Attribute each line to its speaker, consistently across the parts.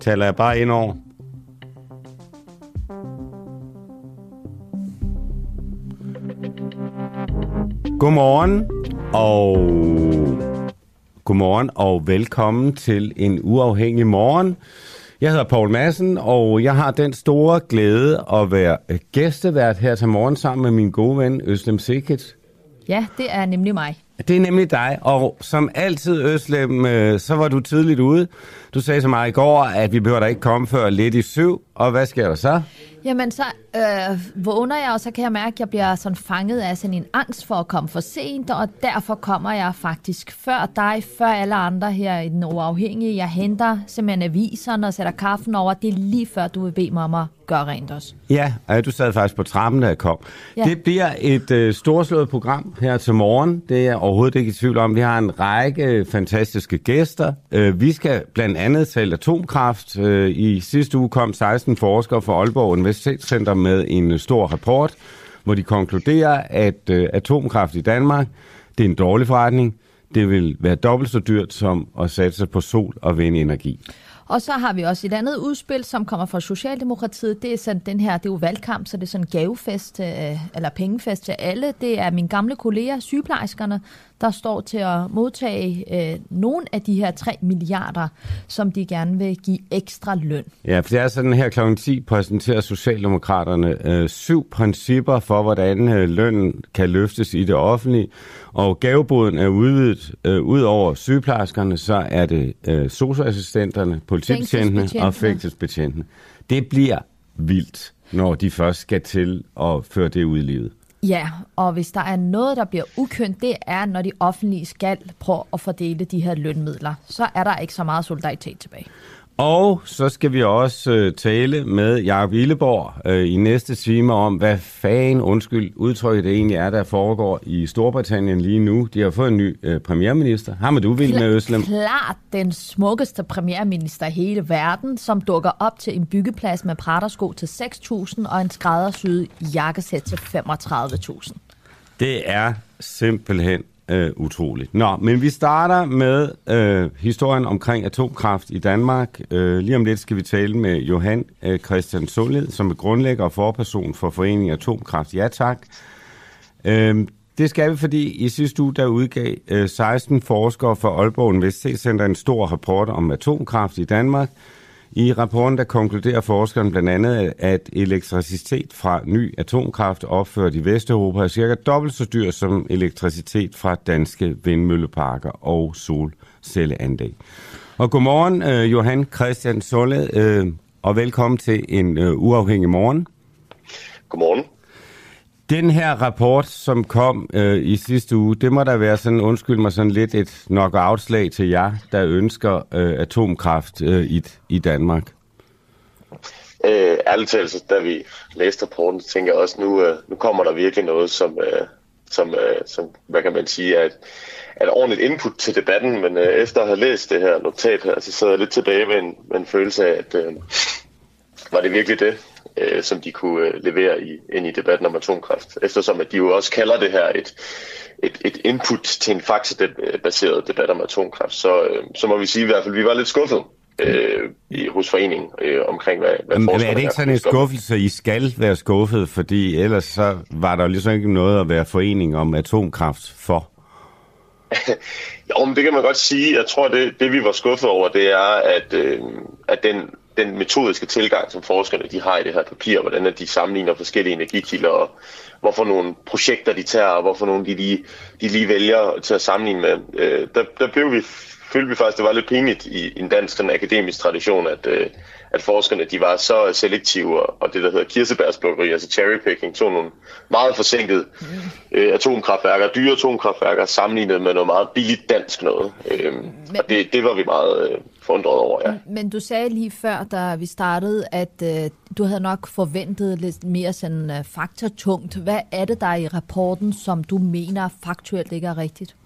Speaker 1: taler jeg bare ind over. Godmorgen og godmorgen og velkommen til en uafhængig morgen. Jeg hedder Paul Madsen, og jeg har den store glæde at være gæstevært her til morgen sammen med min gode ven Øslem Sikkert.
Speaker 2: Ja, det er nemlig mig.
Speaker 1: Det er nemlig dig, og som altid, Øslem, øh, så var du tidligt ude. Du sagde så mig i går, at vi behøver da ikke komme før lidt i syv, og hvad sker der så?
Speaker 2: Jamen, så øh, vågner jeg, og så kan jeg mærke, at jeg bliver sådan fanget af sådan en angst for at komme for sent, og derfor kommer jeg faktisk før dig, før alle andre her i den uafhængige. Jeg henter simpelthen aviserne og sætter kaffen over. Det er lige før, du vil bede mig om at gøre rent også.
Speaker 1: Ja, og du sad faktisk på trappen, da jeg kom. Ja. Det bliver et øh, storslået program her til morgen. Det er jeg overhovedet ikke i tvivl om. Vi har en række fantastiske gæster. Øh, vi skal blandt andet tale atomkraft. Øh, I sidste uge kom 16 forskere fra Aalborg Universitetscenter med en øh, stor rapport, hvor de konkluderer, at øh, atomkraft i Danmark, det er en dårlig forretning. Det vil være dobbelt så dyrt som at satse på sol- og vindenergi.
Speaker 2: Og så har vi også et andet udspil, som kommer fra Socialdemokratiet. Det er sådan den her, det er jo valgkamp, så det er sådan en gavefest, øh, eller pengefest til alle. Det er mine gamle kolleger, sygeplejerskerne, der står til at modtage øh, nogle af de her 3 milliarder, som de gerne vil give ekstra løn.
Speaker 1: Ja, for det er sådan her kl. 10 præsenterer Socialdemokraterne øh, syv principper for, hvordan øh, lønnen kan løftes i det offentlige. Og gaveboden er udvidet. Øh, ud over sygeplejerskerne, så er det øh, socioassistenterne, politibetjentene og fængselsbetjentene. Det bliver vildt, når de først skal til at føre det ud i livet.
Speaker 2: Ja, og hvis der er noget, der bliver ukønt, det er, når de offentlige skal prøve at fordele de her lønmidler. Så er der ikke så meget solidaritet tilbage.
Speaker 1: Og så skal vi også øh, tale med Jacob Illeborg øh, i næste time om, hvad fanden, undskyld, udtrykket det egentlig er, der foregår i Storbritannien lige nu. De har fået en ny øh, premierminister. Har man du vil med Øslem?
Speaker 2: Klart den smukkeste premierminister i hele verden, som dukker op til en byggeplads med pratersko til 6.000 og en skræddersyet jakkesæt til 35.000.
Speaker 1: Det er simpelthen øh, utroligt. Nå, men vi starter med øh, historien omkring atomkraft i Danmark. Øh, lige om lidt skal vi tale med Johan øh, Christian Solid, som er grundlægger og forperson for Foreningen Atomkraft. Ja tak. Øh, det skal vi, fordi i sidste uge der udgav øh, 16 forskere fra Aalborg Universitetscenter en stor rapport om atomkraft i Danmark – i rapporten der konkluderer forskeren blandt andet, at elektricitet fra ny atomkraft opført i Vesteuropa er cirka dobbelt så dyr som elektricitet fra danske vindmølleparker og solcelleanlæg. Og godmorgen, øh, Johan Christian Solle, øh, og velkommen til en øh, uafhængig morgen.
Speaker 3: Godmorgen.
Speaker 1: Den her rapport, som kom øh, i sidste uge, det må da være sådan, undskyld mig, sådan lidt et knockout-slag til jer, der ønsker øh, atomkraft øh, i, i Danmark.
Speaker 3: Øh, ærligt talt, da vi læste rapporten, tænker jeg også, nu, øh, nu kommer der virkelig noget, som, øh, som, øh, som hvad kan man sige, er et, er et ordentligt input til debatten, men øh, efter at have læst det her notat her, så sidder jeg lidt tilbage med en, med en følelse af, at øh, var det virkelig det, øh, som de kunne øh, levere i, ind i debatten om atomkraft. Eftersom at de jo også kalder det her et, et, et input til en faktabaseret debat om atomkraft, så, øh, så må vi sige i hvert fald, at vi var lidt skuffet øh, i, hos foreningen øh, omkring, hvad, hvad
Speaker 1: Men er det ikke sådan en skuffelse, I skal være skuffet, fordi ellers så var der ligesom ikke noget at være forening om atomkraft for?
Speaker 3: jo, men det kan man godt sige. Jeg tror, det, det vi var skuffet over, det er, at, øh, at den den metodiske tilgang, som forskerne de har i det her papir, hvordan de sammenligner forskellige energikilder, og hvorfor nogle projekter de tager, og hvorfor nogle de lige, de lige vælger til at sammenligne med. Øh, der, der blev vi, følte vi faktisk, det var lidt pinligt i en dansk sådan akademisk tradition, at, øh, at forskerne de var så selektive, og det der hedder kirsebærsblukkeri, altså cherrypicking, tog nogle meget forsinkede øh, atomkraftværker, dyre atomkraftværker, sammenlignet med noget meget billigt dansk noget. Øh, men, og det, det var vi meget øh, forundret over, ja.
Speaker 2: Men du sagde lige før, da vi startede, at øh, du havde nok forventet lidt mere sådan øh, faktatungt. Hvad er det der i rapporten, som du mener faktuelt ikke er rigtigt?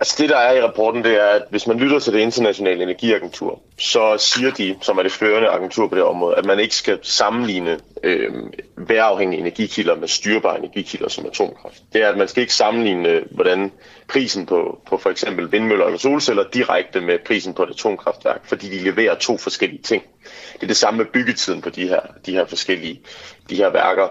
Speaker 3: Altså det, der er i rapporten, det er, at hvis man lytter til det internationale energiagentur, så siger de, som er det førende agentur på det område, at man ikke skal sammenligne øh, vejrafhængige energikilder med styrbare energikilder som atomkraft. Det er, at man skal ikke sammenligne, hvordan prisen på, på for eksempel vindmøller eller solceller direkte med prisen på et atomkraftværk, fordi de leverer to forskellige ting. Det er det samme med byggetiden på de her, de her forskellige de her værker.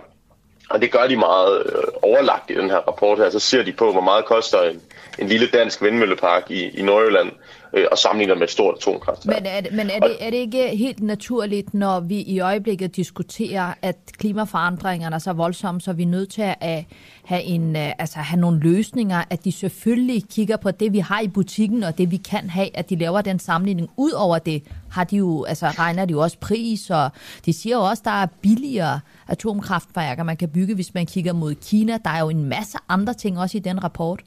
Speaker 3: Og det gør de meget øh, overlagt i den her rapport her. Så ser de på, hvor meget koster en, en lille dansk vindmøllepark i, i Nordjylland, øh, og sammenligner med et stort atomkraftværk.
Speaker 2: Men, er det, men er, det, er det ikke helt naturligt, når vi i øjeblikket diskuterer, at klimaforandringerne er så voldsomme, så vi er nødt til at have, en, øh, altså have nogle løsninger, at de selvfølgelig kigger på det, vi har i butikken, og det, vi kan have, at de laver den sammenligning. ud over det har de jo, altså, regner de jo også pris, og de siger jo også, der er billigere atomkraftværker, man kan bygge, hvis man kigger mod Kina. Der er jo en masse andre ting også i den rapport.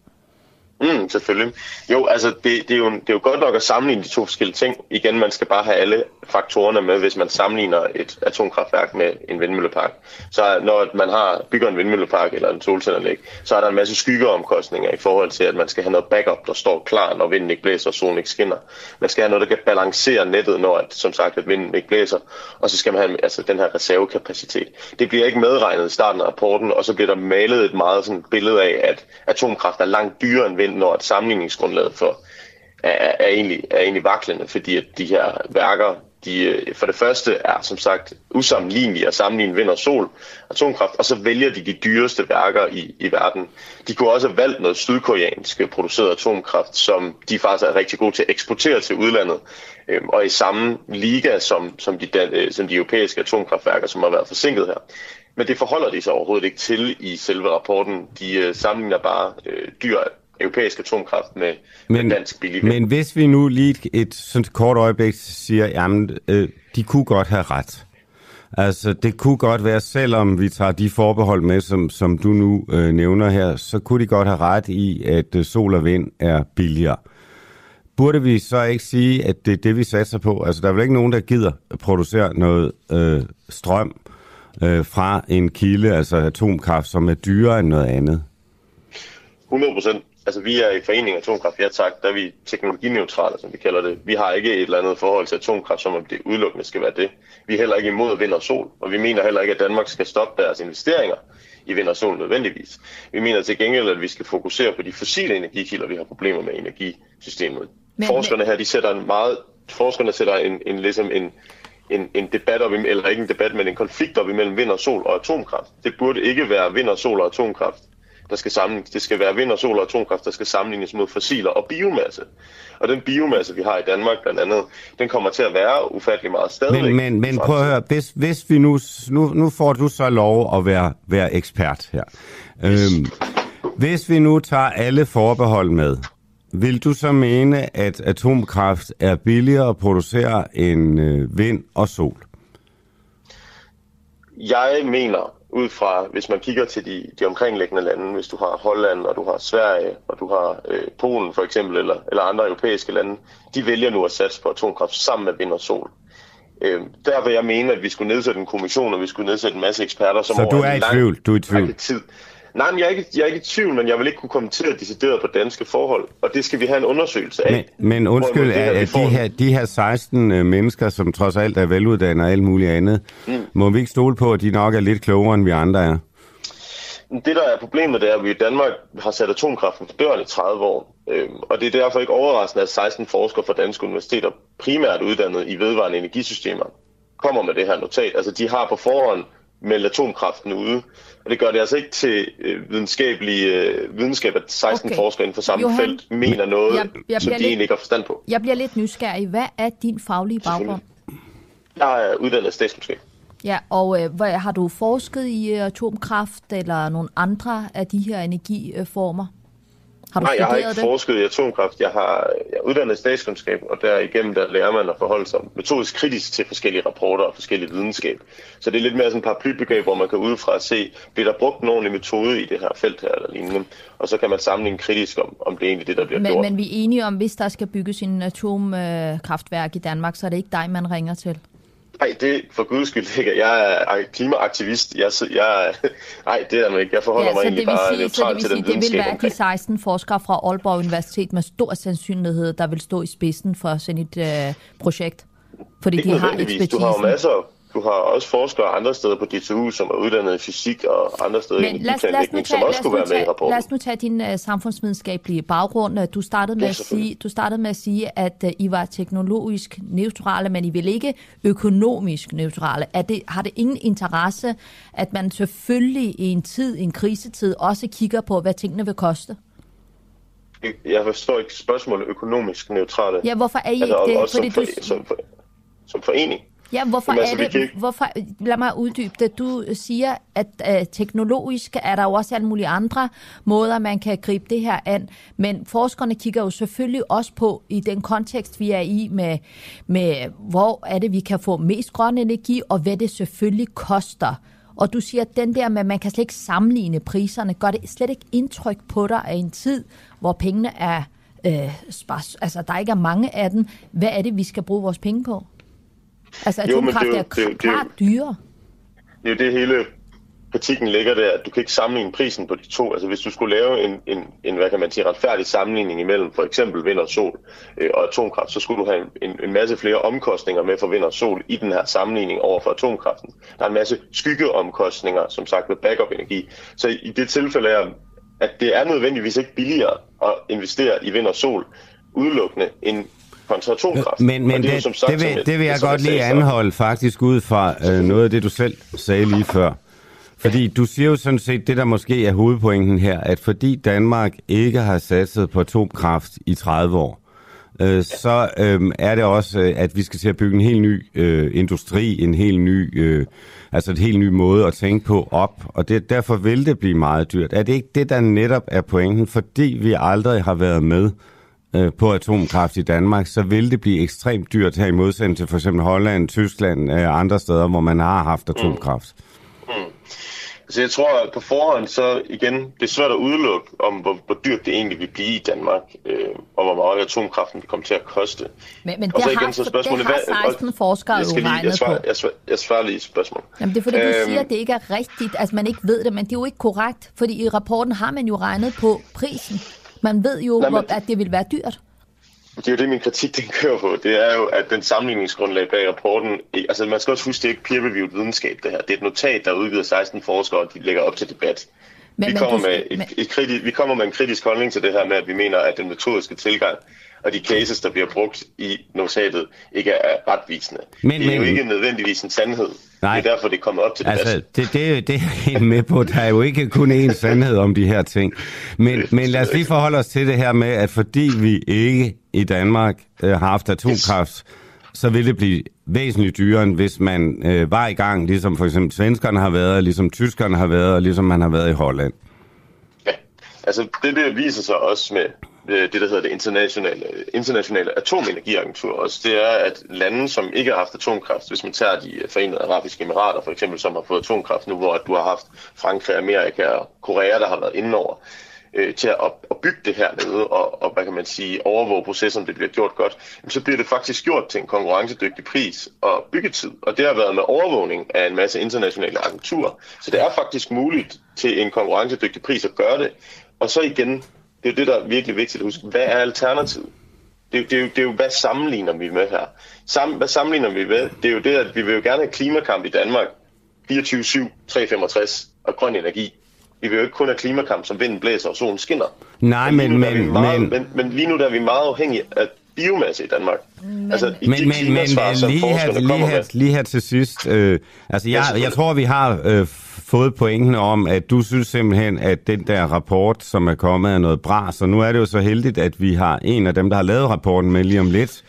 Speaker 3: Mm, selvfølgelig. Jo, altså det, det, er jo, det er jo godt nok at sammenligne de to forskellige ting. Igen, man skal bare have alle faktorerne med, hvis man sammenligner et atomkraftværk med en vindmøllepark. Så når man har bygger en vindmøllepark eller en solcelleanlæg, så er der en masse skyggeomkostninger i forhold til, at man skal have noget backup, der står klar, når vinden ikke blæser og solen ikke skinner. Man skal have noget, der kan balancere nettet, når at, som sagt, at vinden ikke blæser. Og så skal man have altså, den her reservekapacitet. Det bliver ikke medregnet i starten af rapporten, og så bliver der malet et meget sådan billede af, at atomkraft er langt dyrere end vind, når at sammenligningsgrundlaget for er, er, egentlig, er egentlig vaklende, fordi at de her værker, de øh, for det første er som sagt usammenlignelige at sammenligne vind og sol, atomkraft, og så vælger de de dyreste værker i, i verden. De kunne også have valgt noget sydkoreansk produceret atomkraft, som de faktisk er rigtig gode til at eksportere til udlandet, øhm, og i samme liga som, som, de, øh, som de europæiske atomkraftværker, som har været forsinket her. Men det forholder de sig overhovedet ikke til i selve rapporten. De øh, sammenligner bare øh, dyr europæisk atomkraft med, men, med dansk billig
Speaker 1: Men hvis vi nu lige et, et sådan kort øjeblik siger, jamen, øh, de kunne godt have ret. Altså, det kunne godt være, selvom vi tager de forbehold med, som, som du nu øh, nævner her, så kunne de godt have ret i, at øh, sol og vind er billigere. Burde vi så ikke sige, at det er det, vi satser på? Altså, der er vel ikke nogen, der gider producere noget øh, strøm øh, fra en kilde, altså atomkraft, som er dyrere end noget andet?
Speaker 3: 100 procent altså vi er i forening Atomkraft, ja tak, der er vi teknologineutrale, som vi kalder det. Vi har ikke et eller andet forhold til atomkraft, som om det udelukkende skal være det. Vi er heller ikke imod vind og sol, og vi mener heller ikke, at Danmark skal stoppe deres investeringer i vind og sol nødvendigvis. Vi mener til gengæld, at vi skal fokusere på de fossile energikilder, vi har problemer med energisystemet. Men, forskerne her, de sætter en meget, forskerne sætter en, en, ligesom en, en, en debat op, eller ikke en debat, men en konflikt op imellem vind og sol og atomkraft. Det burde ikke være vind og sol og atomkraft der skal sammenlignes. Det skal være vind og sol og atomkraft, der skal sammenlignes mod fossiler og biomasse. Og den biomasse, vi har i Danmark blandt andet, den kommer til at være ufattelig meget stadigvæk.
Speaker 1: Men, men, men prøv at høre, hvis, hvis vi nu, nu, nu får du så lov at være, være ekspert her. Yes. Øhm, hvis vi nu tager alle forbehold med, vil du så mene, at atomkraft er billigere at producere end øh, vind og sol?
Speaker 3: Jeg mener, ud fra, hvis man kigger til de, de omkringliggende lande, hvis du har Holland, og du har Sverige, og du har øh, Polen for eksempel, eller, eller andre europæiske lande, de vælger nu at satse på atomkraft sammen med vind og sol. Øh, der vil jeg mene, at vi skulle nedsætte en kommission, og vi skulle nedsætte en masse eksperter, som
Speaker 1: Så du er i tvivl? Du er i tvivl?
Speaker 3: Tid, Nej, men jeg er, ikke, jeg er ikke i tvivl, men jeg vil ikke kunne kommentere decideret på danske forhold, og det skal vi have en undersøgelse af.
Speaker 1: Men, men undskyld, det her, at de her, de her 16 øh, mennesker, som trods alt er veluddannede og alt muligt andet, mm. må vi ikke stole på, at de nok er lidt klogere, end vi andre er?
Speaker 3: Det, der er problemet, det er, at vi i Danmark har sat atomkraften på døren i 30 år. Øhm, og det er derfor ikke overraskende, at 16 forskere fra danske universiteter, primært uddannet i vedvarende energisystemer, kommer med det her notat. Altså, de har på forhånd meldt atomkraften ude. Og det gør det altså ikke til øh, videnskabelig øh, videnskab, at 16 okay. forskere inden for samme Johan, felt mener noget, jeg, jeg som de lidt, egentlig ikke har forstand på.
Speaker 2: Jeg bliver lidt nysgerrig. Hvad er din faglige baggrund?
Speaker 3: Jeg er uddannet statskundskab.
Speaker 2: Ja, og øh, hvad, har du forsket i øh, atomkraft eller nogle andre af de her energiformer?
Speaker 3: Har du Nej, jeg har ikke det? forsket i atomkraft. Jeg har jeg er uddannet statskundskab, og derigennem der lærer man at forholde sig metodisk kritisk til forskellige rapporter og forskellige videnskab. Så det er lidt mere sådan et paraplybegreb, hvor man kan udefra se, bliver der brugt en ordentlig metode i det her felt her eller lignende. Og så kan man sammenligne kritisk om, om det er egentlig det, der bliver
Speaker 2: men,
Speaker 3: gjort.
Speaker 2: Men vi er enige om, hvis der skal bygges en atomkraftværk i Danmark, så er det ikke dig, man ringer til?
Speaker 3: Nej, det for guds skyld ikke. Jeg er klimaaktivist. Jeg, jeg, nej, det er man ikke. Jeg forholder ja, mig egentlig bare neutralt til den
Speaker 2: Det vil være de 16 forskere fra Aalborg Universitet med stor sandsynlighed, der vil stå i spidsen for sådan et øh, projekt. Fordi ikke de har ekspertise.
Speaker 3: Du har jo masser du har også forskere andre steder på DTU, som er uddannet i fysik og andre steder Men i lad, lad tage, som også kunne være med i rapporten.
Speaker 2: Lad os nu tage din uh, samfundsvidenskabelige baggrund. Du startede, med ja, at sige, du startede med at sige, at uh, I var teknologisk neutrale, men I vil ikke økonomisk neutrale. Er det, har det ingen interesse, at man selvfølgelig i en tid, en krisetid, også kigger på, hvad tingene vil koste?
Speaker 3: Jeg forstår ikke spørgsmålet økonomisk neutrale.
Speaker 2: Ja, hvorfor er I altså, ikke det?
Speaker 3: Fordi som, for, du... som, for, som forening.
Speaker 2: Ja, hvorfor Jamen, altså, er det, hvorfor, lad mig uddybe det. Du siger, at uh, teknologisk er der jo også alle mulige andre måder, man kan gribe det her an, men forskerne kigger jo selvfølgelig også på, i den kontekst, vi er i, med, med hvor er det, vi kan få mest grøn energi, og hvad det selvfølgelig koster. Og du siger, at den der med, at man kan slet ikke sammenligne priserne, gør det slet ikke indtryk på dig af en tid, hvor pengene er, øh, spars, altså der ikke er mange af dem. Hvad er det, vi skal bruge vores penge på? Altså atomkraft jo, det er, jo, er det, klart det, dyrere.
Speaker 3: Det er jo det hele kritikken ligger der, at du kan ikke sammenligne prisen på de to. Altså hvis du skulle lave en, en, en hvad kan man sige, retfærdig sammenligning imellem for eksempel vind og sol øh, og atomkraft, så skulle du have en, en, en masse flere omkostninger med for vind og sol i den her sammenligning over for atomkraften. Der er en masse skyggeomkostninger, som sagt med backup-energi. Så i det tilfælde er, at det er nødvendigvis ikke billigere at investere i vind og sol udelukkende end kontra atomkraft.
Speaker 1: Men, men det, det, som sagt, det, vil, det vil jeg godt lige anholde faktisk ud fra øh, noget af det, du selv sagde lige før. Fordi du siger jo sådan set, det der måske er hovedpointen her, at fordi Danmark ikke har satset på atomkraft i 30 år, øh, så øh, er det også, øh, at vi skal til at bygge en helt ny øh, industri, en helt ny, øh, altså et helt ny måde at tænke på op, og det, derfor vil det blive meget dyrt. Er det ikke det, der netop er pointen, fordi vi aldrig har været med øh, på atomkraft i Danmark, så vil det blive ekstremt dyrt her i modsætning til for eksempel Holland, Tyskland og øh, andre steder, hvor man har haft mm. atomkraft. Mm. Mm.
Speaker 3: Altså jeg tror, at på forhånd, så igen, det er svært at udelukke, om hvor, hvor dyrt det egentlig vil blive i Danmark, øh, og hvor meget atomkraften vil komme til at koste.
Speaker 2: Men, men det, så igen, har, så spørgsmålet, det har 16 hvad, forskere jo regnet
Speaker 3: jeg svarer, på. Jeg svarer, jeg svarer lige spørgsmål.
Speaker 2: Jamen det er fordi, du øhm, siger, at det ikke er rigtigt, altså man ikke ved det, men det er jo ikke korrekt, fordi i rapporten har man jo regnet på prisen. Man ved jo, Nej, men, at det vil være dyrt.
Speaker 3: Det er jo det, min kritik den kører på. Det er jo, at den sammenligningsgrundlag bag rapporten... Altså, man skal også huske, det er ikke peer-reviewed videnskab, det her. Det er et notat, der er udgivet 16 forskere, og de lægger op til debat. Men, vi, kommer men, med et, et kriti, vi kommer med en kritisk holdning til det her med, at vi mener, at den metodiske tilgang og de cases, der bliver brugt i notatet, ikke er retvisende. Men, det er men, jo ikke nødvendigvis en sandhed. Nej. Det er derfor, det er kommet op til debat. Altså,
Speaker 1: det, det, det er jeg helt med på. Der er jo ikke kun én sandhed om de her ting. Men, men lad os lige forholde os til det her med, at fordi vi ikke i Danmark øh, har haft atomkraft, yes. så vil det blive væsentligt dyrere, end hvis man øh, var i gang, ligesom for eksempel svenskerne har været, ligesom tyskerne har været, og ligesom man har været i Holland.
Speaker 3: Ja, altså det, det viser sig også med Øh, det, der hedder det internationale, internationale atomenergiagentur også, det er, at lande, som ikke har haft atomkraft, hvis man tager de øh, forenede arabiske emirater for eksempel, som har fået atomkraft nu, hvor du har haft Frankrig, Amerika og Korea, der har været indover, øh, til at, at bygge det her nede, og, og hvad kan man sige, overvåge processen, det bliver gjort godt, så bliver det faktisk gjort til en konkurrencedygtig pris og byggetid. Og det har været med overvågning af en masse internationale agenturer. Så det er faktisk muligt til en konkurrencedygtig pris at gøre det. Og så igen, det er det, der er virkelig vigtigt at huske. Hvad er alternativet? Det, det, er jo, det er jo, hvad sammenligner vi med her? Sam, hvad sammenligner vi med? Det er jo det, at vi vil jo gerne have klimakamp i Danmark. 24-7, 365 og grøn energi. Vi vil jo ikke kun have klimakamp, som vinden blæser og solen skinner.
Speaker 1: Nej, men... Men, men,
Speaker 3: meget, men, men lige nu der er vi meget afhængige af biomasse i Danmark.
Speaker 1: Men, altså, i men, men, men lige, her, lige, her, lige her til sidst, øh, altså jeg, jeg tror, vi har øh, fået pointen om, at du synes simpelthen, at den der rapport, som er kommet, er noget bra. Så nu er det jo så heldigt, at vi har en af dem, der har lavet rapporten med lige om lidt.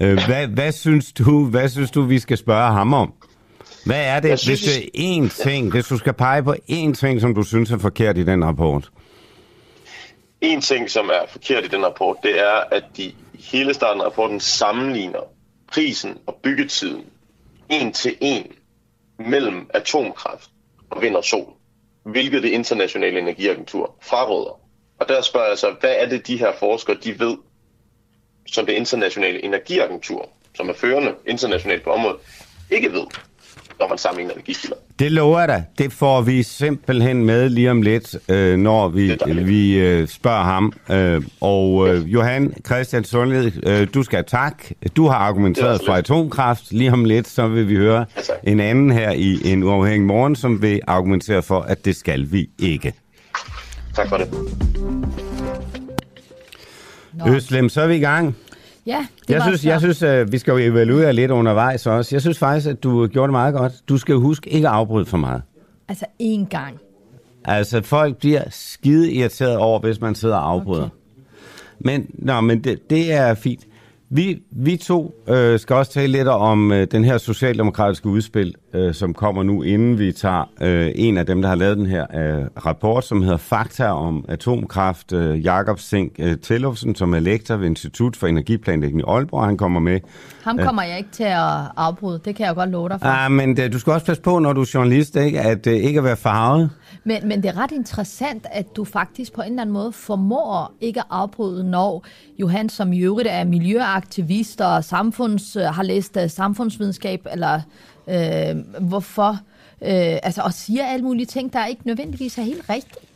Speaker 1: Øh, hvad, hvad, synes du, hvad synes du, vi skal spørge ham om? Hvad er det, synes, hvis det er én ting, hvis du skal pege på én ting, som du synes er forkert i den rapport?
Speaker 3: En ting, som er forkert i den rapport, det er, at de hele starten af rapporten sammenligner prisen og byggetiden en til en mellem atomkraft og vind og sol, hvilket det internationale energiagentur fraråder. Og der spørger jeg så, hvad er det, de her forskere de ved, som det internationale energiagentur, som er førende internationalt på området, ikke ved, når man sammenligner energikilder.
Speaker 1: Det lover jeg dig. Det får vi simpelthen med lige om lidt, øh, når vi, vi øh, spørger ham. Øh, og øh, Johan Christian Sundled, øh, du skal tak. Du har argumenteret for atomkraft. Lige om lidt, så vil vi høre
Speaker 3: Ja,
Speaker 1: en anden her i en uafhængig morgen, som vil argumentere for, at det skal vi ikke.
Speaker 3: Tak for det.
Speaker 2: Nå.
Speaker 1: Øslem, så er vi i gang.
Speaker 2: Ja, det
Speaker 1: Jeg synes,
Speaker 2: så.
Speaker 1: jeg synes at vi skal jo evaluere lidt undervejs også. Jeg synes faktisk, at du gjorde det meget godt. Du skal huske ikke at afbryde for meget.
Speaker 2: Altså én gang.
Speaker 1: Altså, folk bliver skide irriteret over, hvis man sidder og afbryder. Okay. Men, nå, men det, det er fint. Vi, vi to øh, skal også tale lidt om øh, den her socialdemokratiske udspil, øh, som kommer nu, inden vi tager øh, en af dem, der har lavet den her øh, rapport, som hedder Fakta om atomkraft. Øh, Jakob Sink øh, Tillufsen, som er lektor ved Institut for Energiplanlægning i Aalborg, han kommer med.
Speaker 2: Ham kommer jeg ikke til at afbryde. Det kan jeg godt love dig for.
Speaker 1: Ah, men det, du skal også passe på, når du er journalist, ikke? at øh, ikke at være farvet.
Speaker 2: Men, men det er ret interessant, at du faktisk på en eller anden måde formår ikke at afbryde, når Johan, som i øvrigt er miljøaktivist og samfunds, øh, har læst uh, samfundsvidenskab, eller øh, hvorfor, øh, altså, og siger alle mulige ting, der ikke nødvendigvis er helt rigtigt.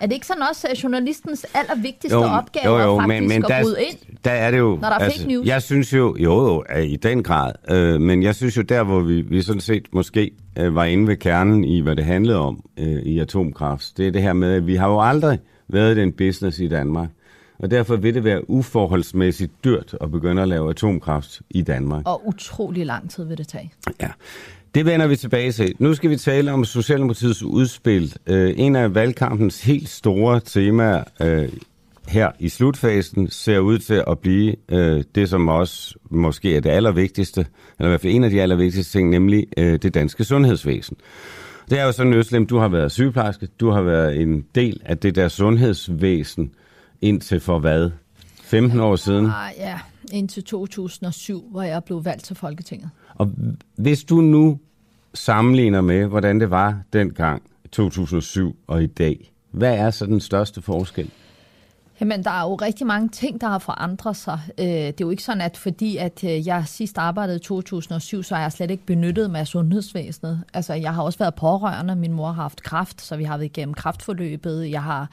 Speaker 2: Er det ikke sådan også at journalistens allervigtigste opgave at faktisk
Speaker 1: men
Speaker 2: at
Speaker 1: der,
Speaker 2: bryde ind?
Speaker 1: der er det jo... altså,
Speaker 2: Når der er fake news.
Speaker 1: Jeg synes jo, jo, jo, er i den grad, øh, men jeg synes jo der, hvor vi, vi sådan set måske øh, var inde ved kernen i, hvad det handlede om øh, i atomkraft, det er det her med, at vi har jo aldrig været i den business i Danmark, og derfor vil det være uforholdsmæssigt dyrt at begynde at lave atomkraft i Danmark.
Speaker 2: Og utrolig lang tid vil det tage.
Speaker 1: Ja, det vender vi tilbage til. Nu skal vi tale om Socialdemokratiets udspil. Øh, en af valgkampens helt store temaer øh, her i slutfasen ser ud til at blive øh, det, som også måske er det allervigtigste, eller i hvert fald en af de allervigtigste ting, nemlig øh, det danske sundhedsvæsen. Det er jo sådan, Øslem, du har været sygeplejerske, du har været en del af det der sundhedsvæsen indtil for hvad? 15 år siden?
Speaker 2: Ah, ja, indtil 2007, hvor jeg blev valgt til Folketinget.
Speaker 1: Og hvis du nu sammenligner med, hvordan det var dengang, 2007 og i dag, hvad er så den største forskel?
Speaker 2: Jamen, der er jo rigtig mange ting, der har forandret sig. Øh, det er jo ikke sådan, at fordi at øh, jeg sidst arbejdede i 2007, så har jeg slet ikke benyttet mig af sundhedsvæsenet. Altså, jeg har også været pårørende. Min mor har haft kræft, så vi har været igennem kræftforløbet. Jeg har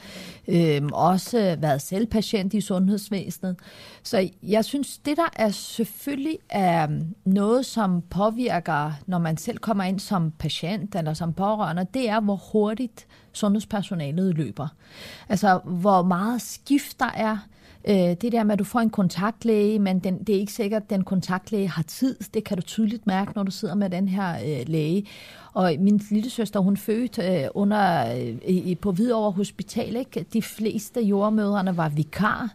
Speaker 2: øh, også været selv patient i sundhedsvæsenet. Så jeg synes, det der er selvfølgelig er noget, som påvirker, når man selv kommer ind som patient eller som pårørende, det er, hvor hurtigt sundhedspersonalet løber. Altså, hvor meget skift der er. Øh, det der med, at du får en kontaktlæge, men den, det er ikke sikkert, at den kontaktlæge har tid. Det kan du tydeligt mærke, når du sidder med den her øh, læge. Og min lille søster, hun fødte øh, under, øh, i, på Hvidovre Hospital. Ikke? De fleste jordmøderne var vikar.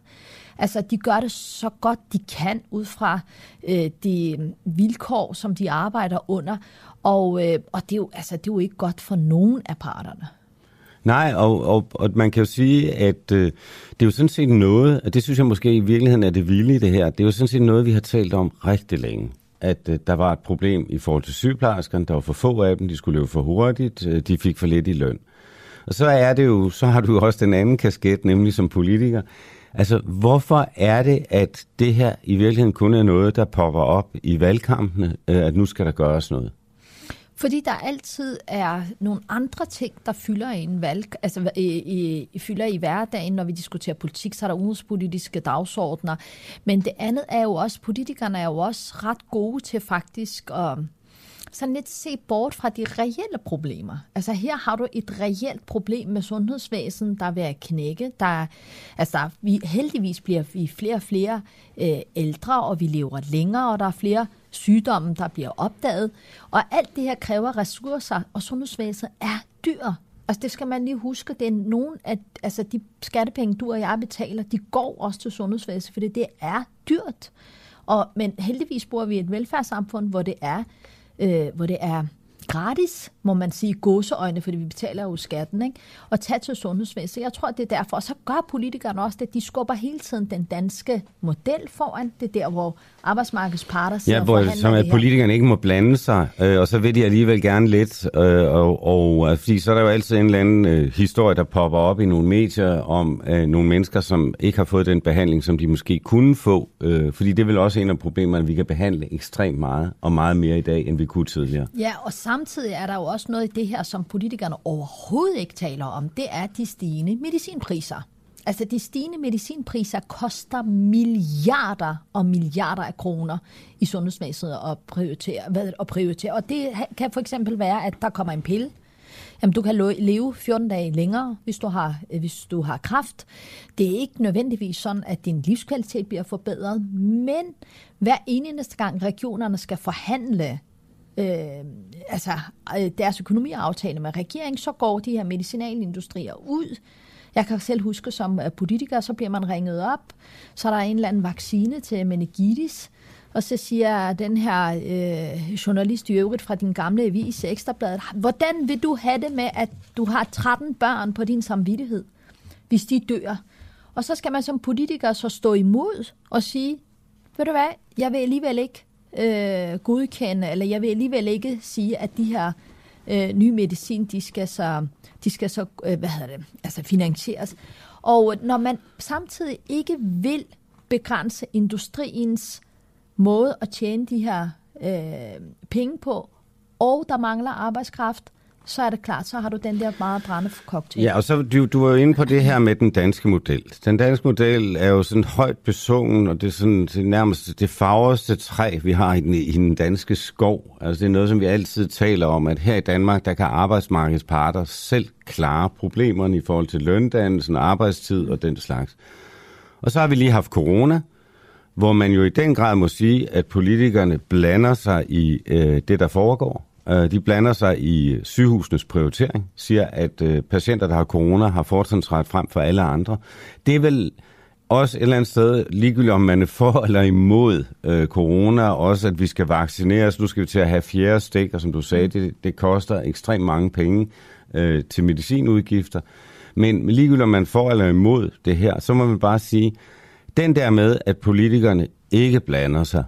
Speaker 2: Altså, de gør det så godt, de kan, ud fra øh, de mm, vilkår, som de arbejder under. Og, øh, og det, er jo, altså, det er jo ikke godt for nogen af parterne.
Speaker 1: Nej, og, og, og man kan jo sige, at øh, det er jo sådan set noget, og det synes jeg måske i virkeligheden er det vilde i det her, det er jo sådan set noget, vi har talt om rigtig længe. At øh, der var et problem i forhold til sygeplejerskerne, der var for få af dem, de skulle løbe for hurtigt, øh, de fik for lidt i løn. Og så er det jo, så har du jo også den anden kasket, nemlig som politiker. Altså, hvorfor er det, at det her i virkeligheden kun er noget, der popper op i valgkampene, øh, at nu skal der gøres noget?
Speaker 2: Fordi der altid er nogle andre ting, der fylder i en valg, altså i, i, fylder i hverdagen, når vi diskuterer politik, så er der udenrigspolitiske dagsordner. Men det andet er jo også, politikerne er jo også ret gode til faktisk at um, sådan lidt se bort fra de reelle problemer. Altså her har du et reelt problem med sundhedsvæsenet, der er ved at knække. Der, altså der, vi, heldigvis bliver vi flere og flere øh, ældre, og vi lever længere, og der er flere sygdommen, der bliver opdaget. Og alt det her kræver ressourcer, og sundhedsvæsenet er dyr. Altså det skal man lige huske, det er nogen af altså de skattepenge, du og jeg betaler, de går også til sundhedsvæsenet, fordi det er dyrt. Og, men heldigvis bor vi i et velfærdssamfund, hvor det er, øh, hvor det er gratis, må man sige, gåseøjne, fordi vi betaler jo skatten, ikke? og tage til sundhedsvæsenet. Jeg tror, det er derfor. Og så gør politikerne også det. De skubber hele tiden den danske model foran. Det er der, hvor arbejdsmarkedets parter sidder
Speaker 1: Ja, hvor som at politikerne ikke må blande sig, øh, og så vil de alligevel gerne lidt. Øh, og, og fordi så er der jo altid en eller anden øh, historie, der popper op i nogle medier om øh, nogle mennesker, som ikke har fået den behandling, som de måske kunne få. Øh, fordi det er vel også en af problemerne, at vi kan behandle ekstremt meget, og meget mere i dag, end vi kunne tidligere.
Speaker 2: Ja, og samtidig er der jo også noget i det her, som politikerne overhovedet ikke taler om. Det er de stigende medicinpriser. Altså de stigende medicinpriser koster milliarder og milliarder af kroner i sundhedsvæsenet at prioritere, hvad, at prioritere. Og det kan for eksempel være, at der kommer en pille, Jamen, du kan leve 14 dage længere, hvis du har, øh, hvis du har kraft. Det er ikke nødvendigvis sådan, at din livskvalitet bliver forbedret, men hver eneste gang regionerne skal forhandle øh, altså, øh, deres økonomiaftale med regeringen, så går de her medicinalindustrier ud. Jeg kan selv huske, som øh, politiker, så bliver man ringet op, så er der en eller anden vaccine til meningitis, og så siger den her øh, journalist i øvrigt fra din gamle avis, Ekstrabladet, hvordan vil du have det med, at du har 13 børn på din samvittighed, hvis de dør? Og så skal man som politiker så stå imod og sige, ved du hvad, jeg vil alligevel ikke øh, godkende, eller jeg vil alligevel ikke sige, at de her øh, nye medicin, de skal så, de skal så øh, hvad hedder det, altså finansieres. Og når man samtidig ikke vil begrænse industriens måde at tjene de her øh, penge på, og der mangler arbejdskraft, så er det klart, så har du den der meget brændende cocktail.
Speaker 1: Ja, og så du, du var jo inde på det her med den danske model. Den danske model er jo sådan højt besungen, og det er sådan det nærmest det farveste træ, vi har i den, i den danske skov. Altså det er noget, som vi altid taler om, at her i Danmark, der kan arbejdsmarkedets parter selv klare problemerne i forhold til løndannelsen, arbejdstid og den slags. Og så har vi lige haft corona, hvor man jo i den grad må sige, at politikerne blander sig i øh, det, der foregår. Øh, de blander sig i sygehusenes prioritering, siger, at øh, patienter, der har corona, har fortrinsret frem for alle andre. Det er vel også et eller andet sted, ligegyldigt om man er for eller imod øh, corona, også at vi skal vaccineres. Nu skal vi til at have fjerde stik, og som du sagde, det, det koster ekstremt mange penge øh, til medicinudgifter. Men ligegyldigt om man for eller imod det her, så må man bare sige, den der med, at politikerne ikke blander sig,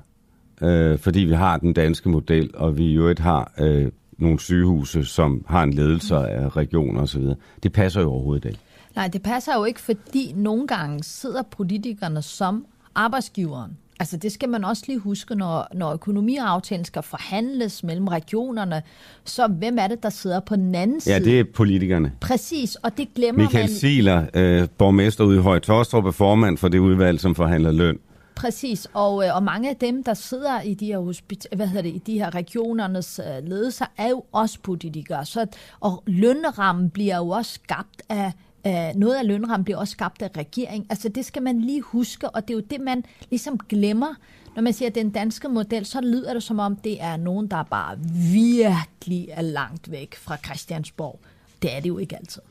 Speaker 1: øh, fordi vi har den danske model, og vi jo ikke har øh, nogle sygehuse, som har en ledelse af regioner osv., det passer jo overhovedet ikke.
Speaker 2: Nej, det passer jo ikke, fordi nogle gange sidder politikerne som arbejdsgiveren. Altså det skal man også lige huske, når, når økonomiaftalen skal forhandles mellem regionerne, så hvem er det, der sidder på den anden side?
Speaker 1: Ja, det er politikerne.
Speaker 2: Præcis, og det glemmer
Speaker 1: Michael
Speaker 2: man...
Speaker 1: Michael Siler, øh, borgmester ude i Høje Torstrup, er formand for det udvalg, som forhandler løn.
Speaker 2: Præcis, og, øh, og mange af dem, der sidder i de her, hospit- hvad hedder det, i de her regionernes øh, ledelser, er jo også politikere. Så, og lønrammen bliver jo også skabt af Uh, noget af lønrammen bliver også skabt af regering. Altså det skal man lige huske, og det er jo det, man ligesom glemmer. Når man siger den danske model, så lyder det som om, det er nogen, der bare virkelig er langt væk fra Christiansborg. Det er det jo ikke altid.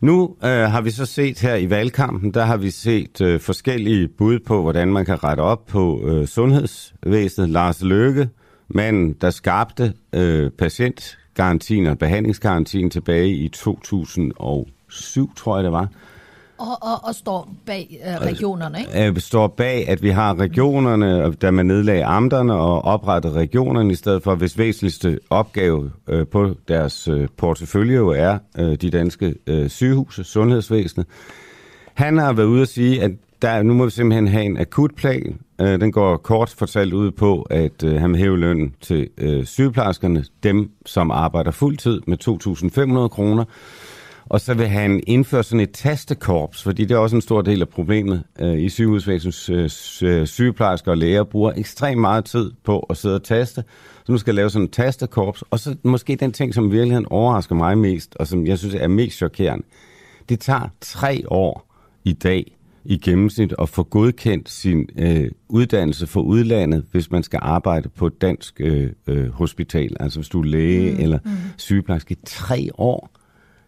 Speaker 1: Nu øh, har vi så set her i valgkampen, der har vi set øh, forskellige bud på, hvordan man kan rette op på øh, sundhedsvæsenet. Lars Løkke, manden, der skabte øh, patientgarantien og behandlingsgarantien tilbage i 2007, tror jeg det var.
Speaker 2: Og, og, og står bag øh, regionerne, ikke? Øh,
Speaker 1: står bag, at vi har regionerne, da man nedlagde amterne og oprettede regionerne, i stedet for, hvis væsentligste opgave øh, på deres øh, portefølje jo er øh, de danske øh, sygehuse, sundhedsvæsenet. Han har været ude at sige, at der, nu må vi simpelthen have en akutplan. Øh, den går kort fortalt ud på, at øh, han vil hæve lønnen til øh, sygeplejerskerne, dem som arbejder fuldtid med 2.500 kroner. Og så vil han indføre sådan et tastekorps, fordi det er også en stor del af problemet øh, i sygehusvæsenets øh, sygeplejersker og læger bruger ekstremt meget tid på at sidde og taste. Så nu skal lave sådan et tastekorps. Og så måske den ting, som virkelig overrasker mig mest, og som jeg synes er mest chokerende. Det tager tre år i dag i gennemsnit at få godkendt sin øh, uddannelse for udlandet, hvis man skal arbejde på et dansk øh, øh, hospital. Altså hvis du er læge mm, eller mm. sygeplejerske. Tre år.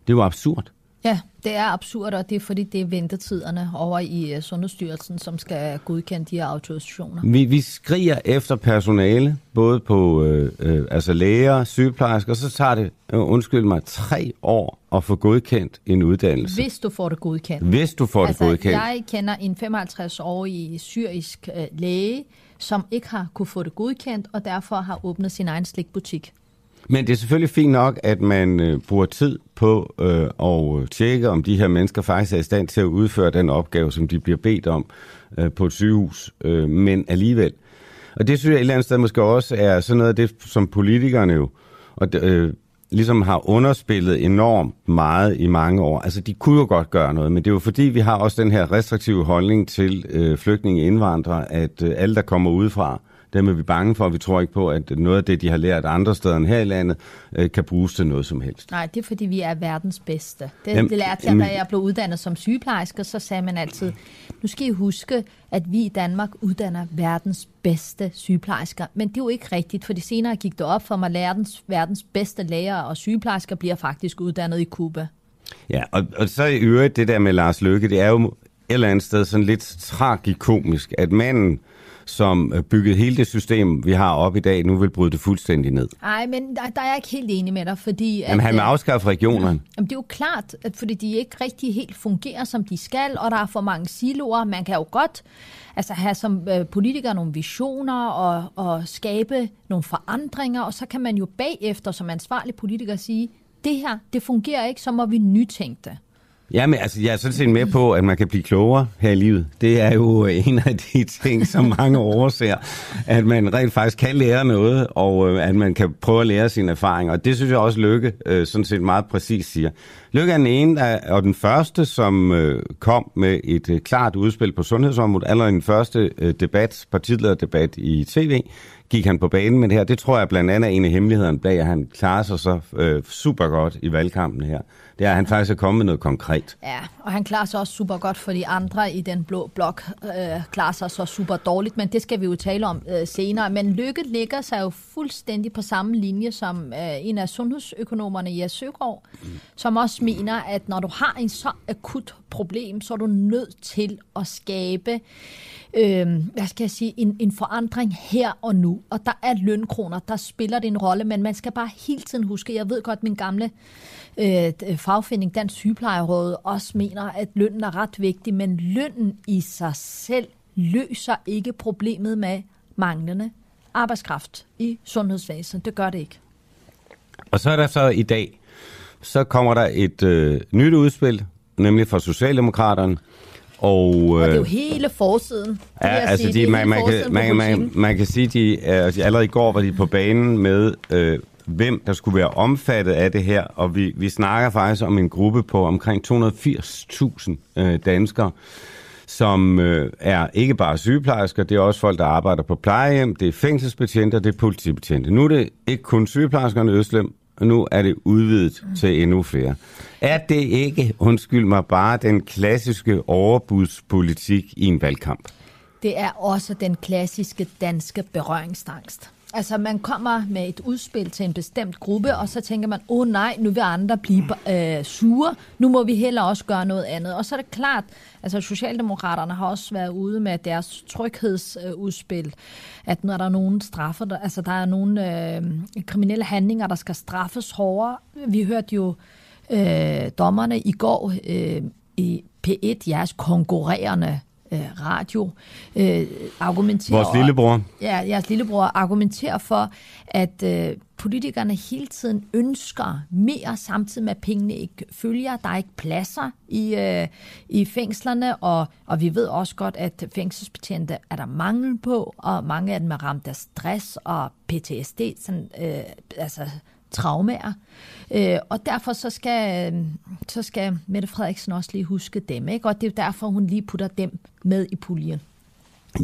Speaker 1: Det er jo absurd.
Speaker 2: Ja, Det er absurd, og det er fordi, det er ventetiderne over i uh, Sundhedsstyrelsen, som skal godkende de her autorisationer.
Speaker 1: Vi, vi skriger efter personale, både på øh, øh, altså læger, sygeplejersker, og så tager det, øh, undskyld mig, tre år at få godkendt en uddannelse.
Speaker 2: Hvis du får det godkendt.
Speaker 1: Hvis du får
Speaker 2: altså,
Speaker 1: det godkendt.
Speaker 2: Jeg kender en 55-årig syrisk øh, læge, som ikke har kunne få det godkendt, og derfor har åbnet sin egen slikbutik.
Speaker 1: Men det er selvfølgelig fint nok, at man øh, bruger tid på øh, at tjekke, om de her mennesker faktisk er i stand til at udføre den opgave, som de bliver bedt om øh, på et sygehus. Øh, men alligevel. Og det synes jeg et eller andet sted måske også er sådan noget af det, som politikerne jo, og, øh, ligesom har underspillet enormt meget i mange år. Altså, de kunne jo godt gøre noget, men det er jo fordi, vi har også den her restriktive holdning til øh, flygtninge og indvandrere, at øh, alle, der kommer udefra, dem er vi bange for, og vi tror ikke på, at noget af det, de har lært andre steder end her i landet, øh, kan bruges til noget som helst.
Speaker 2: Nej, det er fordi, vi er verdens bedste. Det, jamen, det lærte jeg, da jeg blev uddannet som sygeplejerske, så sagde man altid, nu skal I huske, at vi i Danmark uddanner verdens bedste sygeplejersker. Men det er jo ikke rigtigt, for de senere gik det op for mig, at verdens, verdens bedste læger og sygeplejersker bliver faktisk uddannet i Kuba.
Speaker 1: Ja, og, og så i øvrigt det der med Lars Løkke, det er jo et eller andet sted sådan lidt tragikomisk, at manden, som byggede hele det system, vi har op i dag, nu vil bryde det fuldstændig ned.
Speaker 2: Nej, men der, der er jeg ikke helt enig med dig, fordi...
Speaker 1: Jamen, at, han vil afskaffe regionerne.
Speaker 2: Jamen, det er jo klart, at fordi de ikke rigtig helt fungerer, som de skal, og der er for mange siloer. Man kan jo godt altså, have som øh, politiker nogle visioner og, og skabe nogle forandringer, og så kan man jo bagefter som ansvarlig politiker sige, det her, det fungerer ikke, så må vi nytænke det.
Speaker 1: Jamen, altså, jeg er sådan set med på, at man kan blive klogere her i livet. Det er jo øh, en af de ting, som mange overser, at man rent faktisk kan lære noget, og øh, at man kan prøve at lære sine erfaringer. Og det synes jeg også, Lykke øh, sådan set meget præcis siger. Lykke er den ene der, og den første, som øh, kom med et øh, klart udspil på sundhedsområdet, allerede den første øh, debat, partilederdebat i tv, gik han på banen med det her. Det tror jeg blandt andet er en af hemmelighederne bag, at han klarer sig så øh, super godt i valgkampen her. Det er, at han faktisk er kommet med noget konkret.
Speaker 2: Ja, og han klarer sig også super godt, for de andre i den blå blok øh, klarer sig så super dårligt, men det skal vi jo tale om øh, senere. Men Lykke ligger sig jo fuldstændig på samme linje som øh, en af sundhedsøkonomerne Jes Søgaard, mm. som også mener, at når du har en så akut problem, så er du nødt til at skabe øh, hvad skal jeg sige, en, en forandring her og nu. Og der er lønkroner, der spiller det en rolle, men man skal bare hele tiden huske, jeg ved godt, min gamle øh, fagfinding, Dansk Sygeplejeråd, også mener, at lønnen er ret vigtig, men lønnen i sig selv løser ikke problemet med manglende arbejdskraft i sundhedsvæsenet. Det gør det ikke.
Speaker 1: Og så er der så i dag, så kommer der et øh, nyt udspil, nemlig fra Socialdemokraterne,
Speaker 2: og, og det er jo øh, hele forsiden.
Speaker 1: Ja, altså sige, de, man, man, kan, man, man, man kan sige, de altså, allerede i går var de på banen med, øh, hvem der skulle være omfattet af det her, og vi, vi snakker faktisk om en gruppe på omkring 280.000 øh, danskere, som øh, er ikke bare sygeplejersker, det er også folk, der arbejder på plejehjem, det er fængselsbetjente, det er politibetjente. Nu er det ikke kun sygeplejerskerne i Østlem, og nu er det udvidet mm. til endnu flere. Er det ikke, undskyld mig, bare den klassiske overbudspolitik i en valgkamp?
Speaker 2: Det er også den klassiske danske berøringsangst. Altså, man kommer med et udspil til en bestemt gruppe, og så tænker man, åh oh, nej, nu vil andre blive øh, sure, nu må vi heller også gøre noget andet. Og så er det klart, altså Socialdemokraterne har også været ude med deres tryghedsudspil, at når der er nogen straffer, der, altså der er nogle øh, kriminelle handlinger, der skal straffes hårdere. Vi hørte jo øh, dommerne i går øh, i P1, jeres konkurrerende øh, radio, øh, argumenterer...
Speaker 1: Vores lillebror.
Speaker 2: Ja, jeres lillebror argumenterer for, at øh, politikerne hele tiden ønsker mere, samtidig med at pengene ikke følger. Der er ikke pladser i, øh, i fængslerne, og, og vi ved også godt, at fængselsbetjente er der mangel på, og mange af dem er ramt af stress og PTSD, sådan, øh, altså traumer. Øh, og derfor så skal, så skal Mette Frederiksen også lige huske dem, ikke? og det er derfor, hun lige putter dem med i puljen.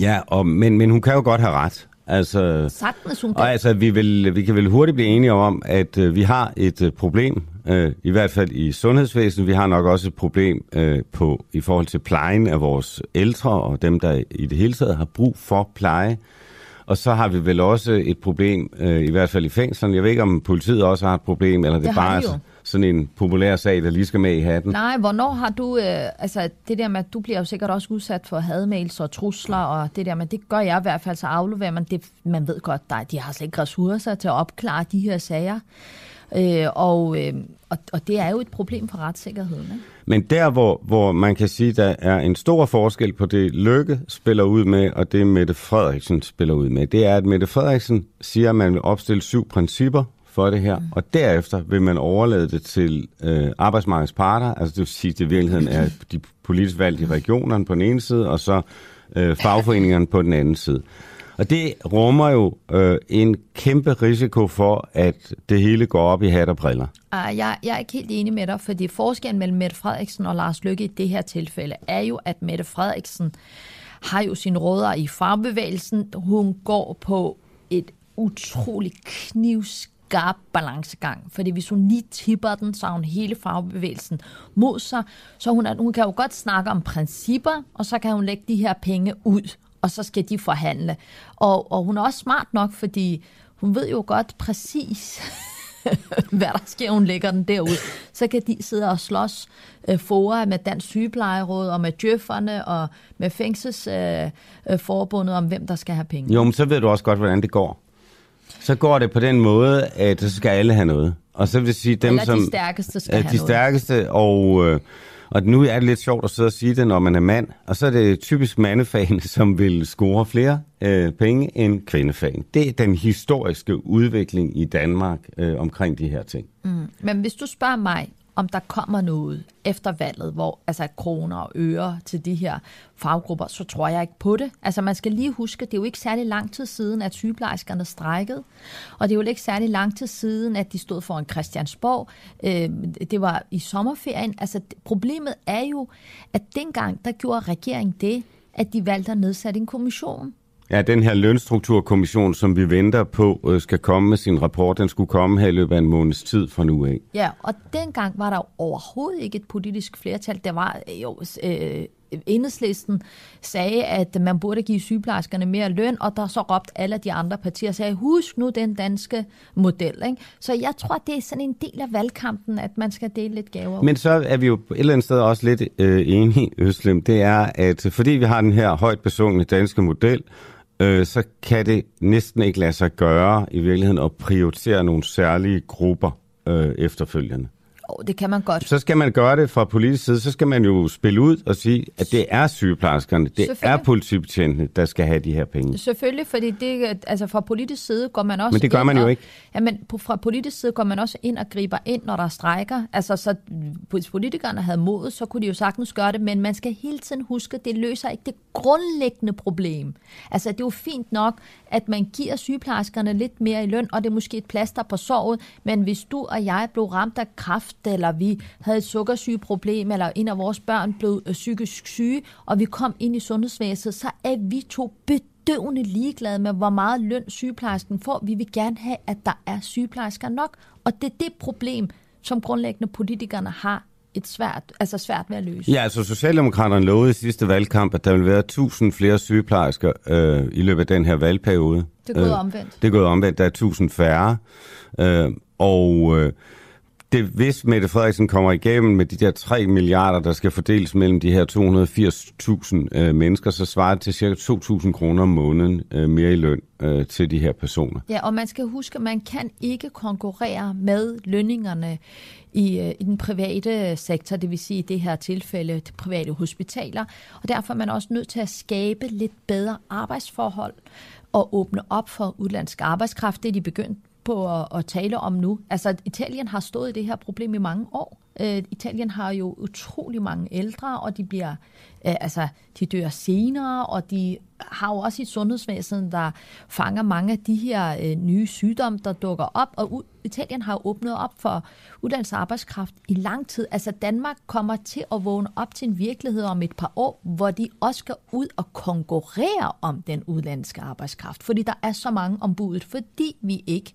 Speaker 1: Ja, og, men, men hun kan jo godt have ret.
Speaker 2: Altså, Sagtens, hun
Speaker 1: kan. Og altså, vi, vil, vi kan vel hurtigt blive enige om, at øh, vi har et øh, problem, øh, i hvert fald i sundhedsvæsenet. Vi har nok også et problem øh, på i forhold til plejen af vores ældre og dem, der i det hele taget har brug for pleje. Og så har vi vel også et problem, øh, i hvert fald i fængslerne. Jeg ved ikke, om politiet også har et problem, eller det,
Speaker 2: Det
Speaker 1: bare er sådan en populær sag, der lige skal med i hatten.
Speaker 2: Nej, hvornår har du, øh, altså det der med, at du bliver jo sikkert også udsat for hadmails og trusler, og det der med, det gør jeg i hvert fald, så afleverer man det, man ved godt, der, de har slet ikke ressourcer til at opklare de her sager. Øh, og, øh, og, og det er jo et problem for retssikkerheden. Ikke?
Speaker 1: Men der, hvor, hvor man kan sige, der er en stor forskel på det, Lykke spiller ud med, og det Mette Frederiksen spiller ud med, det er, at Mette Frederiksen siger, at man vil opstille syv principper for det her, mm. og derefter vil man overlade det til øh, arbejdsmarkedets parter, altså det vil sige, at det i virkeligheden er de politisk valgte i regionerne på den ene side, og så øh, fagforeningerne på den anden side. Og det rummer jo øh, en kæmpe risiko for, at det hele går op i hat og briller.
Speaker 2: Ah, jeg, jeg er ikke helt enig med dig, fordi forskellen mellem Mette Frederiksen og Lars Løkke i det her tilfælde er jo, at Mette Frederiksen har jo sine rødder i fagbevægelsen. Hun går på et utroligt knivskarp balancegang, fordi hvis hun lige tipper den, så har hun hele fagbevægelsen mod sig. Så hun, hun kan jo godt snakke om principper, og så kan hun lægge de her penge ud, og så skal de forhandle. Og, og hun er også smart nok, fordi hun ved jo godt præcis, hvad der sker, hun lægger den derud. Så kan de sidde og slås øh, fora med Dansk Sygeplejeråd og med djøfferne og med fængselsforbundet øh, øh, om, hvem der skal have penge.
Speaker 1: Jo, men så ved du også godt, hvordan det går. Så går det på den måde, at så skal alle have noget. Og så vil sige, dem
Speaker 2: Eller
Speaker 1: som...
Speaker 2: de stærkeste skal
Speaker 1: Ja,
Speaker 2: have
Speaker 1: de
Speaker 2: noget.
Speaker 1: stærkeste, og, øh, og nu er det lidt sjovt at sidde og sige det, når man er mand. Og så er det typisk mandefagene, som vil score flere øh, penge end kvindefagene. Det er den historiske udvikling i Danmark øh, omkring de her ting. Mm.
Speaker 2: Men hvis du spørger mig, om der kommer noget efter valget, hvor altså kroner og øre til de her faggrupper, så tror jeg ikke på det. Altså man skal lige huske, det er jo ikke særlig lang tid siden, at sygeplejerskerne strækkede, og det er jo ikke særlig lang tid siden, at de stod for en Christiansborg. Øh, det var i sommerferien. Altså problemet er jo, at dengang, der gjorde regeringen det, at de valgte at nedsætte en kommission.
Speaker 1: Ja, den her lønstrukturkommission, som vi venter på, øh, skal komme med sin rapport, den skulle komme her i løbet af en måneds tid fra nu af.
Speaker 2: Ja, og dengang var der overhovedet ikke et politisk flertal. Der var øh, jo... Øh, Enhedslisten sagde, at man burde give sygeplejerskerne mere løn, og der så råbte alle de andre partier og sagde, husk nu den danske model. Ikke? Så jeg tror, det er sådan en del af valgkampen, at man skal dele lidt gaver.
Speaker 1: Men så er vi jo et eller andet sted også lidt øh, enige, Øslem. Det er, at fordi vi har den her højt besungne danske model, øh, så kan det næsten ikke lade sig gøre i virkeligheden at prioritere nogle særlige grupper øh, efterfølgende.
Speaker 2: Oh, det kan man godt.
Speaker 1: Så skal man gøre det fra politisk side, så skal man jo spille ud og sige, at det er sygeplejerskerne, det er politibetjentene, der skal have de her penge.
Speaker 2: Selvfølgelig, fordi det, altså fra politisk side går man også
Speaker 1: Men det gør man jo
Speaker 2: og,
Speaker 1: ikke.
Speaker 2: Ja, men fra politisk side går man også ind og griber ind, når der er strækker. Altså, så hvis politikerne havde mod, så kunne de jo sagtens gøre det, men man skal hele tiden huske, at det løser ikke det grundlæggende problem. Altså, det er jo fint nok, at man giver sygeplejerskerne lidt mere i løn, og det er måske et plaster på såret, men hvis du og jeg blev ramt af kræft, eller vi havde et sukkersygeproblem, eller en af vores børn blev øh, psykisk syge, og vi kom ind i sundhedsvæsenet, så er vi to bedøvende ligeglade med, hvor meget løn sygeplejersken får. Vi vil gerne have, at der er sygeplejersker nok, og det er det problem, som grundlæggende politikerne har et svært, altså svært ved at løse.
Speaker 1: Ja, altså Socialdemokraterne lovede i sidste valgkamp, at der vil være 1000 flere sygeplejersker øh, i løbet af den her valgperiode.
Speaker 2: Det er gået
Speaker 1: Øh,
Speaker 2: omvendt.
Speaker 1: Det er gået omvendt. Der er 1000 færre. Øh, og øh, det, hvis Mette Frederiksen kommer igennem med de der 3 milliarder, der skal fordeles mellem de her 280.000 øh, mennesker, så svarer det til cirka 2.000 kroner om måneden øh, mere i løn øh, til de her personer.
Speaker 2: Ja, og man skal huske, at man kan ikke konkurrere med lønningerne i, øh, i den private sektor, det vil sige i det her tilfælde de private hospitaler, og derfor er man også nødt til at skabe lidt bedre arbejdsforhold og åbne op for udlandsk arbejdskraft. Det er de begyndt på at, at tale om nu. Altså, Italien har stået i det her problem i mange år. Øh, Italien har jo utrolig mange ældre, og de bliver, øh, altså, de dør senere, og de har jo også et sundhedsvæsen, der fanger mange af de her øh, nye sygdomme, der dukker op, og u- Italien har jo åbnet op for uddannelse og arbejdskraft i lang tid. Altså Danmark kommer til at vågne op til en virkelighed om et par år, hvor de også skal ud og konkurrere om den udlandske arbejdskraft, fordi der er så mange ombudet, fordi vi ikke,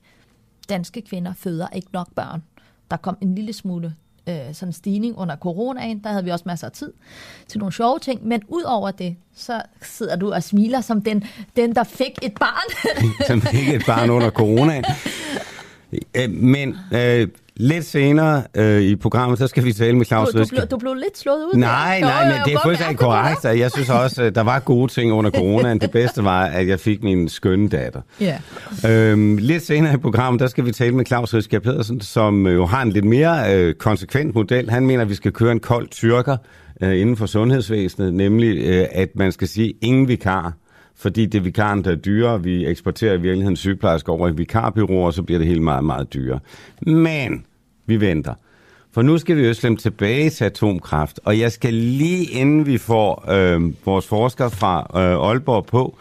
Speaker 2: danske kvinder, føder ikke nok børn. Der kom en lille smule øh, sådan stigning under coronaen. Der havde vi også masser af tid til nogle sjove ting. Men ud over det, så sidder du og smiler som den, den der fik et barn.
Speaker 1: som fik et barn under coronaen. Øh, men øh, lidt senere øh, i programmet, så skal vi tale med Claus
Speaker 2: du, du, blev, du blev lidt slået ud
Speaker 1: Nej, der. nej, men det er fuldstændig korrekt. Jeg synes også, at der var gode ting under coronaen. Det bedste var, at jeg fik min skønne datter.
Speaker 2: Ja.
Speaker 1: Øhm, lidt senere i programmet, der skal vi tale med Claus Riske Pedersen, som jo har en lidt mere øh, konsekvent model. Han mener, at vi skal køre en kold tyrker øh, inden for sundhedsvæsenet, nemlig øh, at man skal sige ingen vikar fordi det er vikaren, der er dyrere. Vi eksporterer i virkeligheden sygeplejersker over i vikarbyråer, og så bliver det helt meget, meget dyrere. Men vi venter. For nu skal vi jo slemme tilbage til atomkraft, og jeg skal lige inden vi får øh, vores forskere fra øh, Aalborg på,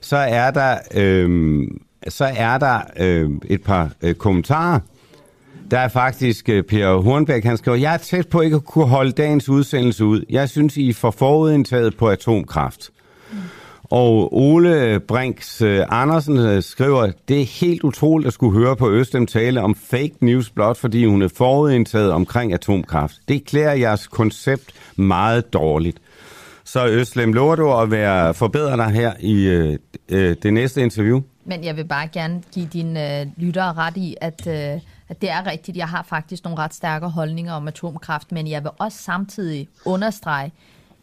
Speaker 1: så er der, øh, så er der øh, et par øh, kommentarer. Der er faktisk øh, Per Hornbæk, han skriver, jeg er tæt på ikke at kunne holde dagens udsendelse ud. Jeg synes, I er for forudindtaget på atomkraft. Og Ole Brinks øh, Andersen øh, skriver, det er helt utroligt at skulle høre på Østem tale om fake news, blot fordi hun er forudindtaget omkring atomkraft. Det klæder jeres koncept meget dårligt. Så Østlem, lover du at være forbedret dig her i øh, øh, det næste interview?
Speaker 2: Men jeg vil bare gerne give dine øh, lyttere ret i, at, øh, at det er rigtigt. Jeg har faktisk nogle ret stærke holdninger om atomkraft, men jeg vil også samtidig understrege,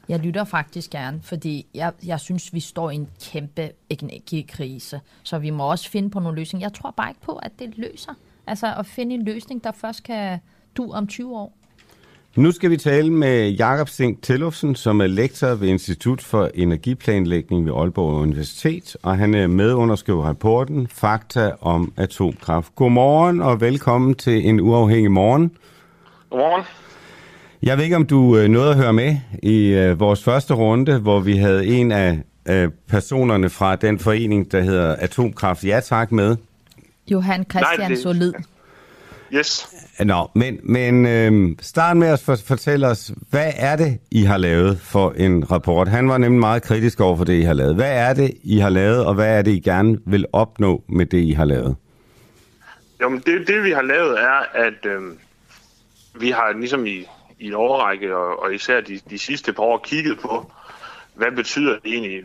Speaker 2: jeg lytter faktisk gerne, fordi jeg, jeg synes, vi står i en kæmpe energikrise. Så vi må også finde på nogle løsninger. Jeg tror bare ikke på, at det løser. Altså at finde en løsning, der først kan du om 20 år.
Speaker 1: Nu skal vi tale med Jakob Sink Tillufsen, som er lektor ved Institut for Energiplanlægning ved Aalborg Universitet, og han er medunderskriver rapporten Fakta om atomkraft. Godmorgen og velkommen til en uafhængig morgen.
Speaker 4: Godmorgen.
Speaker 1: Jeg ved ikke, om du øh, nåede at høre med i øh, vores første runde, hvor vi havde en af øh, personerne fra den forening, der hedder Atomkraft Ja Tak med.
Speaker 2: Johan Christian Nej, det... Solid.
Speaker 4: Yes.
Speaker 1: Nå, men, men øh, start med at for, fortælle os, hvad er det, I har lavet for en rapport? Han var nemlig meget kritisk over for det, I har lavet. Hvad er det, I har lavet, og hvad er det, I gerne vil opnå med det, I har lavet?
Speaker 4: Jo, men det, det vi har lavet er, at øh, vi har ligesom i i en overrække, og, og især de, de sidste par år, kigget på, hvad betyder det egentlig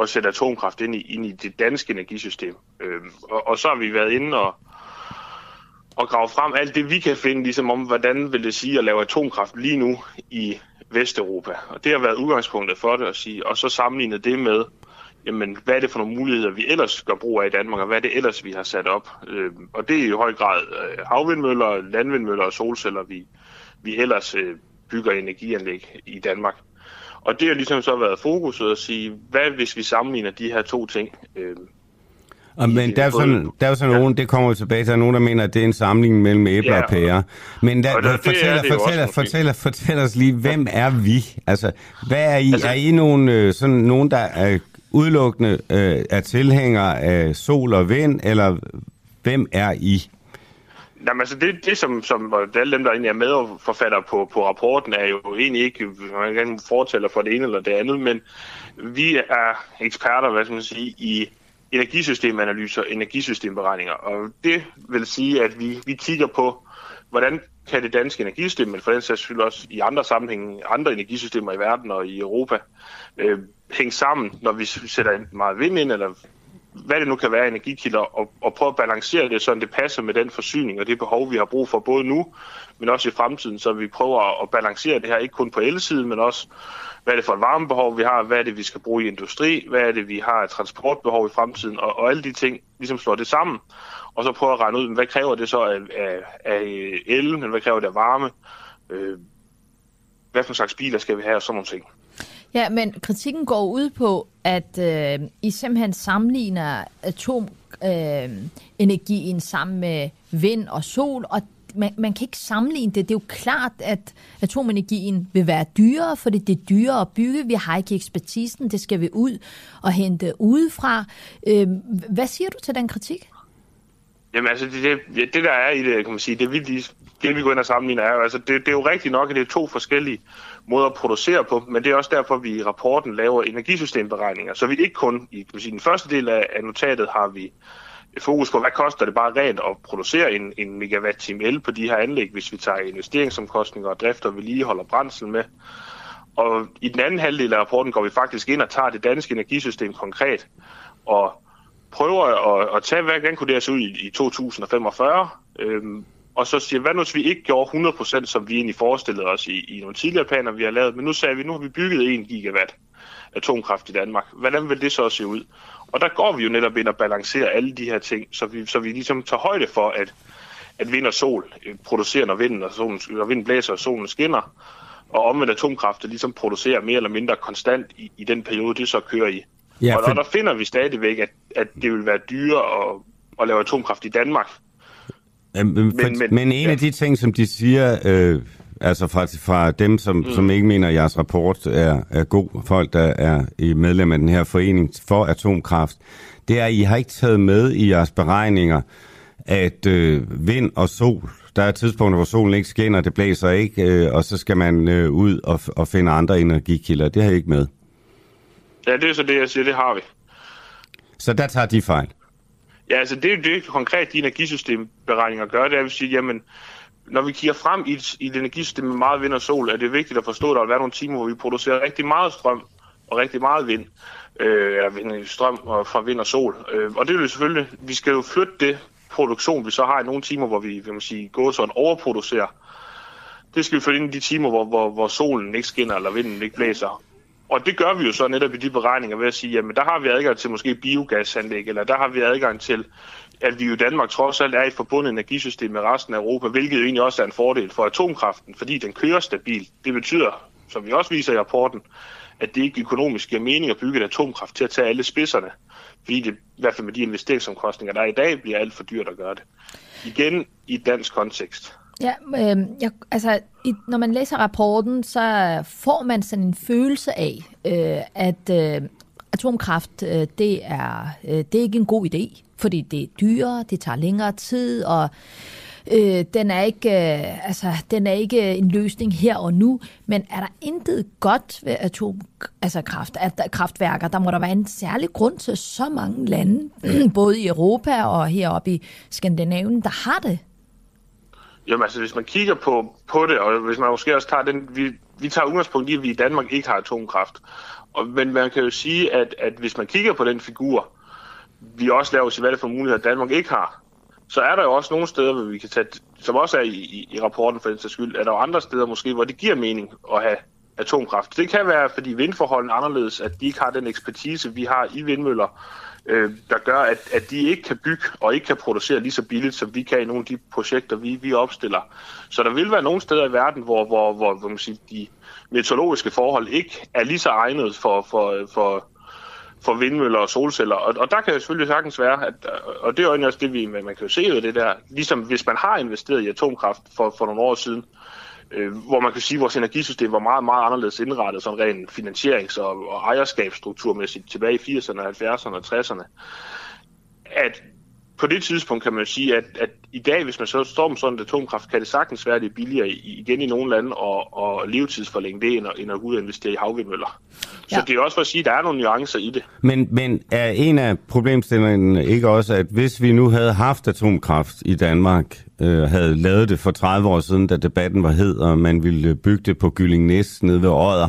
Speaker 4: at sætte atomkraft ind i, ind i det danske energisystem. Øhm, og, og så har vi været inde og, og grave frem alt det, vi kan finde, ligesom om, hvordan vil det sige at lave atomkraft lige nu i Vesteuropa. Og det har været udgangspunktet for det at sige, og så sammenligne det med, jamen, hvad er det for nogle muligheder, vi ellers gør brug af i Danmark, og hvad er det ellers, vi har sat op. Øhm, og det er i høj grad øh, havvindmøller, landvindmøller og solceller, vi, vi ellers øh, bygger energianlæg i Danmark. Og det har ligesom så været fokuset at sige, hvad hvis vi sammenligner de her to ting? Øh,
Speaker 1: og, men der er, sådan, der er sådan ja. nogen, det kommer jo tilbage, der er nogen, der mener, at det er en sammenligning mellem æbler ja, og pærer. Men der, der, fortæller, fortæller, fortæller, fortæller os lige, hvem er vi? Altså, hvad er I? Altså, er I nogen, øh, sådan, nogen, der er udelukkende øh, er tilhængere af sol og vind, eller hvem er I?
Speaker 4: Jamen altså det, det som, som alle dem, der egentlig er medforfatter på, på rapporten, er jo egentlig ikke man kan fortæller for det ene eller det andet, men vi er eksperter, hvad skal man sige, i energisystemanalyser og energisystemberegninger. Og det vil sige, at vi, vi kigger på, hvordan kan det danske energisystem, men for den sags skyld også i andre sammenhænge, andre energisystemer i verden og i Europa, øh, hænge sammen, når vi sætter meget vind ind, eller hvad det nu kan være energikilder, og, og prøve at balancere det, så det passer med den forsyning og det behov, vi har brug for både nu, men også i fremtiden, så vi prøver at balancere det her, ikke kun på elsiden, men også, hvad er det for et varmebehov, vi har, hvad er det, vi skal bruge i industri, hvad er det, vi har et transportbehov i fremtiden, og, og alle de ting ligesom slår det sammen, og så prøve at regne ud, hvad kræver det så af, af, af el, men hvad kræver det af varme, øh, hvad for slags biler skal vi have, og sådan nogle ting.
Speaker 2: Ja, men kritikken går ud på, at øh, I simpelthen sammenligner atomenergien øh, sammen med vind og sol, og man, man kan ikke sammenligne det. Det er jo klart, at atomenergien vil være dyrere, fordi det er dyrere at bygge. Vi har ikke ekspertisen, det skal vi ud og hente udefra. Øh, hvad siger du til den kritik?
Speaker 4: Jamen altså, det, det, det der er i det, kan man sige, det vi, lige, det vi går ind og sammenligner er jo, altså, det, det er jo rigtigt nok, at det er to forskellige måde at producere på, men det er også derfor, vi i rapporten laver energisystemberegninger, så vi ikke kun i kan sige, den første del af, notatet har vi et fokus på, hvad koster det bare rent at producere en, en megawatt time el på de her anlæg, hvis vi tager investeringsomkostninger og drift og vedligeholder brændsel med. Og i den anden halvdel af rapporten går vi faktisk ind og tager det danske energisystem konkret og prøver at, at tage, hvordan kunne det her se ud i, i 2045, øhm, og så siger, hvad nu hvis vi ikke gjorde 100%, som vi egentlig forestillede os i, i nogle tidligere planer, vi har lavet, men nu sagde vi, nu har vi bygget 1 gigawatt atomkraft i Danmark. Hvordan vil det så se ud? Og der går vi jo netop ind og balancerer alle de her ting, så vi, så vi ligesom tager højde for, at, at vind og sol øh, producerer, når vinden, og solen, når vinden blæser og solen skinner, og omvendt atomkraft ligesom producerer mere eller mindre konstant i, i den periode, det så kører i. Ja, for... Og der finder vi stadigvæk, at, at det vil være dyrere at, at lave atomkraft i Danmark.
Speaker 1: Men, men, men, men en ja. af de ting, som de siger, øh, altså fra, fra dem, som, mm. som ikke mener, at jeres rapport er, er god, folk, der er i medlem af den her forening for atomkraft, det er, at I har ikke taget med i jeres beregninger, at øh, vind og sol, der er tidspunkter, hvor solen ikke skinner, det blæser ikke, øh, og så skal man øh, ud og, og finde andre energikilder. Det har I ikke med.
Speaker 4: Ja, det er så det, jeg siger, det har vi.
Speaker 1: Så der tager de fejl?
Speaker 4: Ja, altså det er jo det konkret, de energisystemberegninger gør, det er, at vi siger, jamen, når vi kigger frem i et, i et energisystem med meget vind og sol, er det vigtigt at forstå, at der vil være nogle timer, hvor vi producerer rigtig meget strøm og rigtig meget vind, øh, eller vind, strøm fra vind og sol. Øh, og det vil selvfølgelig, vi skal jo flytte det produktion, vi så har i nogle timer, hvor vi vil man sige, går sådan overproducerer. Det skal vi flytte ind i de timer, hvor, hvor, hvor solen ikke skinner, eller vinden ikke blæser. Og det gør vi jo så netop i de beregninger ved at sige, jamen der har vi adgang til måske biogasanlæg, eller der har vi adgang til, at vi jo i Danmark trods alt er i et forbundet energisystem med resten af Europa, hvilket jo egentlig også er en fordel for atomkraften, fordi den kører stabilt. Det betyder, som vi også viser i rapporten, at det ikke økonomisk giver mening at bygge et atomkraft til at tage alle spidserne, fordi det i hvert fald med de investeringsomkostninger, der er i dag, bliver alt for dyrt at gøre det. Igen i dansk kontekst.
Speaker 2: Ja, øh, jeg, altså, i, når man læser rapporten, så får man sådan en følelse af, øh, at øh, atomkraft, øh, det, er, øh, det er ikke en god idé, fordi det er dyrere, det tager længere tid, og øh, den, er ikke, øh, altså, den er ikke en løsning her og nu, men er der intet godt ved atomkraft, altså kraft, at, kraftværker? Der må der være en særlig grund til så mange lande, både i Europa og heroppe i Skandinavien, der har det.
Speaker 4: Jamen altså, hvis man kigger på, på det, og hvis man måske også tager den, vi, vi tager udgangspunkt i, at vi i Danmark ikke har atomkraft. Og, men man kan jo sige, at, at hvis man kigger på den figur, vi også laver os i det for muligheder, Danmark ikke har, så er der jo også nogle steder, hvor vi kan tage, som også er i, i, i rapporten for den sags skyld, er der jo andre steder måske, hvor det giver mening at have atomkraft. Det kan være, fordi vindforholdene er anderledes, at de ikke har den ekspertise, vi har i vindmøller, øh, der gør, at, at de ikke kan bygge og ikke kan producere lige så billigt, som vi kan i nogle af de projekter, vi, vi opstiller. Så der vil være nogle steder i verden, hvor, hvor, hvor, hvor man siger, de meteorologiske forhold ikke er lige så egnet for, for, for, for vindmøller og solceller. Og, og der kan jo selvfølgelig sagtens være, at, og det er jo også det, vi, man kan jo se ud det der, ligesom hvis man har investeret i atomkraft for, for nogle år siden, øh, hvor man kan sige, at vores energisystem var meget, meget anderledes indrettet, sådan rent finansierings- og, og ejerskabsstrukturmæssigt tilbage i 80'erne, 70'erne og 60'erne, at på det tidspunkt kan man sige, at, at i dag, hvis man så står med sådan en atomkraft, kan det sagtens være, at det er billigere igen i nogle lande og, og levetidsforlænge det, end at, end at ud og investere i havvindmøller. Ja. Så det er også for at sige, at der er nogle nuancer i det.
Speaker 1: Men, men er en af problemstillingerne ikke også, at hvis vi nu havde haft atomkraft i Danmark, øh, havde lavet det for 30 år siden, da debatten var hed, og man ville øh, bygge det på Gylling Næs nede ved Odder,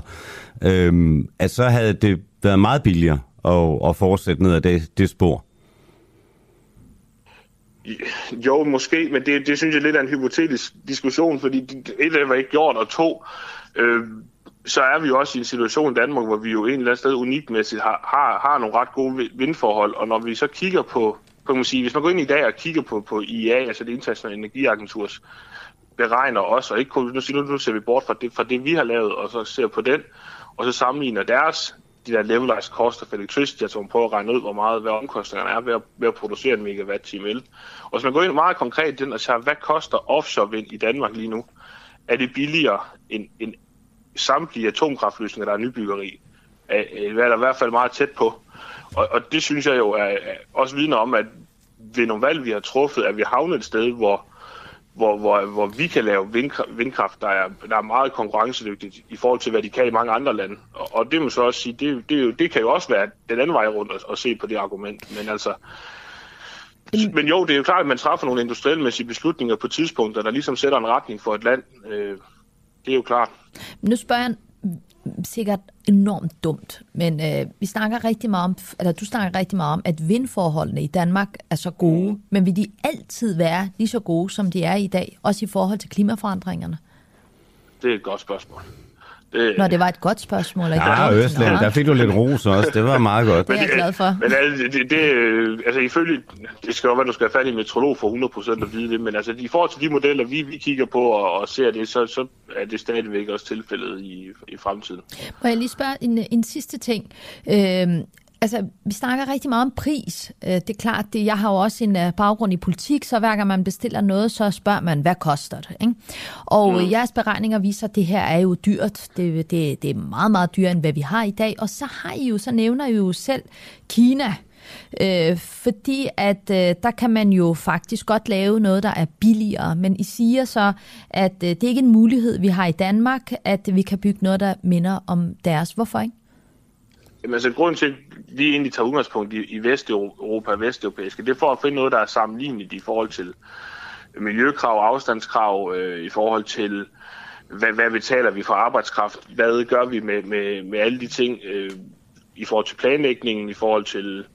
Speaker 1: øh, at så havde det været meget billigere at, at fortsætte ned ad det, det spor?
Speaker 4: Jo, måske, men det, det synes jeg lidt er en hypotetisk diskussion, fordi et af det var ikke gjort, og to, øh, så er vi jo også i en situation i Danmark, hvor vi jo en eller anden sted unikmæssigt har, har, har nogle ret gode vindforhold, og når vi så kigger på, kan man sige, hvis man går ind i dag og kigger på, på IEA, altså det internationale energiagenturs beregner også, og ikke kun, nu, nu, nu ser vi bort fra det, fra det, vi har lavet, og så ser på den, og så sammenligner deres de der levelized cost of electricity, altså man prøver at regne ud, hvor meget hvad omkostningerne er ved at, ved at producere en megawatt time el. Og hvis man går ind meget konkret den og tager, hvad koster offshore vind i Danmark lige nu? Er det billigere end, end samtlige atomkraftløsninger, der er nybyggeri? Øh, øh, eller i hvert fald meget tæt på. Og, og det synes jeg jo er, er også vidner om, at ved nogle valg, vi har truffet, at vi havnet et sted, hvor hvor, hvor, hvor vi kan lave vindkraft, vindkraft der, er, der er meget konkurrencedygtigt i forhold til, hvad de kan i mange andre lande. Og, og det må så også sige, det, det, det kan jo også være den anden vej rundt at, at se på det argument. Men altså, Men jo, det er jo klart, at man træffer nogle industrielmæssige beslutninger på tidspunkter, der ligesom sætter en retning for et land. Øh, det er jo klart.
Speaker 2: Nu spørger jeg sikkert enormt dumt, men øh, vi snakker rigtig meget om, eller du snakker rigtig meget om, at vindforholdene i Danmark er så gode, mm. men vil de altid være lige så gode, som de er i dag, også i forhold til klimaforandringerne?
Speaker 4: Det er et godt spørgsmål.
Speaker 2: Det, Nå, det var et godt spørgsmål.
Speaker 1: Ikke? Ja, Østland, der fik du lidt ros også. Det var meget godt.
Speaker 2: Det er jeg glad for.
Speaker 4: Men altså, det, det, altså ifølge, det skal jo være, at du skal have fat i en metrolog for 100% at vide det, men altså i forhold til de modeller, vi, vi kigger på og, og ser det, så, så er det stadigvæk også tilfældet i, i fremtiden.
Speaker 2: Må jeg lige spørge en, en sidste ting? Øhm, Altså, vi snakker rigtig meget om pris. Øh, det er klart, det, jeg har jo også en uh, baggrund i politik, så hver gang man bestiller noget, så spørger man, hvad koster det? Ikke? Og mm. jeres beregninger viser, at det her er jo dyrt. Det, det, det er meget, meget dyrere, end hvad vi har i dag. Og så har I jo, så nævner I jo selv Kina. Øh, fordi at øh, der kan man jo faktisk godt lave noget, der er billigere. Men I siger så, at øh, det er ikke en mulighed, vi har i Danmark, at vi kan bygge noget, der minder om deres. Hvorfor ikke?
Speaker 4: Jamen altså, grunden til, at vi egentlig tager udgangspunkt i, i Vesteuropa og Vesteuropæiske, det er for at finde noget, der er sammenligneligt i forhold til miljøkrav, afstandskrav, øh, i forhold til, hvad, hvad betaler vi for arbejdskraft, hvad gør vi med, med, med alle de ting, øh, i forhold til planlægningen, i forhold til,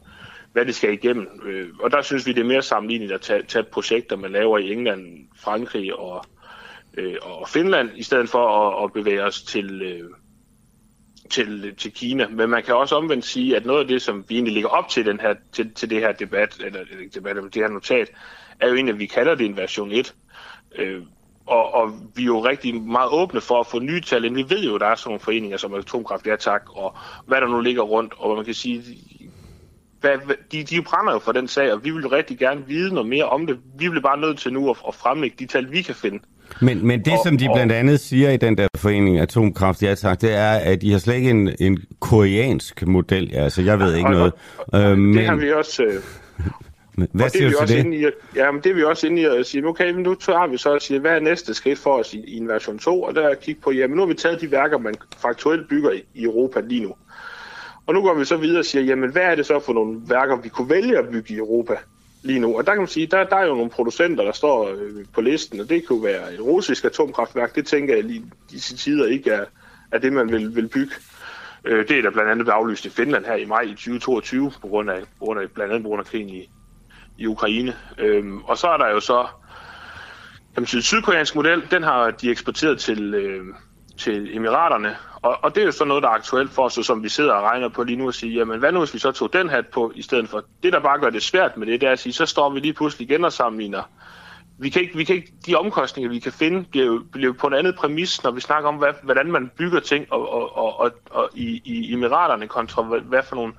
Speaker 4: hvad det skal igennem. Øh, og der synes vi, det er mere sammenligneligt at tage, tage projekter, man laver i England, Frankrig og, øh, og Finland, i stedet for at, at bevæge os til... Øh, til, til Kina. Men man kan også omvendt sige, at noget af det, som vi egentlig ligger op til, den her, til, til det her debat, eller debat, det her notat, er jo egentlig, at vi kalder det en version 1. Øh, og, og vi er jo rigtig meget åbne for at få nye tal ind. Vi ved jo, at der er sådan nogle foreninger som Atomkraft, ja tak, og hvad der nu ligger rundt, og man kan sige, hvad, de, de brænder jo for den sag, og vi vil rigtig gerne vide noget mere om det. Vi bliver bare nødt til nu at, at fremlægge de tal, vi kan finde.
Speaker 1: Men, men det, og, som de blandt andet siger i den der forening Atomkraft, ja tak, det er, at de har slet ikke en, en koreansk model. Altså, jeg ved ikke og, noget.
Speaker 4: Og, og, øh, men... Det har vi også... Øh,
Speaker 1: hvad siger du til det?
Speaker 4: I, ja, men det er vi også inde i at sige, okay, men nu har vi så at sige, hvad er næste skridt for os i, i en version 2? Og der er kigge på, jamen nu har vi taget de værker, man faktuelt bygger i, i Europa lige nu. Og nu går vi så videre og siger, jamen hvad er det så for nogle værker, vi kunne vælge at bygge i Europa? lige nu. Og der kan man sige, der, der er jo nogle producenter, der står øh, på listen, og det kunne være et russisk atomkraftværk. Det tænker jeg lige disse tider ikke er, er det, man vil, vil bygge. Øh, det er der blandt andet aflyst i Finland her i maj i 2022, på grund af, på grund af blandt andet på grund af krigen i, i Ukraine. Øhm, og så er der jo så, kan man sige, sydkoreansk model, den har de eksporteret til, øh, til Emiraterne, og, og det er jo så noget, der er aktuelt for os, som vi sidder og regner på lige nu og siger, jamen hvad nu hvis vi så tog den hat på, i stedet for det, der bare gør det svært med det, det er at sige, så står vi lige pludselig igen og sammenligner. Vi kan ikke, vi kan ikke, de omkostninger, vi kan finde, bliver jo, bliver på en anden præmis, når vi snakker om, hvad, hvordan man bygger ting og, og, og, og, og i, i Emiraterne kontra hvad, hvad for nogle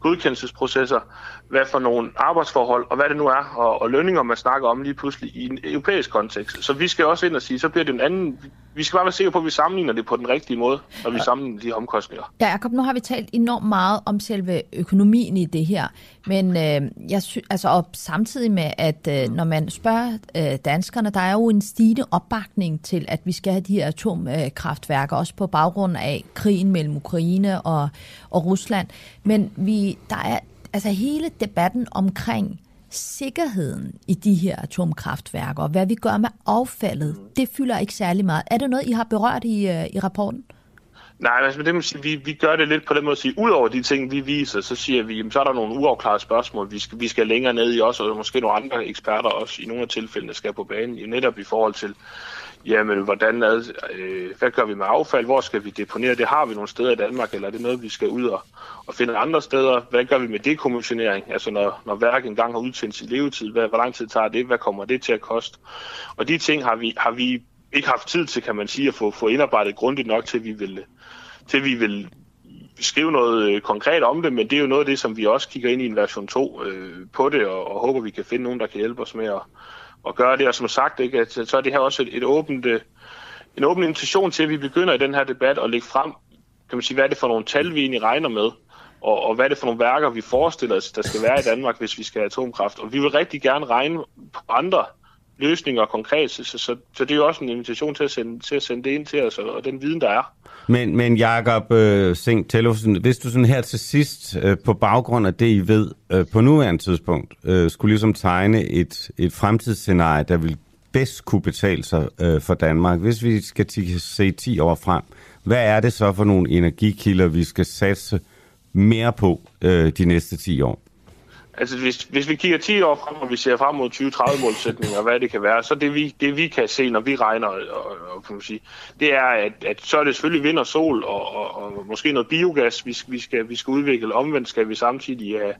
Speaker 4: godkendelsesprocesser, hvad for nogle arbejdsforhold, og hvad det nu er, og, og lønninger, man snakker om lige pludselig i en europæisk kontekst. Så vi skal også ind og sige, så bliver det en anden... Vi skal bare være sikre på, at vi sammenligner det på den rigtige måde, når vi sammenligner de omkostninger.
Speaker 2: Ja, Jacob, nu har vi talt enormt meget om selve økonomien i det her, men øh, jeg sy- altså, og samtidig med, at øh, når man spørger øh, danskerne, der er jo en stigende opbakning til, at vi skal have de her atomkraftværker, også på baggrund af krigen mellem Ukraine og, og Rusland. Men vi, der er altså hele debatten omkring sikkerheden i de her atomkraftværker, og hvad vi gør med affaldet, det fylder ikke særlig meget. Er det noget, I har berørt i, øh, i rapporten?
Speaker 4: Nej, altså det vi, vi gør det lidt på den måde at sige, ud over de ting, vi viser, så siger vi, jamen, så er der nogle uafklarede spørgsmål, vi skal, vi skal længere ned i også, og måske nogle andre eksperter også i nogle af tilfældene skal på banen, netop i forhold til, jamen, hvordan ad, øh, hvad gør vi med affald, hvor skal vi deponere? Det, har vi nogle steder i Danmark, eller er det noget, vi skal ud og, og finde andre steder, hvad gør vi med dekommissionering, altså når, når værket engang har udtændt sin levetid, hvad, hvor lang tid tager det, hvad kommer det til at koste, og de ting har vi, har vi ikke haft tid til, kan man sige, at få, få indarbejdet grundigt nok til, at vi vil, til vi vil skrive noget øh, konkret om det, men det er jo noget af det, som vi også kigger ind i en version 2 øh, på det, og, og håber, vi kan finde nogen, der kan hjælpe os med at, at gøre det. Og som sagt, ikke, at, så er det her også et, et åbent, øh, en åben invitation til, at vi begynder i den her debat at lægge frem, kan man sige, hvad er det for nogle tal, vi egentlig regner med, og, og hvad er det for nogle værker, vi forestiller os, der skal være i Danmark, hvis vi skal have atomkraft. Og vi vil rigtig gerne regne på andre løsninger konkret. Så, så, så det er jo også en invitation til at sende, til at sende det ind til os, og, og den viden, der er.
Speaker 1: Men, men Jakob øh, Sink Tellefsen, hvis du sådan her til sidst, øh, på baggrund af det, I ved øh, på nuværende tidspunkt, øh, skulle ligesom tegne et, et fremtidsscenarie, der vil bedst kunne betale sig øh, for Danmark, hvis vi skal se 10 år frem, hvad er det så for nogle energikilder, vi skal satse mere på øh, de næste 10 år?
Speaker 4: Altså hvis, hvis vi kigger 10 år frem, og vi ser frem mod 2030-målsætninger, hvad det kan være, så det vi, det vi kan se, når vi regner, og, og, kan man sige, det er, at, at så er det selvfølgelig vind og sol, og, og, og måske noget biogas, vi, vi, skal, vi skal udvikle. Omvendt skal vi samtidig have,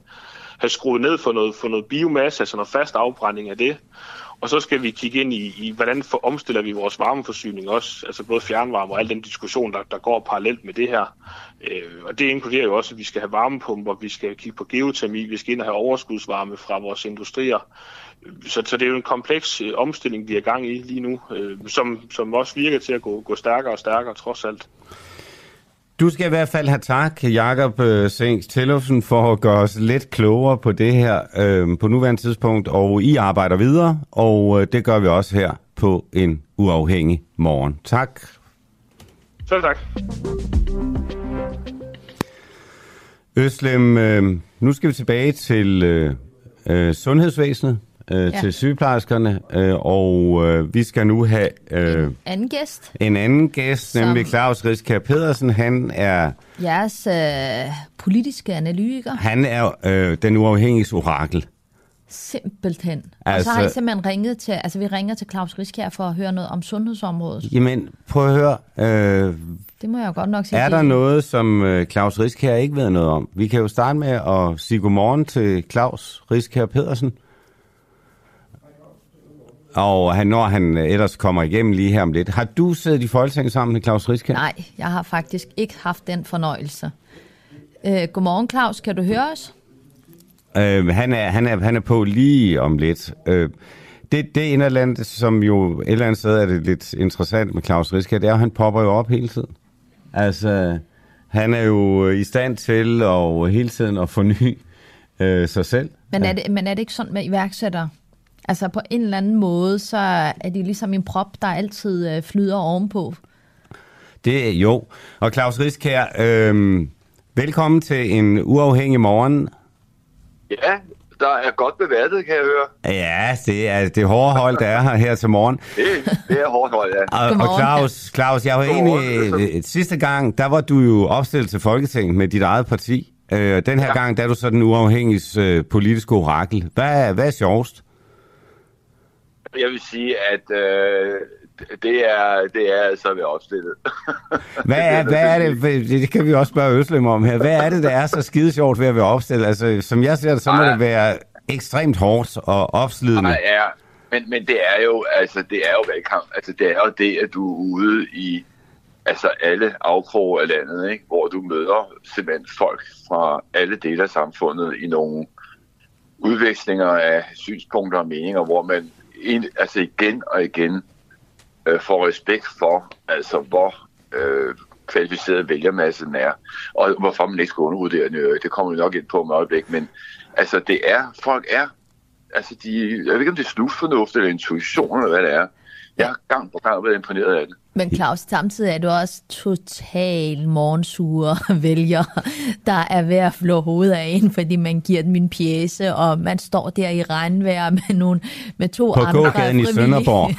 Speaker 4: have skruet ned for noget, for noget biomasse, altså noget fast afbrænding af det. Og så skal vi kigge ind i, i hvordan for, omstiller vi vores varmeforsyning også, altså både fjernvarme og al den diskussion, der, der går parallelt med det her. Øh, og det inkluderer jo også, at vi skal have varmepumper, vi skal kigge på geotermi, vi skal ind og have overskudsvarme fra vores industrier. Så, så det er jo en kompleks øh, omstilling, vi er gang i lige nu, øh, som, som også virker til at gå, gå stærkere og stærkere trods alt.
Speaker 1: Du skal i hvert fald have tak, Jakob øh, Sengs Tillufsen, for at gøre os lidt klogere på det her øh, på nuværende tidspunkt, og I arbejder videre, og øh, det gør vi også her på en uafhængig morgen. Tak.
Speaker 4: Selv tak.
Speaker 1: Øslem, øh, nu skal vi tilbage til øh, øh, sundhedsvæsenet øh, ja. til sygeplejerskerne, øh, og øh, vi skal nu have
Speaker 2: øh, en anden gæst.
Speaker 1: En anden gæst, Som nemlig Claus Riskær Pedersen. Han er
Speaker 2: jeres øh, politiske analytiker.
Speaker 1: Han er øh, den uafhængige orakel.
Speaker 2: Simpelthen. Altså, og så har I altså- simpelthen ringet til, altså vi ringer til Claus Riskær for at høre noget om sundhedsområdet.
Speaker 1: Jamen, prøv at høre. Øh,
Speaker 2: det må jeg jo godt nok sige.
Speaker 1: Er der noget, som øh, Claus Riskær ikke ved noget om? Vi kan jo starte med at sige godmorgen til Claus Riskær Pedersen. Og han, når han ellers kommer igennem lige her om lidt. Har du siddet i Folketinget sammen med Claus Riskær?
Speaker 2: Nej, jeg har faktisk ikke haft den fornøjelse. Øh, godmorgen Claus, kan du høre os?
Speaker 1: Øh, han, er, han, er, han er på lige om lidt. Øh, det, det er en eller andet, som jo et eller andet sted er det lidt interessant med Claus Riskær, det er, at han popper jo op hele tiden. Altså, han er jo i stand til at hele tiden at forny øh, sig selv.
Speaker 2: Men er, det, men er det ikke sådan med iværksættere? Altså på en eller anden måde, så er de ligesom en prop, der altid øh, flyder ovenpå.
Speaker 1: Det er jo. Og Claus Riskær, øh, velkommen til en uafhængig morgen.
Speaker 5: Ja, der er godt bevattet, kan jeg høre.
Speaker 1: Ja, det er det hårde hold, der er her, her til morgen.
Speaker 5: Det, det er hårdt hold, ja.
Speaker 1: Og, og Claus, Claus, jeg var egentlig... Øh, sidste gang, der var du jo opstillet til Folketinget med dit eget parti. Øh, den her ja. gang, der er du så den uafhængige øh, politiske orakel. Hvad, hvad er sjovest?
Speaker 5: Jeg vil sige, at øh, det er, det er altså ved opstillet.
Speaker 1: hvad er, hvad er det, det kan vi også spørge Øslem om her, hvad er det, der er så skide sjovt ved at være opstillet? Altså, som jeg ser det, så må det være ekstremt hårdt og opslidende.
Speaker 5: Nej, ja. Men, men det er jo, altså, det er jo valgkamp. Altså, det er jo det, at du er ude i altså alle afkroge af landet, ikke? hvor du møder simpelthen folk fra alle dele af samfundet i nogle udvekslinger af synspunkter og meninger, hvor man en, altså igen og igen øh, får respekt for, altså hvor øh, kvalificeret vælgermassen er, og hvorfor man ikke skal undervurdere det. Det kommer vi nok ind på om et øjeblik, men altså det er, folk er, altså de, jeg ved ikke om det er snusfornuft eller intuition eller hvad det er, jeg har gang på gang været imponeret af det.
Speaker 2: Men Claus, samtidig er du også total morgensure vælger, der er ved at flå hovedet af en, fordi man giver dem en pjæse, og man står der i regnvejr med, nogle, med to
Speaker 1: På
Speaker 2: andre
Speaker 1: gågaden i Sønderborg.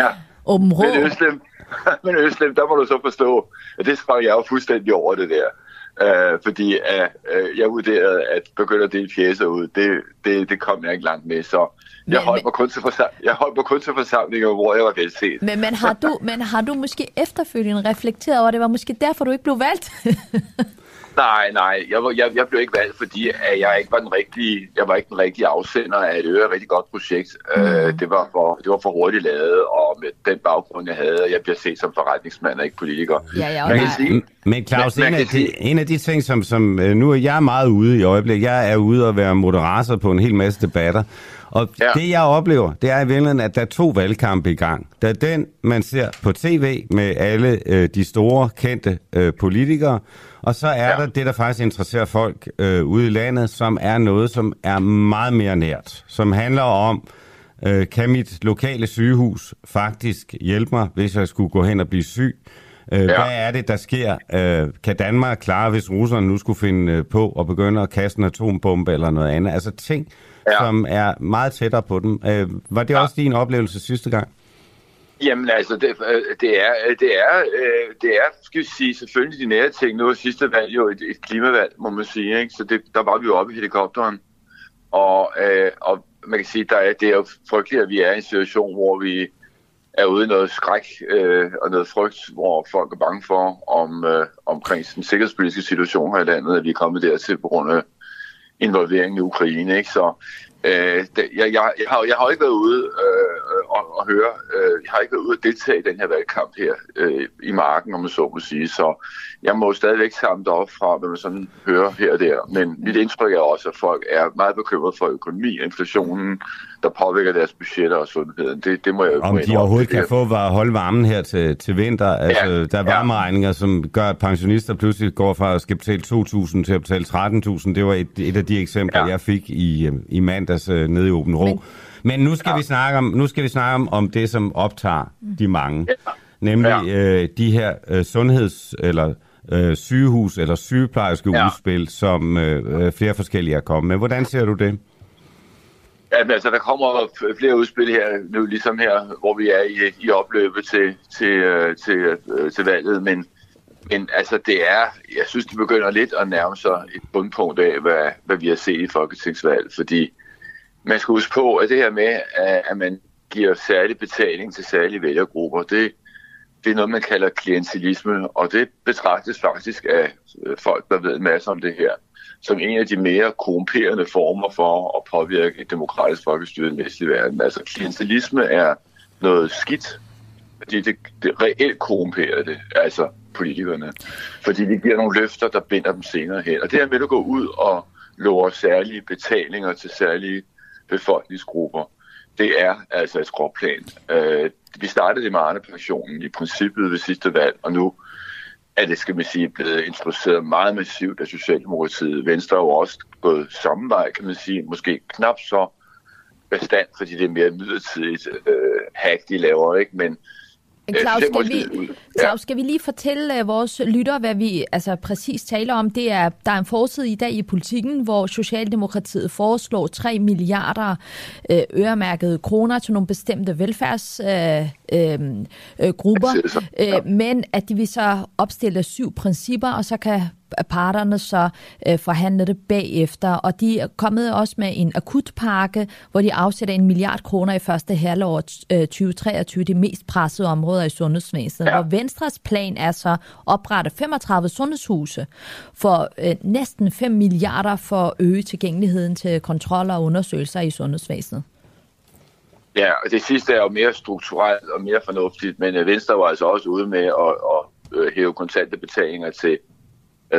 Speaker 5: ja.
Speaker 2: Åben
Speaker 5: men Øslem, men Øslem, der må du så forstå, at det sprang jeg jo fuldstændig over det der. Uh, fordi uh, uh, jeg vurderede, at begynde at dele pjæser ud, det, det, det kom jeg ikke langt med. Så jeg holdt, mig kun til jeg holdt mig kun til forsamlinger, hvor jeg var velset.
Speaker 2: Men, men, har du, men har du måske efterfølgende reflekteret over, at det var måske derfor, du ikke blev valgt?
Speaker 5: nej, nej. Jeg, jeg, jeg blev ikke valgt, fordi at jeg ikke var den rigtige, jeg var ikke den rigtige afsender af et øre rigtig godt projekt. Mm. Uh, det, var for, det var for hurtigt lavet, og med den baggrund, jeg havde, jeg bliver set som forretningsmand og ikke politiker.
Speaker 2: Ja, ja,
Speaker 1: man kan sige, men Claus, en, af de, en af de ting, som, som øh, nu er jeg meget ude i øjeblikket, jeg er ude og være moderator på en hel masse debatter, og ja. det, jeg oplever, det er i virkeligheden, at der er to valgkampe i gang. Der er den, man ser på tv med alle øh, de store, kendte øh, politikere, og så er ja. der det, der faktisk interesserer folk øh, ude i landet, som er noget, som er meget mere nært. Som handler om Øh, kan mit lokale sygehus faktisk hjælpe mig, hvis jeg skulle gå hen og blive syg? Øh, ja. Hvad er det, der sker? Øh, kan Danmark klare, hvis russerne nu skulle finde øh, på og begynde at kaste en atombombe eller noget andet? Altså ting, ja. som er meget tættere på dem. Øh, var det ja. også din oplevelse sidste gang?
Speaker 5: Jamen altså, det, øh, det, er, øh, det, er, øh, det er, skal vi sige, selvfølgelig de nære ting. Nu er sidste valg jo et, et klimavalg, må man sige. Ikke? Så det, der var vi jo oppe i helikopteren. Og, øh, og man kan sige, der er, det er jo frygteligt, at vi er i en situation, hvor vi er ude i noget skræk øh, og noget frygt, hvor folk er bange for om øh, omkring den sikkerhedspolitiske situation her i landet, at vi er kommet dertil på grund af involveringen i Ukraine. Ikke? Så øh, det, jeg, jeg, jeg, har, jeg har ikke været ude øh, og, og høre, øh, jeg har ikke været ude at deltage i den her valgkamp her øh, i marken, om man så må sige. Så jeg må stadigvæk samle op fra, hvad man sådan hører her og der. Men mit indtryk er også, at folk er meget bekymrede for økonomi og inflationen, der påvirker deres budgetter og sundheden. Det, det må jeg
Speaker 1: Om de overhovedet kan få at holde varmen her til, til vinter. Altså, ja, der er varmeregninger, ja. som gør, at pensionister pludselig går fra at skal betale 2.000 til at betale 13.000. Det var et, et af de eksempler, ja. jeg fik i, i mandags uh, nede i Åben Rå. Men, Men nu skal, ja. vi snakke om, nu skal vi snakke om, om det, som optager de mange. Ja. Nemlig ja. øh, de her øh, sundheds- eller øh, sygehus- eller sygeplejerske ja. udspil, som øh, flere forskellige er kommet med. Hvordan ser du det?
Speaker 5: Ja, men altså, der kommer flere udspil her nu, ligesom her, hvor vi er i, i opløbet til, til, øh, til, øh, til valget, men, men altså, det er, jeg synes, det begynder lidt at nærme sig et bundpunkt af, hvad, hvad vi har set i folketingsvalg, fordi man skal huske på, at det her med, at man giver særlig betaling til særlige vælgergrupper, det, det er noget, man kalder klientelisme, og det betragtes faktisk af øh, folk, der ved en masse om det her, som en af de mere korrumperende former for at påvirke et demokratisk folkestyre i den vestlige verden. Altså klientelisme er noget skidt, fordi det, det reelt korrumperer det, altså politikerne. Fordi de giver nogle løfter, der binder dem senere hen. Og det her med at gå ud og lover særlige betalinger til særlige befolkningsgrupper, det er altså et skråplan. Øh, vi startede det med Arne-pensionen i princippet ved sidste valg, og nu er det, skal man sige, blevet introduceret meget massivt af Socialdemokratiet. Venstre er jo også gået samme vej, kan man sige. Måske knap så bestand, fordi det er mere midlertidigt øh, hack, de laver, ikke? Men
Speaker 2: Claus, skal vi, Claus, skal vi lige fortælle uh, vores lytter, hvad vi altså, præcis taler om? Det er, der er en forside i dag i politikken, hvor Socialdemokratiet foreslår 3 milliarder uh, øremærkede kroner til nogle bestemte velfærdsgrupper, uh, uh, grupper, uh, men at de vil så opstille syv principper, og så kan parterne så øh, forhandle det bagefter, og de er kommet også med en akutpakke, hvor de afsætter en milliard kroner i første halvår øh, 2023, de mest pressede områder i sundhedsvæsenet, ja. hvor Venstres plan er så oprette 35 sundhedshuse for øh, næsten 5 milliarder for at øge tilgængeligheden til kontroller og undersøgelser i sundhedsvæsenet.
Speaker 5: Ja, og det sidste er jo mere strukturelt og mere fornuftigt, men øh, Venstre var altså også ude med at, at, at hæve kontante betalinger til Øh,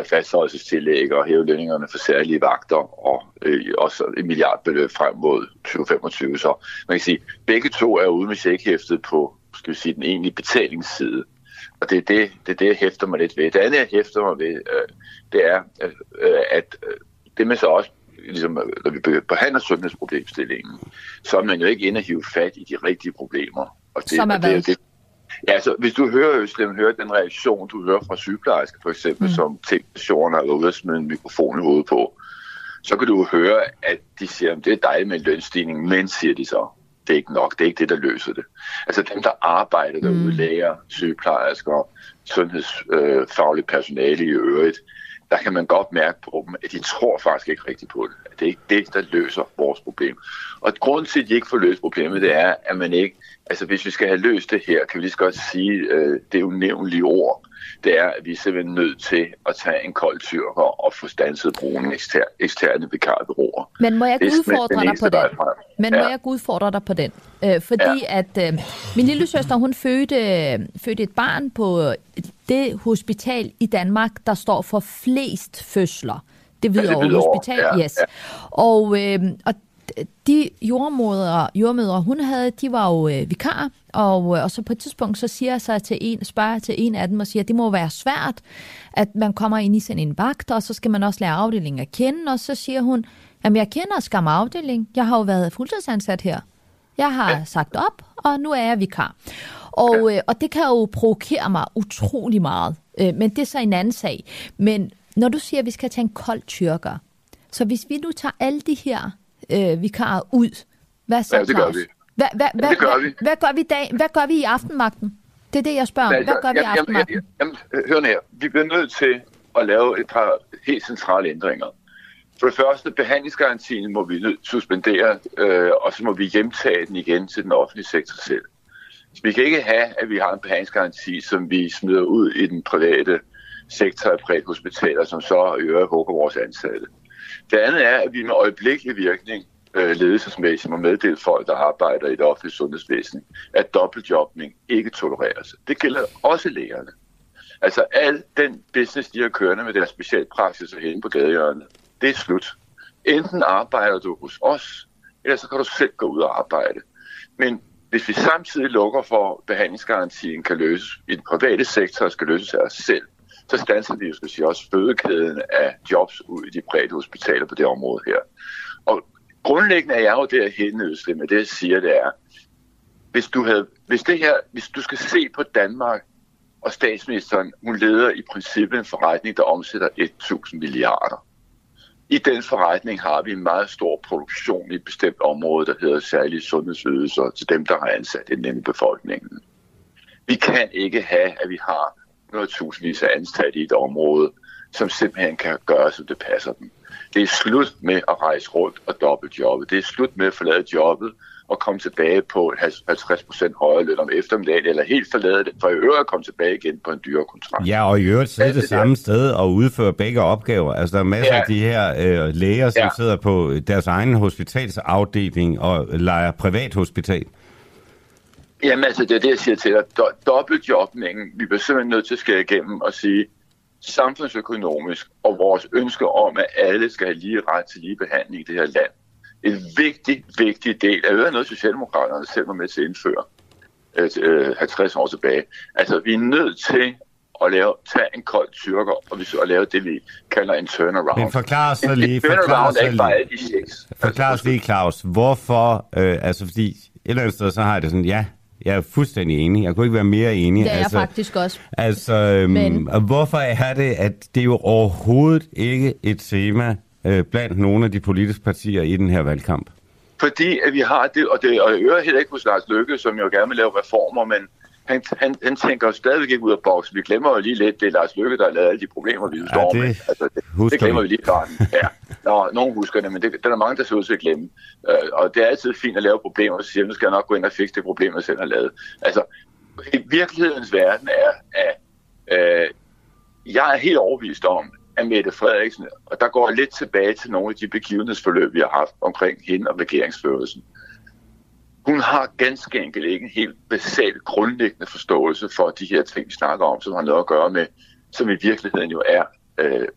Speaker 5: fastholdelsestillæg og hæve lønningerne for særlige vagter og øh, også et milliardbeløb frem mod 2025. Så man kan sige, begge to er ude med checkhæftet på skal vi sige, den egentlige betalingsside. Og det er det, det, er det, jeg hæfter mig lidt ved. Det andet, jeg hæfter mig ved, øh, det er, øh, at øh, det med så også ligesom, når vi behandler sundhedsproblemstillingen, så er man jo ikke inde at hive fat i de rigtige problemer.
Speaker 2: Og det, Som er hvad? Det, det,
Speaker 5: Ja, altså, hvis du hører Øslem, hører den reaktion, du hører fra sygeplejersker for eksempel, mm. som teknicianerne har ude at smide en mikrofon i hovedet på, så kan du høre, at de siger, at det er dejligt med en lønstigning, men siger de så, det er ikke nok, det er ikke det, der løser det. Altså dem, der arbejder derude, mm. læger, sygeplejersker, sundhedsfagligt øh, personale i øvrigt, der kan man godt mærke på dem, at de tror faktisk ikke rigtigt på det. Det er ikke det, der løser vores problem. Og grunden til, at de ikke får løst problemet, det er, at man ikke Altså hvis vi skal have løst det her, kan vi lige så godt sige øh, det unævnlige ord. Det er, at vi er simpelthen nødt til at tage en kold tyrker og få stanset brugen ekster, eksterne vikarbyråer.
Speaker 2: Men må jeg udfordre dig på den? Men ja. må jeg udfordre dig på den? Øh, fordi ja. at øh, min lille søster, hun fødte, fødte et barn på det hospital i Danmark, der står for flest fødsler. Det ved ja, Hospital, ja, yes. Ja. Og, øh, og de jordmødre, jordmødre, hun havde, de var jo øh, vikar, og, øh, og så på et tidspunkt, så siger jeg så til en, spørger til en af dem og siger, at det må være svært, at man kommer ind i sådan en vagt, og så skal man også lære afdelingen at kende, og så siger hun, at jeg kender skam afdeling, jeg har jo været fuldtidsansat her. Jeg har ja. sagt op, og nu er jeg vikar. Og, ja. øh, og det kan jo provokere mig utrolig meget. Øh, men det er så en anden sag. Men når du siger, at vi skal tage en kold tyrker, så hvis vi nu tager alle de her øh, vikarer ud, hvad så,
Speaker 5: Ja, det gør vi.
Speaker 2: Hvad, hvad, hvad,
Speaker 5: det gør
Speaker 2: hvad,
Speaker 5: vi.
Speaker 2: hvad, gør vi dag, hvad gør vi i aftenvagten? Det er det, jeg spørger om. Hvad gør vi i
Speaker 5: jamen, jamen, jamen, hør her. Vi bliver nødt til at lave et par helt centrale ændringer. For det første, behandlingsgarantien må vi suspendere, øh, og så må vi hjemtage den igen til den offentlige sektor selv. Så vi kan ikke have, at vi har en behandlingsgaranti, som vi smider ud i den private sektor af præhospitaler, hospitaler, som så øger på håber vores ansatte. Det andet er, at vi med øjeblikkelig virkning øh, ledelsesmæssigt må meddele folk, der arbejder i det offentlige sundhedsvæsen, at dobbeltjobning ikke tolereres. Det gælder også lægerne. Altså al den business, de har kørende med deres specialpraksis og henne på gadehjørnet, det er slut. Enten arbejder du hos os, eller så kan du selv gå ud og arbejde. Men hvis vi samtidig lukker for, at behandlingsgarantien kan løses i den private sektor og skal løses af os selv, så stanser vi jo skal sige, også fødekæden af jobs ud i de brede hospitaler på det område her. Og grundlæggende er jeg jo derhen, Øslem, med det jeg siger, det er, hvis du, havde, hvis, det her, hvis du skal se på Danmark, og statsministeren, hun leder i princippet en forretning, der omsætter 1.000 milliarder. I den forretning har vi en meget stor produktion i et bestemt område, der hedder særlige sundhedsydelser til dem, der har ansat i den befolkningen. Vi kan ikke have, at vi har noget tusindvis af ansatte i et område, som simpelthen kan gøre, som det passer dem. Det er slut med at rejse rundt og dobbeltjobbe. Det er slut med at forlade jobbet og komme tilbage på 50% højere løn om eftermiddagen, eller helt forlade det, for i øvrigt at komme tilbage igen på en dyre kontrakt.
Speaker 1: Ja, og i øvrigt sidde det
Speaker 5: det der.
Speaker 1: samme sted og udføre begge opgaver. Altså, der er masser
Speaker 5: Ja.
Speaker 1: af de her øh, læger, som
Speaker 5: Ja.
Speaker 1: sidder på deres egen hospitalsafdeling og leger privat hospital.
Speaker 5: Jamen altså, det er det, jeg siger til dig. Do- dobbeltjobningen, vi bliver simpelthen nødt til at skære igennem og sige, samfundsøkonomisk og vores ønske om, at alle skal have lige ret til lige behandling i det her land. En vigtig, vigtig del af noget, Socialdemokraterne selv var med til at indføre øh, til, øh, 50 år tilbage. Altså, vi er nødt til at lave, tage en kold tyrker og, vi, og lave det, vi kalder en turnaround.
Speaker 1: Men forklar os så lige, forklar os så lige, forklar os lige, Claus, hvorfor, øh, altså fordi et eller andet sted, så har jeg det sådan, ja, jeg er fuldstændig enig. Jeg kunne ikke være mere enig.
Speaker 2: Det er jeg
Speaker 1: altså,
Speaker 2: faktisk også.
Speaker 1: Altså, øhm,
Speaker 2: Men-
Speaker 1: og hvorfor er det, at det er jo overhovedet ikke et tema øh, blandt nogle af de politiske partier i den her valgkamp?
Speaker 5: Fordi at vi har det, og det og jeg hører heller ikke hos Lars Løkke, som jo gerne vil lave reformer, men han, han, han tænker stadigvæk ikke ud af boksen. Vi glemmer jo lige lidt, det er Lars Løkke, der har lavet alle de problemer, vi nu står
Speaker 1: det
Speaker 5: med. Altså, det, det glemmer
Speaker 1: vi.
Speaker 5: lige klart. Ja. Nå, nogen husker det, men det, det er der mange, der ser ud til at glemme. Øh, og det er altid fint at lave problemer, og så siger, nu skal jeg nok gå ind og fikse det problem, jeg selv har lavet. Altså, i virkelighedens verden er, at øh, jeg er helt overbevist om, at Mette Frederiksen, og der går lidt tilbage til nogle af de begivenhedsforløb, vi har haft omkring hende og regeringsførelsen. Hun har ganske enkelt ikke en helt basal grundlæggende forståelse for de her ting, vi snakker om, som har noget at gøre med, som i virkeligheden jo er øh,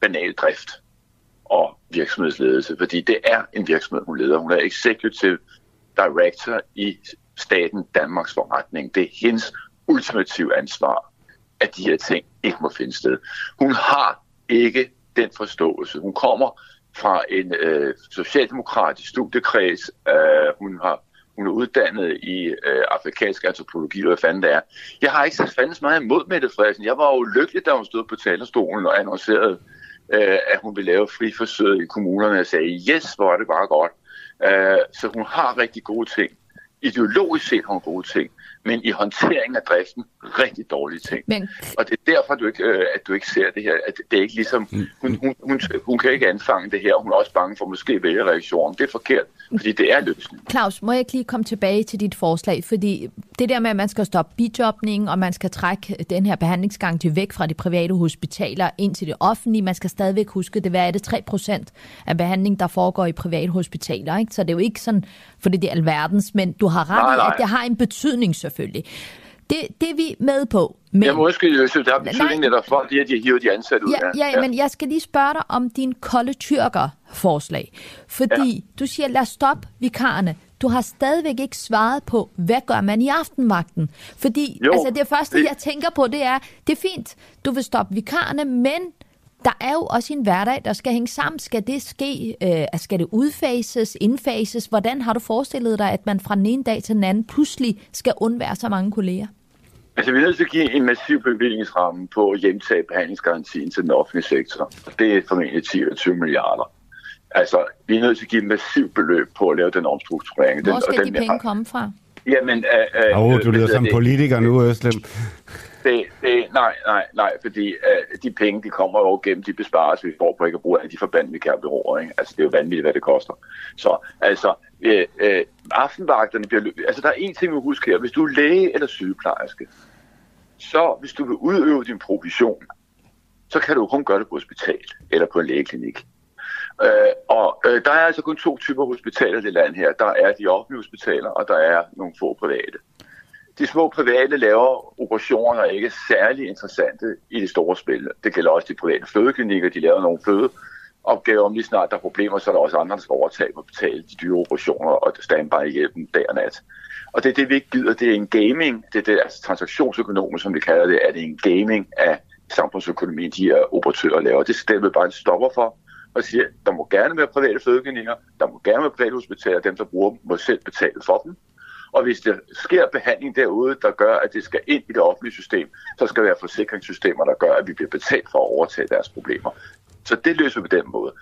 Speaker 5: banal drift og virksomhedsledelse, fordi det er en virksomhed, hun leder. Hun er executive director i staten Danmarks forretning. Det er hendes ultimative ansvar, at de her ting ikke må finde sted. Hun har ikke den forståelse. Hun kommer fra en øh, socialdemokratisk studiekreds. Øh, hun har hun er uddannet i øh, afrikansk antropologi, eller hvad fanden det er. Jeg har ikke så fandens meget imod Mette Frederiksen. Jeg var jo lykkelig, da hun stod på talerstolen og annoncerede, øh, at hun ville lave friforsøg i kommunerne. Jeg sagde, yes, hvor er det bare godt. Øh, så hun har rigtig gode ting. Ideologisk set har hun gode ting, men i håndteringen af driften rigtig dårlige ting.
Speaker 2: Men
Speaker 5: Og det er derfor, du ikke, øh, at du ikke ser det her. At det er ikke ligesom, hun, hun, hun, hun kan ikke anfange det her. Hun er også bange for måske vælgereaktionen. Det er forkert, fordi det er løsning.
Speaker 2: Claus, må jeg ikke lige komme tilbage til dit forslag? Fordi det der med, at man skal stoppe bijobning, og man skal trække den her behandlingsgang til væk fra de private hospitaler ind til det offentlige, man skal stadigvæk huske, det hvad er det 3 procent af behandling, der foregår i private hospitaler. Ikke? Så det er jo ikke sådan, fordi det er alverdens, men du har ret
Speaker 5: Nej, nej.
Speaker 2: at det har en betydning selvfølgelig. Det, det er vi med på. Men,
Speaker 5: Jeg må undskylde, jeg synes, der har betydning netop for, at de hiver de ansatte ud.
Speaker 2: Ja, ja, men jeg skal lige spørge dig om din kolde tyrker-forslag. Fordi ja. du siger, lad os stoppe vikarerne. Du har stadigvæk ikke svaret på, hvad gør man i aftenvagten? Fordi
Speaker 5: Jo,
Speaker 2: altså, det første,
Speaker 5: det-
Speaker 2: jeg tænker på, det er, det er fint, du vil stoppe vikarerne, men der er jo også en hverdag, der skal hænge sammen. Skal det ske? Øh, skal det udfases, indfases? Hvordan har du forestillet dig, at man fra den ene dag til den anden pludselig skal undvære så mange kolleger?
Speaker 5: Altså, vi er nødt til at give en massiv bevillingsramme på at hjemtage behandlingsgarantien til den offentlige sektor. Det er formentlig 10-20 milliarder. Altså, vi er nødt til at give et massivt beløb på at lave den omstrukturering.
Speaker 2: Hvor skal
Speaker 5: den,
Speaker 2: de penge komme fra?
Speaker 5: Jamen, øh,
Speaker 1: øh, oh, du lyder som det, politiker nu, Øslem.
Speaker 5: Det, det, nej, nej, nej, fordi øh, de penge, de kommer jo gennem de besparelser, vi får på ikke at bruge af de forbandede kærbyråer. Ikke? Altså, det er jo vanvittigt, hvad det koster. Så altså, øh, øh, aftenvagterne bliver... Altså, der er en ting, vi husker her. Hvis du er læge eller sygeplejerske, så hvis du vil udøve din provision, så kan du kun gøre det på hospital eller på en lægeklinik. Øh, og øh, der er altså kun to typer hospitaler i det land her. Der er de offentlige hospitaler, og der er nogle få private. De små private laver operationer, er ikke særlig interessante i det store spil. Det gælder også de private fødeklinikker. De laver nogle fødeopgaver, om lige snart der er problemer, så er der også andre, der skal overtage og betale de dyre operationer og standby hjælpen dag og nat. Og det er det, vi ikke gider. Det er en gaming, det er det, altså transaktionsøkonomer, som vi kalder det, er det en gaming af samfundsøkonomien, de her operatører laver. Det skal vi bare en stopper for og siger, der må gerne være private fødeklinikker, der må gerne være private hospitaler, dem der bruger dem må selv betale for dem. Og hvis der sker behandling derude, der gør, at det skal ind i det offentlige system, så skal der være forsikringssystemer, der gør, at vi bliver betalt for at overtage deres problemer. Så det løser vi på den måde.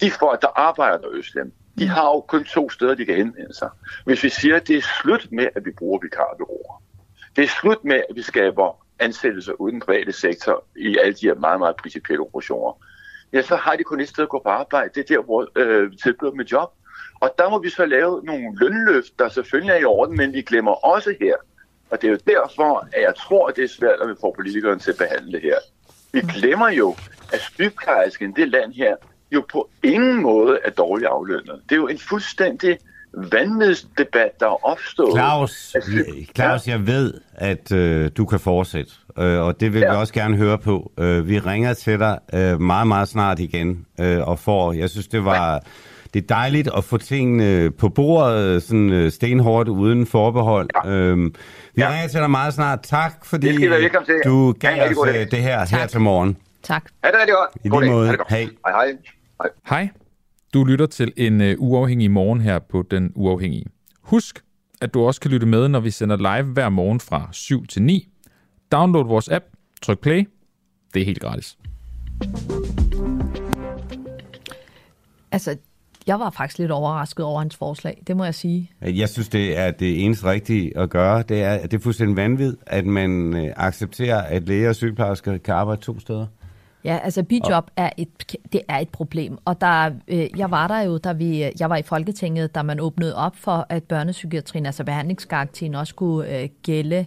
Speaker 5: De folk, der arbejder der Østlem, de har jo kun to steder, de kan henvende sig. Hvis vi siger, at det er slut med, at vi bruger vikarbyråer, det er slut med, at vi skaber ansættelser uden den private sektor i alle de her meget, meget principielle operationer, ja, så har de kun et sted at gå på arbejde. Det er der, hvor øh, tilbyder med job. Og der må vi så lave nogle lønløft, der selvfølgelig er i orden, men vi glemmer også her, og det er jo derfor, at jeg tror, at det er svært, at vi får politikerne til at behandle det her. Vi glemmer jo, at sygeplejersken, det land her, jo på ingen måde er dårligt aflønnet. Det er jo en fuldstændig vanvidsdebat, der er opstået.
Speaker 1: Claus, Claus jeg ved, at øh, du kan fortsætte, øh, og det vil ja. vi også gerne høre på. Øh, vi ringer til dig øh, meget, meget snart igen, øh, og får, jeg synes, det var... Ja. Det er dejligt at få tingene på bordet sådan øh, stenhårdt uden forbehold. Ja. Øhm, vi ja. ringer til dig meget snart. Tak, fordi du gav os øh, det her tak. her til morgen.
Speaker 2: Tak.
Speaker 5: Ha' det rigtig
Speaker 1: godt. I lige måde.
Speaker 5: Hej. Hej.
Speaker 6: Hej. Hej. Du lytter til en uh, uafhængig morgen her på Den Uafhængige. Husk, at du også kan lytte med, når vi sender live hver morgen fra 7 til 9. Download vores app, tryk play. Det er helt gratis.
Speaker 2: Altså, jeg var faktisk lidt overrasket over hans forslag, det må jeg sige.
Speaker 1: Jeg synes, det er det eneste rigtige at gøre. Det er, det er fuldstændig vanvid, at man øh, accepterer, at læger og sygeplejersker kan arbejde to steder.
Speaker 2: Ja, altså bidjob er et, det er et problem, og der, øh, jeg var der jo, da vi, jeg var i Folketinget, da man åbnede op for, at børnepsykiatrien, altså behandlingsgarantien, også kunne øh, gælde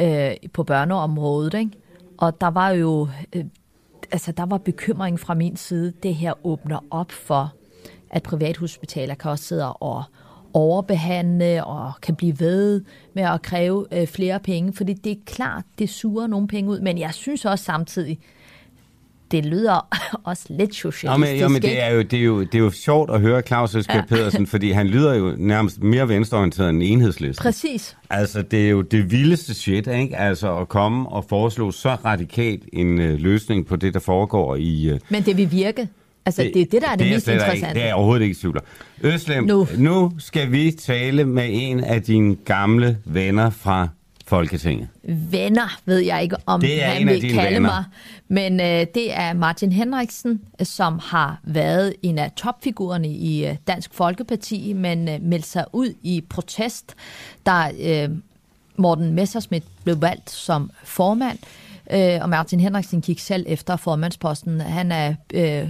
Speaker 2: øh, på børneområdet, ikke? Og der var jo, øh, altså der var bekymring fra min side, det her åbner op for, at privathospitaler kan også sidde og overbehandle og kan blive ved med at kræve øh, flere penge, fordi det er klart, det suger nogle penge ud, men jeg synes også samtidig, det lyder også lidt socialistisk.
Speaker 1: Men, ja, men det, er jo, det, er jo, det er jo sjovt at høre Claus Elsker ja. Pedersen, fordi han lyder jo nærmest mere venstreorienteret end enhedslisten.
Speaker 2: Præcis.
Speaker 1: Altså, det er jo det vildeste shit, ikke? Altså, at komme og foreslå så radikalt en uh, løsning på det, der foregår i... Uh,
Speaker 2: men det vil virke. Altså, det, det er det, der er det, det mest interessante. Ikke,
Speaker 1: det er overhovedet ikke tvivl Øslem, nu. nu skal vi tale med en af dine gamle venner fra Folketinget?
Speaker 2: Venner ved jeg ikke, om det er han vil kalde venner. mig. Men øh, det er Martin Henriksen, som har været en af topfigurerne i øh, Dansk Folkeparti, men øh, meldte sig ud i protest, da øh, Morten Messersmith blev valgt som formand. Øh, og Martin Henriksen gik selv efter formandsposten. Han er øh,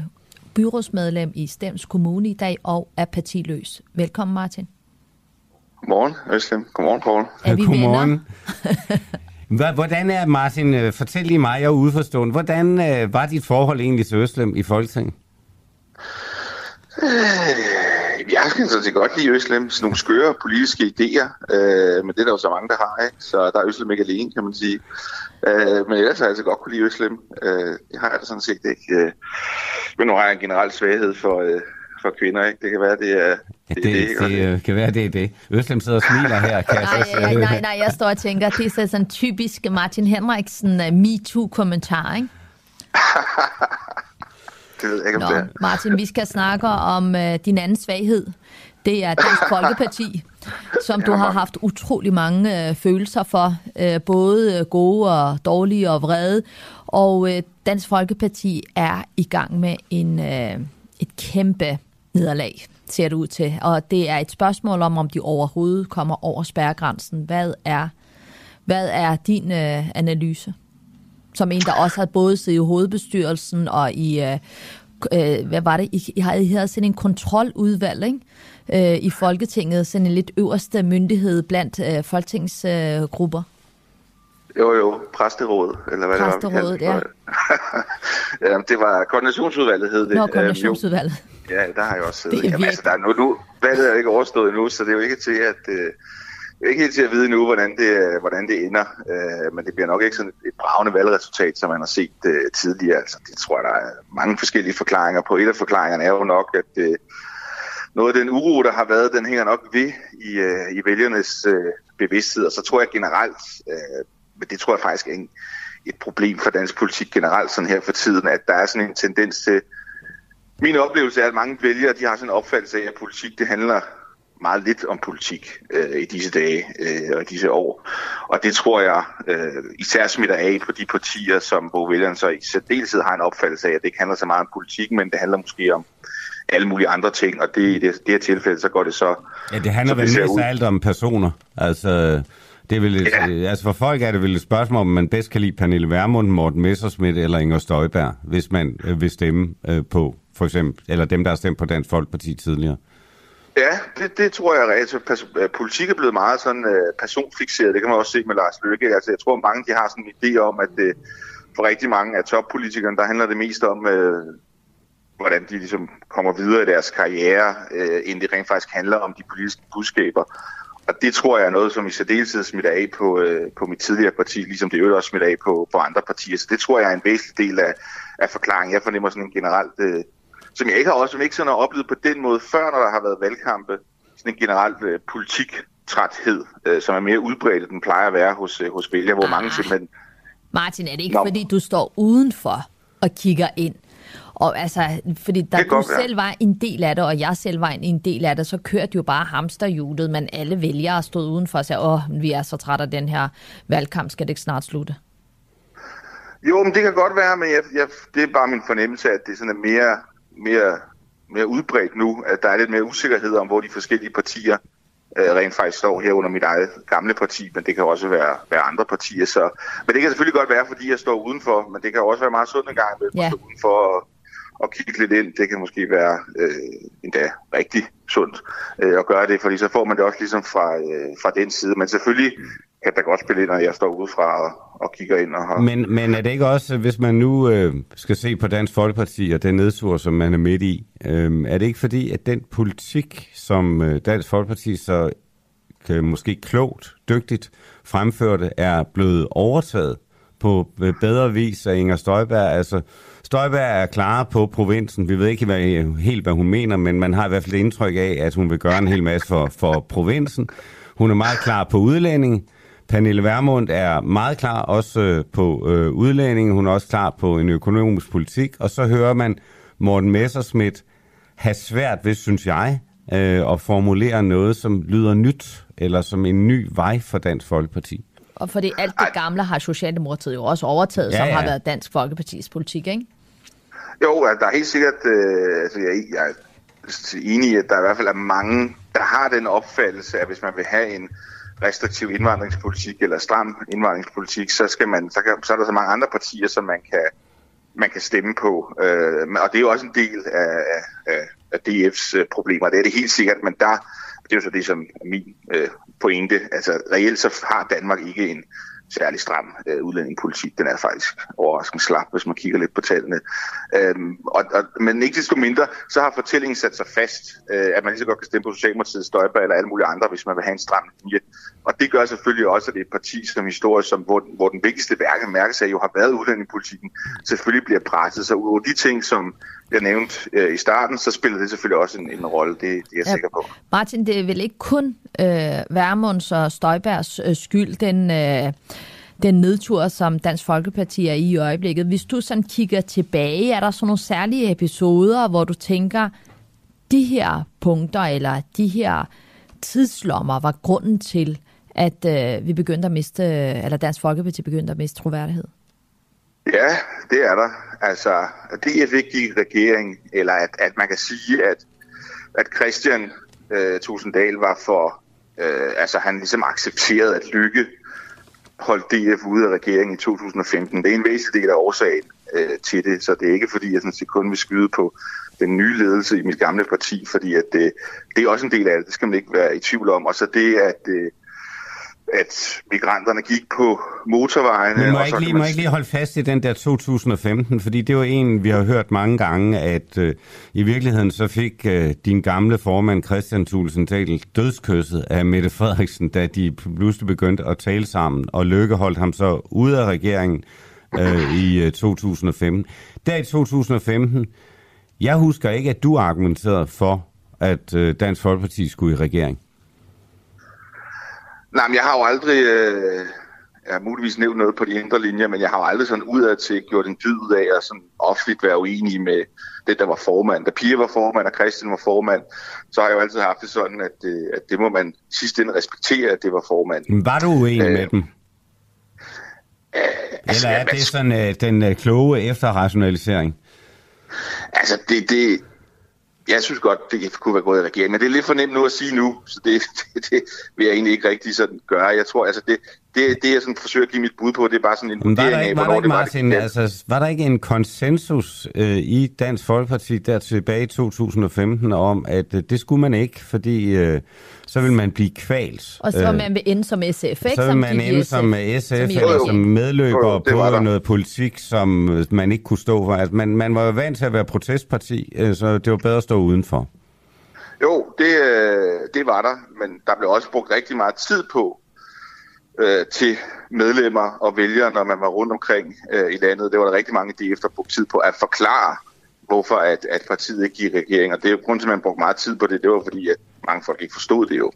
Speaker 2: byrådsmedlem i Stems Kommune i dag og er partiløs. Velkommen, Martin.
Speaker 7: Godmorgen, Øslem. Godmorgen, Poul.
Speaker 2: Er vi
Speaker 1: Godmorgen. Hvordan er, Martin, øh, fortæl lige mig, jeg er udforstående, hvordan øh, var dit forhold egentlig til Øslem i Folketinget?
Speaker 7: Øh, jeg kan sådan set godt lide Øslem, sådan nogle skøre politiske idéer, øh, men det er der jo så mange, der har, ikke? så der er Øslem ikke alene, kan man sige. Øh, men ellers har jeg altså godt kunne lide Øslem. Øh, det har jeg da sådan set ikke. Øh, men nu har jeg en generel svaghed for, øh, for kvinder, ikke? Det kan være, det er...
Speaker 1: Ja, det, det, det, det, det kan være, det er det. Øslem sidder og smiler her, kan
Speaker 2: nej, jeg nej, nej, nej, jeg står og tænker, det er sådan typisk Martin Henriksen uh, MeToo-kommentar, ikke?
Speaker 7: Det ved jeg ikke, om
Speaker 2: Nå,
Speaker 7: det er.
Speaker 2: Martin, vi skal snakke om øh, din anden svaghed. Det er Dansk Folkeparti, som du har haft utrolig mange øh, følelser for, øh, både gode og dårlige og vrede. Og øh, Dansk Folkeparti er i gang med en, øh, et kæmpe nederlag, ser det ud til. Og det er et spørgsmål om, om de overhovedet kommer over spærregrænsen. Hvad er, hvad er din øh, analyse? Som en, der også har både siddet i hovedbestyrelsen og i... Øh, øh, hvad var det? I, I havde, I havde sådan en kontroludvalg, ikke? Øh, i Folketinget, sådan en lidt øverste myndighed blandt øh, folketingsgrupper. Øh, grupper.
Speaker 7: Jo, jo, præsterådet, eller hvad
Speaker 2: Præsterådet,
Speaker 7: det var. vi kaldte det. ja. det var koordinationsudvalget, hed det.
Speaker 2: Nå,
Speaker 7: jo.
Speaker 2: koordinationsudvalget.
Speaker 7: Ja, der har jeg også siddet.
Speaker 2: Det er
Speaker 7: Jamen, altså, der er nu, nu, valget er ikke overstået endnu, så det er jo ikke til at... Øh, jeg er ikke helt til at vide nu, hvordan det, øh, hvordan det ender, øh, men det bliver nok ikke sådan et, et bravende valgresultat, som man har set øh, tidligere. Altså, det tror jeg, der er mange forskellige forklaringer på. Et af forklaringerne er jo nok, at øh, noget af den uro, der har været, den hænger nok ved i, øh, i vælgernes øh, bevidsthed. Og så tror jeg generelt, øh, men det tror jeg faktisk er en, et problem for dansk politik generelt sådan her for tiden, at der er sådan en tendens til... Min oplevelse er, at mange vælgere de har sådan en opfattelse af, at politik det handler meget lidt om politik øh, i disse dage øh, og i disse år. Og det tror jeg øh, især smitter af på de partier, som hvor vælgerne så i særdeleshed har en opfattelse af, at det ikke handler så meget om politik, men det handler måske om alle mulige andre ting. Og det, i det, det her tilfælde, så går det så...
Speaker 1: Ja, det handler
Speaker 7: så
Speaker 1: vel mest af alt om personer. Altså, det et,
Speaker 7: Ja.
Speaker 1: ja. altså for folk er det vel et spørgsmål, om man bedst kan lide Pernille Vermund, Morten Messerschmidt eller Inger Støjberg, hvis man øh, vil stemme øh, på, for eksempel, eller dem, der har stemt på Dansk Folkeparti tidligere.
Speaker 7: Ja, det, det tror jeg at Altså, øh, politik er blevet meget sådan øh, personfixeret. Det kan man også se med Lars Løkke. Altså, jeg tror, mange de har sådan en idé om, at øh, for rigtig mange af toppolitikerne, der handler det mest om, øh, hvordan de ligesom kommer videre i deres karriere, øh, end det rent faktisk handler om de politiske budskaber. Og det tror jeg er noget, som i særdeleshed smitter af på, øh, på mit tidligere parti, ligesom det øvrigt også smitter af på, på andre partier. Så det tror jeg er en væsentlig del af, af forklaringen. Jeg fornemmer sådan en generelt, øh, som jeg ikke har også som ikke sådan har oplevet på den måde før, når der har været valgkampe, sådan en generelt øh, politiktræthed, øh, som er mere udbredt, end den plejer at være hos, øh, hos vælgere, hvor mange
Speaker 2: Ah.
Speaker 7: simpelthen
Speaker 2: Martin, er det ikke
Speaker 7: Nå.
Speaker 2: fordi, du står udenfor og kigger ind? Og altså, fordi da du
Speaker 7: godt
Speaker 2: selv var en del af det, og jeg selv var en del af det, så kørte jo bare hamsterhjulet, men alle vælgere stod udenfor og sagde, åh, vi er så trætte af den her valgkamp, skal det ikke snart slutte?
Speaker 7: Jo, men det kan godt være, men jeg, jeg, det er bare min fornemmelse, at det sådan er mere, mere, mere udbredt nu, at der er lidt mere usikkerhed om, hvor de forskellige partier øh, rent faktisk står her under mit eget gamle parti, men det kan også være, være andre partier. Så, men det kan selvfølgelig godt være, fordi jeg står udenfor, men det kan også være meget sundt en gang imellem
Speaker 2: Ja.
Speaker 7: at stå udenfor og, og kigge lidt ind. Det kan måske være øh, endda rigtig sundt øh, at gøre det, fordi så får man det også ligesom fra, øh, fra den side. Men selvfølgelig kan da godt spille ind, når jeg står udefra og, og kigger ind og har...
Speaker 1: Men, men er det ikke også, hvis man nu øh, skal se på Dansk Folkeparti og den nedsur, som man er midt i, øh, er det ikke fordi, at den politik, som øh, Dansk Folkeparti så kan, måske klogt, dygtigt fremførte, er blevet overtaget på øh, bedre vis af Inger Støjberg? Altså, Støjberg er klar på provinsen. Vi ved ikke hvad, helt, hvad hun mener, men man har i hvert fald indtryk af, at hun vil gøre en hel masse for, for provinsen. Hun er meget klar på udlænding. Pernille Vermund er meget klar også øh, på øh, udlænding. Hun er også klar på en økonomisk politik. Og så hører man Morten Messerschmidt have svært ved, synes jeg, øh, at formulere noget, som lyder nyt, eller som en ny vej for Dansk Folkeparti.
Speaker 2: Og fordi alt det gamle har Socialdemokratiet jo også overtaget,
Speaker 1: Ja,
Speaker 2: som har
Speaker 1: ja.
Speaker 2: været Dansk Folkepartis politik, ikke?
Speaker 7: Jo, altså, der er helt sikkert, øh, altså, jeg, jeg er enig i, at der i hvert fald er mange, der har den opfattelse, at hvis man vil have en restriktiv indvandringspolitik eller stram indvandringspolitik, så, skal man, så, kan, så er der så mange andre partier, som man kan, man kan stemme på. Øh, og det er jo også en del af, af, af DF's øh, problemer. Det er det helt sikkert, men der, det er jo så det, som er min øh, pointe. Altså reelt så har Danmark ikke en særlig stram øh, udlændingepolitik. Den er faktisk overraskende slap, hvis man kigger lidt på tallene. Øhm, og, og, men ikke desto mindre, så har fortællingen sat sig fast, øh, at man lige så godt kan stemme på Socialdemokratiet, Støjberg eller alle mulige andre, hvis man vil have en stram linje. Og det gør selvfølgelig også, at det er et parti som historisk, som, hvor, hvor den vigtigste værke mærkesag jo har været udlændingepolitikken, selvfølgelig bliver presset. Så ud de ting, som jeg nævnte øh, i starten, så spiller det selvfølgelig også en, en rolle, det, det er jeg
Speaker 2: Ja.
Speaker 7: sikker på.
Speaker 2: Martin, det er vel ikke kun øh, Værmunds og Støjbergs øh, skyld, den, øh, den nedtur, som Dansk Folkeparti er i i øjeblikket. Hvis du sådan kigger tilbage, er der sådan nogle særlige episoder, hvor du tænker, de her punkter eller de her tidslommer var grunden til, at øh, vi begyndte at miste, eller Dansk Folkeparti begyndte at miste troværdighed?
Speaker 7: Ja, det er der. Altså, det er i regering, eller at, at man kan sige, at, at Christian øh, Tusinddal var for, øh, altså han ligesom accepterede, at Lykke holdt DF ude af regeringen i 2015. Det er en væsentlig del af årsagen øh, til det, så det er ikke fordi, jeg sådan set kun vil skyde på den nye ledelse i mit gamle parti, fordi at det, det er også en del af det, det skal man ikke være i tvivl om. Og så det, at, øh, at migranterne gik på motorvejene.
Speaker 1: Men må
Speaker 7: og
Speaker 1: jeg
Speaker 7: så
Speaker 1: ikke lige, må
Speaker 7: man
Speaker 1: jeg ikke lige holde fast i den der 2015, fordi det var en, vi har hørt mange gange, at øh, i virkeligheden så fik øh, din gamle formand Christian Thulesen Dahl dødskysset af Mette Frederiksen, da de pludselig begyndte at tale sammen, og Løkke holdt ham så ude af regeringen øh, i øh, 2015. Der i 2015, jeg husker ikke, at du argumenterede for, at øh, Dansk Folkeparti skulle i regering.
Speaker 7: Nej, men jeg har jo aldrig, øh, jeg har muligvis nævnt noget på de indre linjer, men jeg har jo aldrig sådan udad til gjort en dyd ud af at sådan offentligt være uenig med det, der var formand. Da Pia var formand og Christian var formand, så har jeg jo altid haft det sådan, at, øh, at det må man sidst ende respektere, at det var formand.
Speaker 1: Var du uenig
Speaker 7: Øh,
Speaker 1: med dem?
Speaker 7: altså,
Speaker 1: Eller er det sådan øh, den øh, kloge efterrationalisering?
Speaker 7: Altså, det, det, jeg synes godt, det kunne være gået i regeringen, men det er lidt for nemt nu at sige nu, så det, det, det vil jeg egentlig ikke rigtig sådan gøre. Jeg tror, altså det, det, det jeg sådan forsøger at give mit bud på, det er bare sådan en
Speaker 1: Men var der
Speaker 7: vurdering af,
Speaker 1: ikke, var der ikke,
Speaker 7: det var,
Speaker 1: Martin,
Speaker 7: det
Speaker 1: altså, var der ikke en konsensus øh, i Dansk Folkeparti der tilbage i 2015 om, at øh, det skulle man ikke, fordi øh, så vil man blive kvalt.
Speaker 2: Og så man vil ende som SF, ikke?
Speaker 1: så vil man ende som SF,
Speaker 2: som
Speaker 1: eller som medløber
Speaker 7: Jo, jo,
Speaker 1: på noget politik, som øh, man ikke kunne stå for. Altså, man, man var jo vant til at være protestparti, øh, så det var bedre at stå udenfor.
Speaker 7: Jo, det, øh, det var der, men der blev også brugt rigtig meget tid på øh, til medlemmer og vælgere, når man var rundt omkring øh, i landet. Det var der rigtig mange DF, der brugte tid på at forklare, hvorfor at, at partiet ikke gik i regering. Og det er jo grund til, at man brugte meget tid på det. Det var fordi, at mange folk ikke forstod det jo.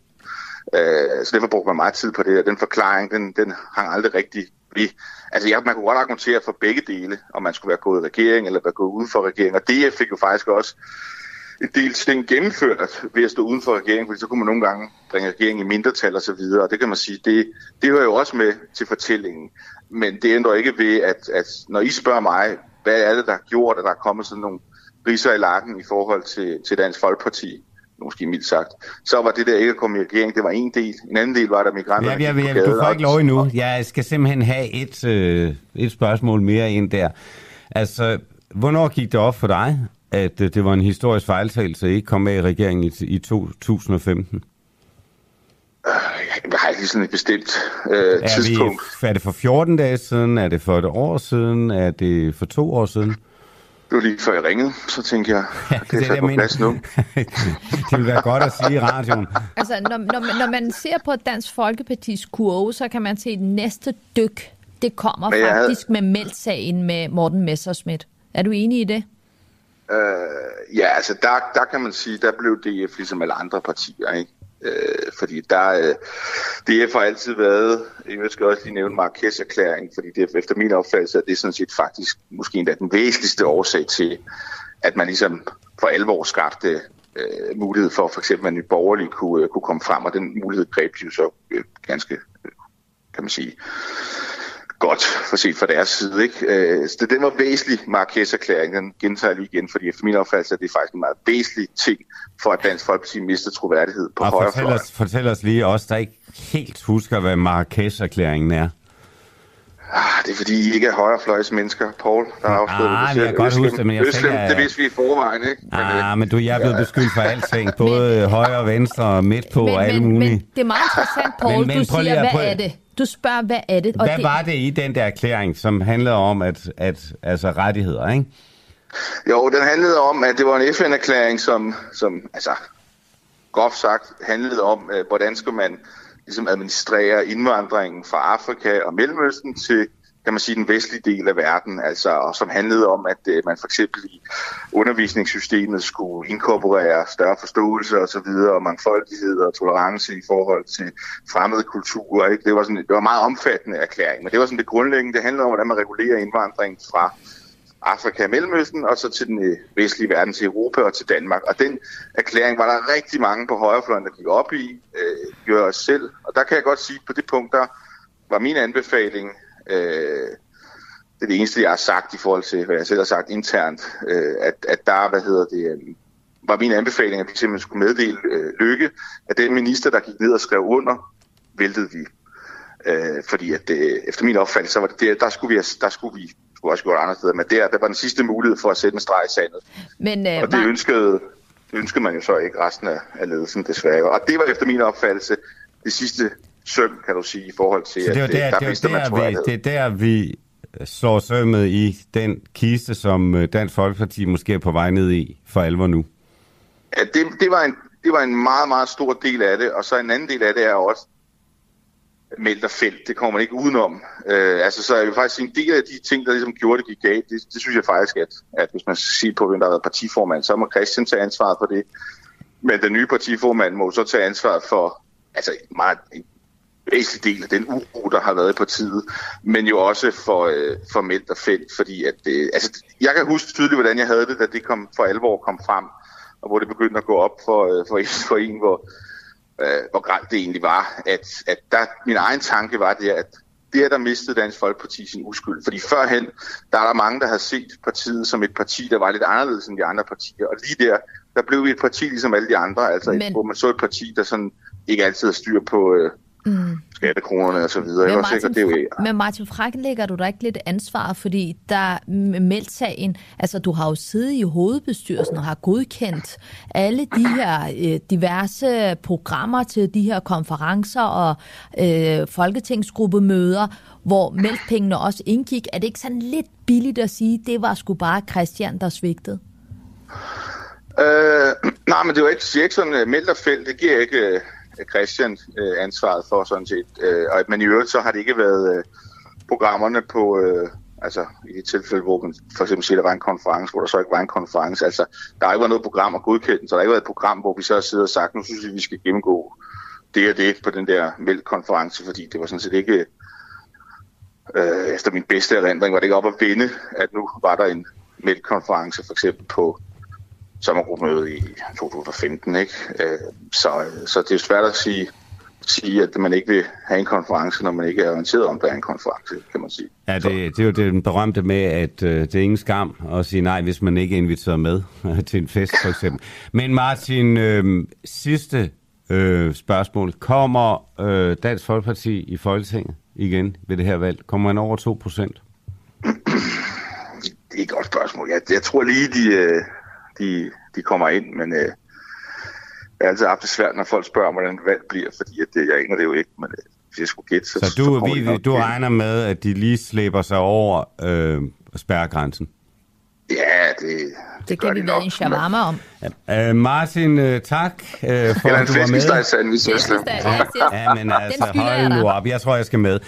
Speaker 7: Øh, så derfor brugte man meget tid på det, og den forklaring, den, den hang aldrig rigtig ved. Altså, ja, man kunne godt argumentere for begge dele, om man skulle være gået i regering eller være gået uden for regering. Og DF fik jo faktisk også en del ting gennemført ved at stå uden for regeringen, fordi så kunne man nogle gange bringe regeringen i mindretal og så videre, og det kan man sige, det, det hører jo også med til fortællingen. Men det ændrer ikke ved, at, at når I spørger mig, hvad er det, der har gjort, at der er kommet sådan nogle riser i lakken i forhold til, til Dansk Folkeparti, måske mildt sagt, så var det der ikke at komme i regering, det var en del. En anden del var der migranter,
Speaker 1: Ja, ja, ja, du får ikke lov endnu. Jeg skal simpelthen have et, øh, et spørgsmål mere ind der. Altså, hvornår gik det op for dig, at øh, det var en historisk fejltagelse at ikke komme med i regeringen i, i 2015?
Speaker 7: Jeg har ikke sådan et bestemt øh,
Speaker 1: Er,
Speaker 7: tidspunkt.
Speaker 1: vi, er det for 14 dage siden? Er det for et år siden? Er det for to år siden?
Speaker 7: Det var lige før jeg ringede, så tænkte jeg, ja, det er
Speaker 1: det,
Speaker 7: sat
Speaker 1: jeg
Speaker 7: på
Speaker 1: mener.
Speaker 7: plads nu.
Speaker 1: det vil være godt at sige i radioen.
Speaker 2: Altså, når, når, når man ser på Dansk Folkepartis kurve, så kan man se, at næste dyk, det kommer
Speaker 7: Men jeg havde-
Speaker 2: faktisk med meldt-sagen med Morten Messerschmidt. Er du enig i det?
Speaker 7: Øh, ja, altså der, der kan man sige, der blev DF ligesom alle andre partier, ikke? Øh, fordi der, øh, DF har altid været, jeg skal også lige nævne Marrakesh-erklæring, fordi det efter min opfattelse er det sådan set faktisk måske endda den væsentligste årsag til, at man ligesom for alvor skabte øh, mulighed for, for eksempel at en borgerlig kunne, øh, kunne komme frem, og den mulighed greb de jo så øh, ganske, øh, kan man sige, godt for set fra deres side. Ikke? Øh, så det, den var væsentlig, Marrakesh-erklæringen, den gentager lige igen, fordi efter min opfattelse er det faktisk en meget væsentlig ting for, at Dansk Folkeparti mister troværdighed på
Speaker 1: Og fortæl
Speaker 7: højrefløjen.
Speaker 1: os, fortæl os lige os, der ikke helt husker, hvad Marrakesh-erklæringen er.
Speaker 7: Ah, det er fordi, I ikke er højrefløjs mennesker, Paul. Der er afsløret,
Speaker 1: Ah, men jeg kan godt huske det, men jeg
Speaker 7: Øslem,
Speaker 1: tænker, at-
Speaker 7: Det vidste vi i forvejen, ikke? Men, øh,
Speaker 1: Ah, men du, jeg er blevet beskyldt for alting. Både højre og venstre og midt på og alle
Speaker 2: men,
Speaker 1: mulige.
Speaker 2: men det er meget interessant, Paul.
Speaker 1: Men- men
Speaker 2: du
Speaker 1: lige
Speaker 2: siger,
Speaker 1: at-
Speaker 2: hvad
Speaker 1: prøv-
Speaker 2: er det? Du spørger, hvad er det? Og
Speaker 1: Hvad
Speaker 2: det,
Speaker 1: var det i den der erklæring, som handlede om at, at altså rettigheder, ikke?
Speaker 7: Jo, den handlede om, at det var en FN-erklæring, som, som altså, groft sagt handlede om, øh, hvordan skal man ligesom administrerer indvandringen fra Afrika og Mellemøsten til kan man sige, den vestlige del af verden, altså, og som handlede om, at øh, man for eksempel i undervisningssystemet skulle inkorporere større forståelse og så videre, og mangfoldighed og tolerance i forhold til fremmede kulturer. Ikke? Det, var sådan, det var en meget omfattende erklæring, men det var sådan det grundlæggende. Det handlede om, hvordan man regulerer indvandring fra Afrika og Mellemøsten, og så til den øh, vestlige verden, til Europa og til Danmark. Og den erklæring var der rigtig mange på højrefløjen, der gik op i, øh, gør os selv. Og der kan jeg godt sige, at på det punkt, der var min anbefaling, øh, det er det eneste, jeg har sagt i forhold til, hvad jeg selv har sagt internt, øh, at, at der, hvad hedder det, øh, var min anbefaling, at vi simpelthen skulle meddele øh, Lykke, at den minister, der gik ned og skrev under, væltede vi. Øh, fordi at øh, efter min opfattelse, så var det der, der skulle vi, der skulle vi skulle også gjort andre steder, men der, der var den sidste mulighed for at sætte en streg i sandet.
Speaker 2: Men, øh,
Speaker 7: og det ønskede, det ønskede man jo så ikke resten af, af ledelsen desværre. Og det var efter min opfattelse det sidste søm, kan du sige, i forhold til,
Speaker 1: så det
Speaker 7: at
Speaker 1: der, der,
Speaker 7: der,
Speaker 1: det
Speaker 7: vidste
Speaker 1: der,
Speaker 7: man,
Speaker 1: vi, det er der, vi slår sømmet i den kiste, som øh, Dansk Folkeparti måske er på vej ned i for alvor nu.
Speaker 7: Ja, det, det, var en, det var en meget, meget stor del af det, og så en anden del af det er også, meldt felt. Det kommer man ikke udenom. Øh, altså, så er jo faktisk en del af de ting, der ligesom gjorde det gik galt. Det, det synes jeg faktisk, at, at hvis man skal sige på, hvem der har været partiformand, så må Christian tage ansvaret for det. Men den nye partiformand må så tage ansvaret for altså meget, en væsentlig del af den uro, der har været i partiet, men jo også for, øh, for meldt felt, fordi at, øh, altså, jeg kan huske tydeligt, hvordan jeg havde det, da det kom for alvor kom frem, og hvor det begyndte at gå op for, øh, for, for en, hvor, øh, hvor gralt det egentlig var. At, at der, min egen tanke var det, at det er der mistede Dansk Folkeparti sin uskyld. Fordi førhen, der er der mange, der har set partiet som et parti, der var lidt anderledes end de andre partier. Og lige der, der blev vi et parti ligesom alle de andre. Altså, Men... hvor man så et parti, der sådan ikke altid har styr på, øh, mm. skattekronerne og så videre.
Speaker 2: Men
Speaker 7: Martin,
Speaker 2: det er jo, men Martin Frakken lægger du da ikke lidt ansvar, fordi der meldt sagen, altså du har jo siddet i hovedbestyrelsen og har godkendt alle de her øh, diverse programmer til de her konferencer og øh, folketingsgruppemøder, hvor meldpengene også indgik. Er det ikke sådan lidt billigt at sige, det var sgu bare Christian, der svigtede?
Speaker 7: Øh, nej, men det var ikke, ikke sådan, uh, meldt og felt, det giver ikke... Uh Christian øh, ansvaret for sådan set. Øh, og, men i øvrigt så har det ikke været øh, programmerne på, øh, altså i det tilfælde, hvor man for eksempel siger, der var en konference, hvor der så ikke var en konference. Altså, der har ikke været noget program at godkende, så der har ikke været et program, hvor vi så har siddet og sagt, nu synes vi, vi skal gennemgå det og det på den der mælkkonference, fordi det var sådan set ikke, øh, efter min bedste erindring, var det ikke op at vinde, at nu var der en mælkkonference for eksempel på sommergruppemøde i 2015. Ikke? Øh, så, så det er svært at sige, sige, at man ikke vil have en konference, når man ikke er orienteret om, at der er en konference, kan man sige.
Speaker 1: Ja, det, det er jo det berømte med, at øh, det er ingen skam at sige nej, hvis man ikke er inviteret med til en fest, for eksempel. Men Martin, øh, sidste øh, spørgsmål. Kommer øh, Dansk Folkeparti i Folketinget igen ved det her valg? Kommer man over 2 procent?
Speaker 7: Det er et godt spørgsmål. Jeg, jeg tror lige, de, øh, de, de kommer ind, men øh, jeg har altid haft det svært, når folk spørger, hvordan det valg bliver, fordi at, øh, jeg aner det jo ikke, men øh, hvis jeg skulle gætte, så...
Speaker 1: Så du, så vi, du regner med, at de lige slæber sig over øh, spærregrænsen?
Speaker 7: Ja, det, det,
Speaker 2: det kan vi være en shawarma om.
Speaker 1: Ja. Uh, Martin, uh, tak uh, for,
Speaker 7: Eller
Speaker 1: at du var
Speaker 7: med.
Speaker 1: Ja, men altså, hold nu op. Jeg tror, jeg skal med.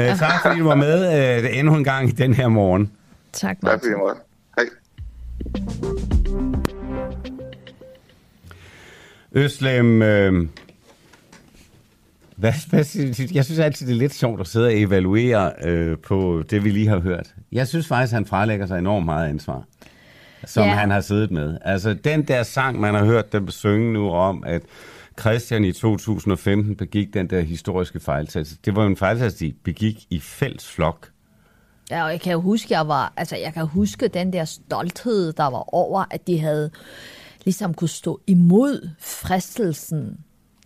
Speaker 1: Uh, tak, fordi du var med uh, endnu en gang i den her morgen.
Speaker 2: Tak, Martin.
Speaker 7: Tak, Hej.
Speaker 1: Øslem, øh, hvad, hvad, jeg synes altid, det er lidt sjovt at sidde og evaluere øh, på det, vi lige har hørt. Jeg synes faktisk, han frelægger sig enormt meget ansvar, som ja. han har siddet med. Altså, den der sang, man har hørt dem synge nu om, at Christian i 2015 begik den der historiske fejltagelse. Det var jo en fejltagelse, de begik i fælles flok.
Speaker 2: Ja, og jeg kan jo huske, jeg var, altså jeg kan huske den der stolthed, der var over, at de havde ligesom kunne stå imod fristelsen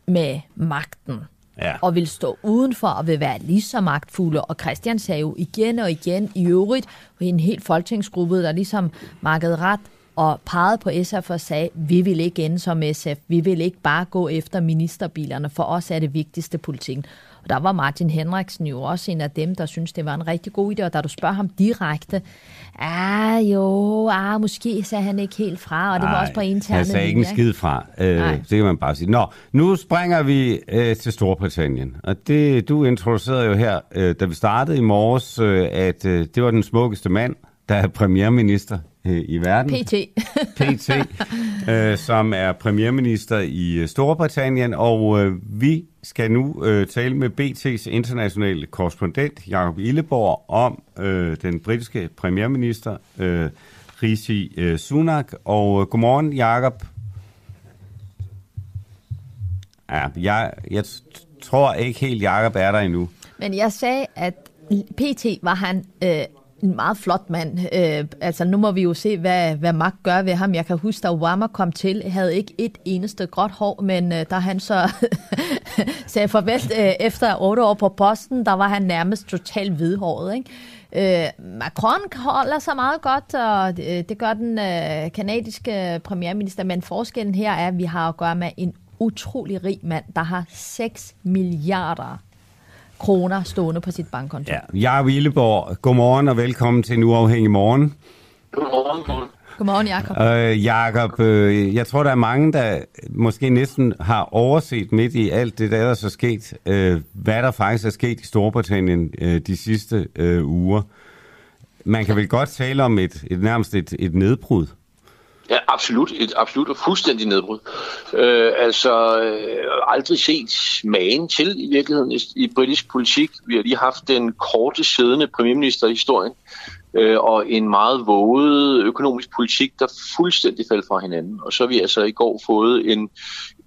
Speaker 2: med magten. Ja. Og vil stå udenfor og vil være lige så magtfulde. Og Christian sagde jo igen og igen i øvrigt, i en helt folketingsgruppe, der ligesom markede ret og pegede på SF og sagde, vi vil ikke ende som SF, vi vil ikke bare gå efter ministerbilerne, for os er det vigtigste politikken. Og der var Martin Henriksen jo også en af dem, der synes det var en rigtig god idé, og da du spørger ham direkte, ah jo, ah, måske sagde han ikke helt fra, og det var også på interne
Speaker 1: Han sagde ikke en skid fra, øh, det kan man bare sige. Nå, nu springer vi øh, til Storbritannien, og det, du introducerede jo her, øh, da vi startede i morges, øh, at øh, det var den smukkeste mand, der er premierminister øh, i verden.
Speaker 2: PT.
Speaker 1: PT, øh, som er premierminister i øh, Storbritannien, og øh, vi skal nu øh, tale med BT's internationale korrespondent, Jakob Illeborg, om øh, den britiske premierminister, øh, Rishi øh, Sunak. Og øh, godmorgen, Jakob. Ja, jeg, jeg tror ikke helt, Jakob er der endnu.
Speaker 2: Men jeg sagde, at PT var han øh, en meget flot mand. Øh, altså nu må vi jo se, hvad, hvad Mark gør ved ham. Jeg kan huske, da Obama kom til, havde ikke et eneste gråt hår, men øh, da han så sagde farvel øh, efter otte år på posten, der var han nærmest totalt hvidhåret. Ikke? Øh, Macron holder sig meget godt, og det, det gør den øh, kanadiske premierminister, men forskellen her er, at vi har at gøre med en utrolig rig mand, der har 6 milliarder kroner stående på sit bankkonto.
Speaker 1: Ja. Jeg Willeborg, godmorgen og velkommen til en uafhængig morgen.
Speaker 3: Godmorgen.
Speaker 2: Godmorgen, Jakob.
Speaker 1: Øh, Jakob, øh, jeg tror, der er mange, der måske næsten har overset midt i alt det, der er sket, øh, hvad der faktisk er sket i Storbritannien øh, de sidste øh, uger. Man kan vel godt tale om et, et nærmest et, et nedbrud?
Speaker 8: Ja, absolut. Et absolut og fuldstændig nedbrud. Øh, altså, øh, aldrig set magen til i virkeligheden i, i britisk politik. Vi har lige haft den korte siddende premierminister i historien, øh, og en meget våget økonomisk politik, der fuldstændig faldt fra hinanden. Og så har vi altså i går fået en,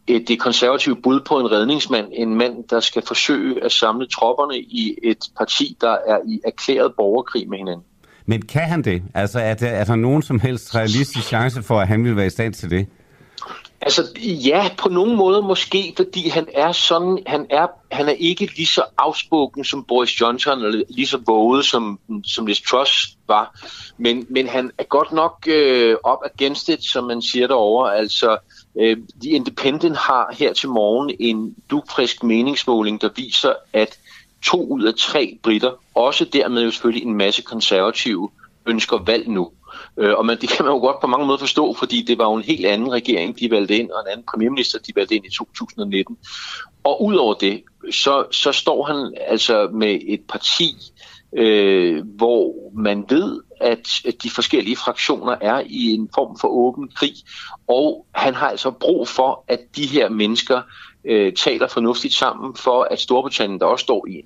Speaker 8: et, det konservative bud på en redningsmand, en mand, der skal forsøge at samle tropperne i et parti, der er i erklæret borgerkrig med hinanden.
Speaker 1: Men kan han det? Altså, er der, er der nogen som helst realistisk chance for, at han vil være i stand til det?
Speaker 8: Altså, ja, på nogen måde måske, fordi han er sådan, han er, han er ikke lige så afspoken som Boris Johnson, eller lige så våget som, som Liz Truss var, men, men han er godt nok øh, op against it, som man siger derovre, altså øh, The Independent har her til morgen en dugfrisk meningsmåling, der viser, at to ud af tre britter, også dermed jo selvfølgelig en masse konservative, ønsker valg nu. Øh, og man, det kan man jo godt på mange måder forstå, fordi det var jo en helt anden regering, de valgte ind, og en anden premierminister, de valgte ind i 2019. Og udover det, så, så står han altså med et parti, øh, hvor man ved, at, at de forskellige fraktioner er i en form for åben krig, og han har altså brug for, at de her mennesker øh, taler fornuftigt sammen, for at Storbritannien, der også står i en